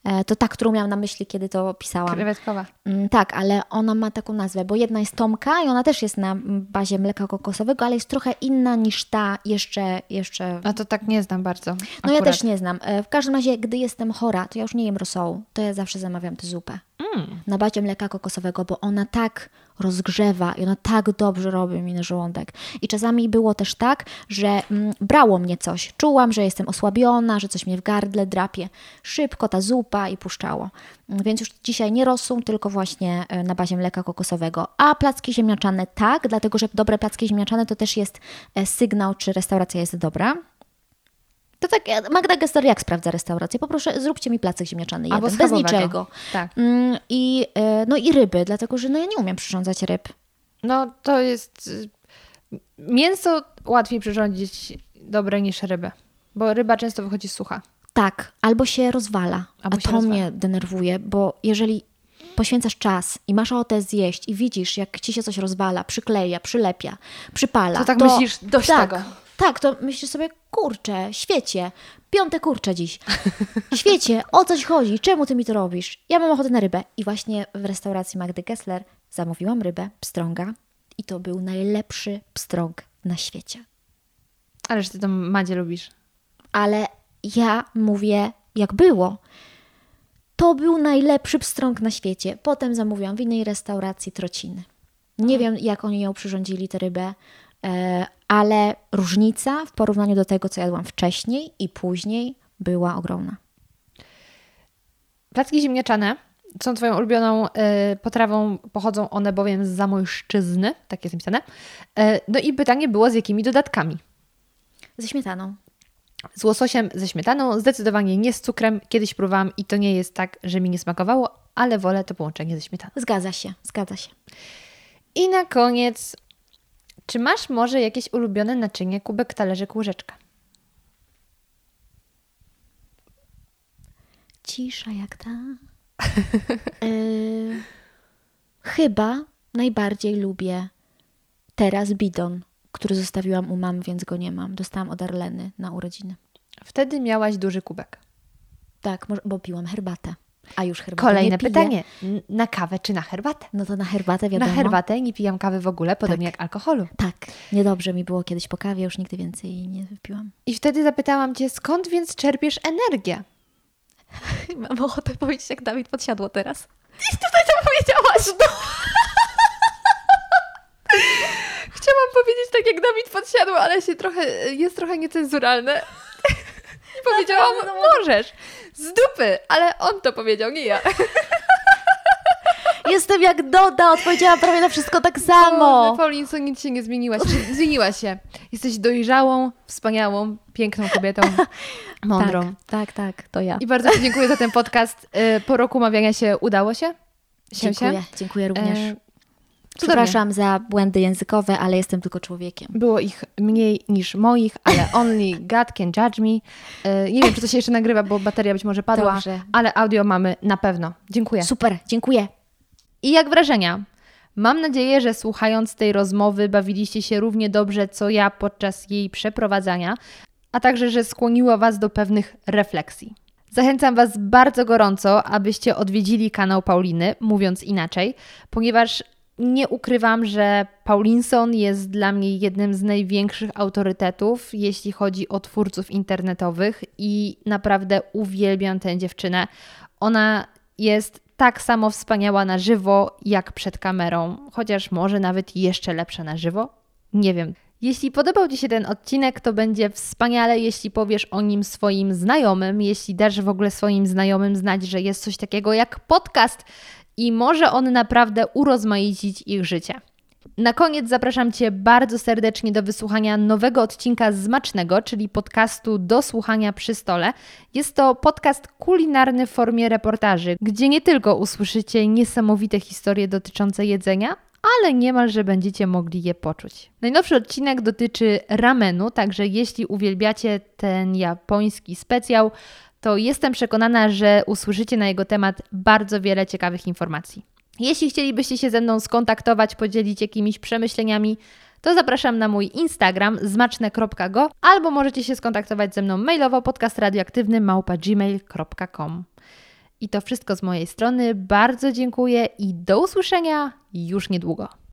E, To ta, którą miałam na myśli, kiedy to pisałam. Krewetkowa. Mm, Tak, ale ona ma taką nazwę, bo jedna jest Tomka i ona też jest na bazie mleka kokosowego, ale jest trochę inna niż ta jeszcze, jeszcze A to tak nie znam bardzo. no ja akurat. też nie znam. E, W każdym razie, gdy jestem chora, to ja już nie jem rosołu. To ja zawsze zamawiam tę zupę. Mm. Na bazie mleka kokosowego, bo ona tak rozgrzewa i ona tak dobrze robi mi na żołądek. I czasami było też tak, że mm, brało mnie coś. Czułam, że jestem osłabiona, że coś mnie w gardle drapie. Szybko ta zupa i puszczało. Mm, Więc już dzisiaj nie rosół, tylko właśnie e, na bazie mleka kokosowego. A placki ziemniaczane tak, dlatego że dobre placki ziemniaczane to też jest e, sygnał, czy restauracja jest dobra. To tak, e, Magda Gester jak sprawdza restaurację? Poproszę, zróbcie mi placek ziemniaczany jeden, bez schabowego. niczego. Tak. Mm, I, e, no i ryby, dlatego że no ja nie umiem przyrządzać ryb. No to jest... y, Mięso łatwiej przyrządzić dobre niż rybę. Bo ryba często wychodzi sucha. Tak, albo się rozwala. Albo a się to rozwala. mnie denerwuje, bo jeżeli poświęcasz czas i masz ochotę zjeść i widzisz, jak ci się coś rozwala, przykleja, przylepia, przypala. To tak myślisz, dość tak, tego. Tak, to myślisz sobie, kurczę, świecie, piąte kurcze dziś. Świecie, o coś chodzi, czemu ty mi to robisz? Ja mam ochotę na rybę. I właśnie w restauracji Magdy Kessler zamówiłam rybę, pstrąga i to był najlepszy pstrąg na świecie. Ależ ty tą Madzie lubisz. ale ja mówię, jak było. To był najlepszy pstrąg na świecie. Potem zamówiłam w innej restauracji trociny. Nie wiem, jak oni ją przyrządzili, tę rybę, e, ale różnica w porównaniu do tego, co jadłam wcześniej i później, była ogromna. Placki ziemniaczane są twoją ulubioną e, potrawą, pochodzą one bowiem z Zamojszczyzny, tak jest napisane. E, no i pytanie było, z jakimi dodatkami? Ze śmietaną. Z łososiem ze śmietaną, zdecydowanie nie z cukrem. Kiedyś próbowałam i to nie jest tak, że mi nie smakowało, ale wolę to połączenie ze śmietaną. Zgadza się, zgadza się. I na koniec, czy masz może jakieś ulubione naczynie, kubek, talerzyk, łyżeczka? Cisza jak ta. Y, chyba najbardziej lubię teraz bidon, który zostawiłam u mamy, więc go nie mam. Dostałam od Arleny na urodziny. Wtedy miałaś duży kubek. Tak, bo piłam herbatę. A już herbatę Kolejne pytanie. Na kawę czy na herbatę? No to na herbatę wiadomo. Na herbatę nie pijam kawy w ogóle, podobnie Tak. jak alkoholu. Tak, niedobrze mi było kiedyś po kawie, już nigdy więcej nie wypiłam. I wtedy zapytałam Cię, skąd więc czerpiesz energię? Mam ochotę powiedzieć, jak Dawid podsiadło teraz. I tutaj to powiedziałaś, no! Chciałam powiedzieć tak jak Dawid podsiadł, ale się trochę, jest trochę niecenzuralne. Powiedziałam, możesz, z dupy, ale on to powiedział, nie ja. Jestem jak Doda, odpowiedziałam prawie na wszystko tak samo. Paulinco, nic się nie zmieniłaś. Czy Zmieniłaś się. Jesteś dojrzałą, wspaniałą, piękną kobietą, mądrą. Tak, tak, tak, to ja. I bardzo Ci dziękuję za ten podcast. Y, Po roku umawiania się udało się? się Dziękuję, Się? dziękuję również. E, Przepraszam za błędy językowe, ale jestem tylko człowiekiem. Było ich mniej niż moich, ale only God can judge me. Y, Nie wiem, czy to się jeszcze nagrywa, bo bateria być może padła, Dobrze. ale audio mamy na pewno. Dziękuję. Super, dziękuję. I jak wrażenia? Mam nadzieję, że słuchając tej rozmowy bawiliście się równie dobrze co ja podczas jej przeprowadzania, a także, że skłoniło Was do pewnych refleksji. Zachęcam Was bardzo gorąco, abyście odwiedzili kanał Pauliny, mówiąc inaczej, ponieważ nie ukrywam, że Paulinson jest dla mnie jednym z największych autorytetów, jeśli chodzi o twórców internetowych i naprawdę uwielbiam tę dziewczynę. Ona jest tak samo wspaniała na żywo, jak przed kamerą, chociaż może nawet jeszcze lepsza na żywo. Nie wiem. Jeśli podobał Ci się ten odcinek, to będzie wspaniale, jeśli powiesz o nim swoim znajomym, jeśli dasz w ogóle swoim znajomym znać, że jest coś takiego jak podcast i może on naprawdę urozmaicić ich życie. Na koniec zapraszam Cię bardzo serdecznie do wysłuchania nowego odcinka Zmacznego, czyli podcastu do słuchania przy stole. Jest to podcast kulinarny w formie reportaży, gdzie nie tylko usłyszycie niesamowite historie dotyczące jedzenia, ale niemalże będziecie mogli je poczuć. Najnowszy odcinek dotyczy ramenu, także jeśli uwielbiacie ten japoński specjał, to jestem przekonana, że usłyszycie na jego temat bardzo wiele ciekawych informacji. Jeśli chcielibyście się ze mną skontaktować, podzielić jakimiś przemyśleniami, to zapraszam na mój Instagram zmaczne.go albo możecie się skontaktować ze mną mailowo podcastradioaktywny małpa.gmail.com. I to wszystko z mojej strony. Bardzo dziękuję i do usłyszenia już niedługo.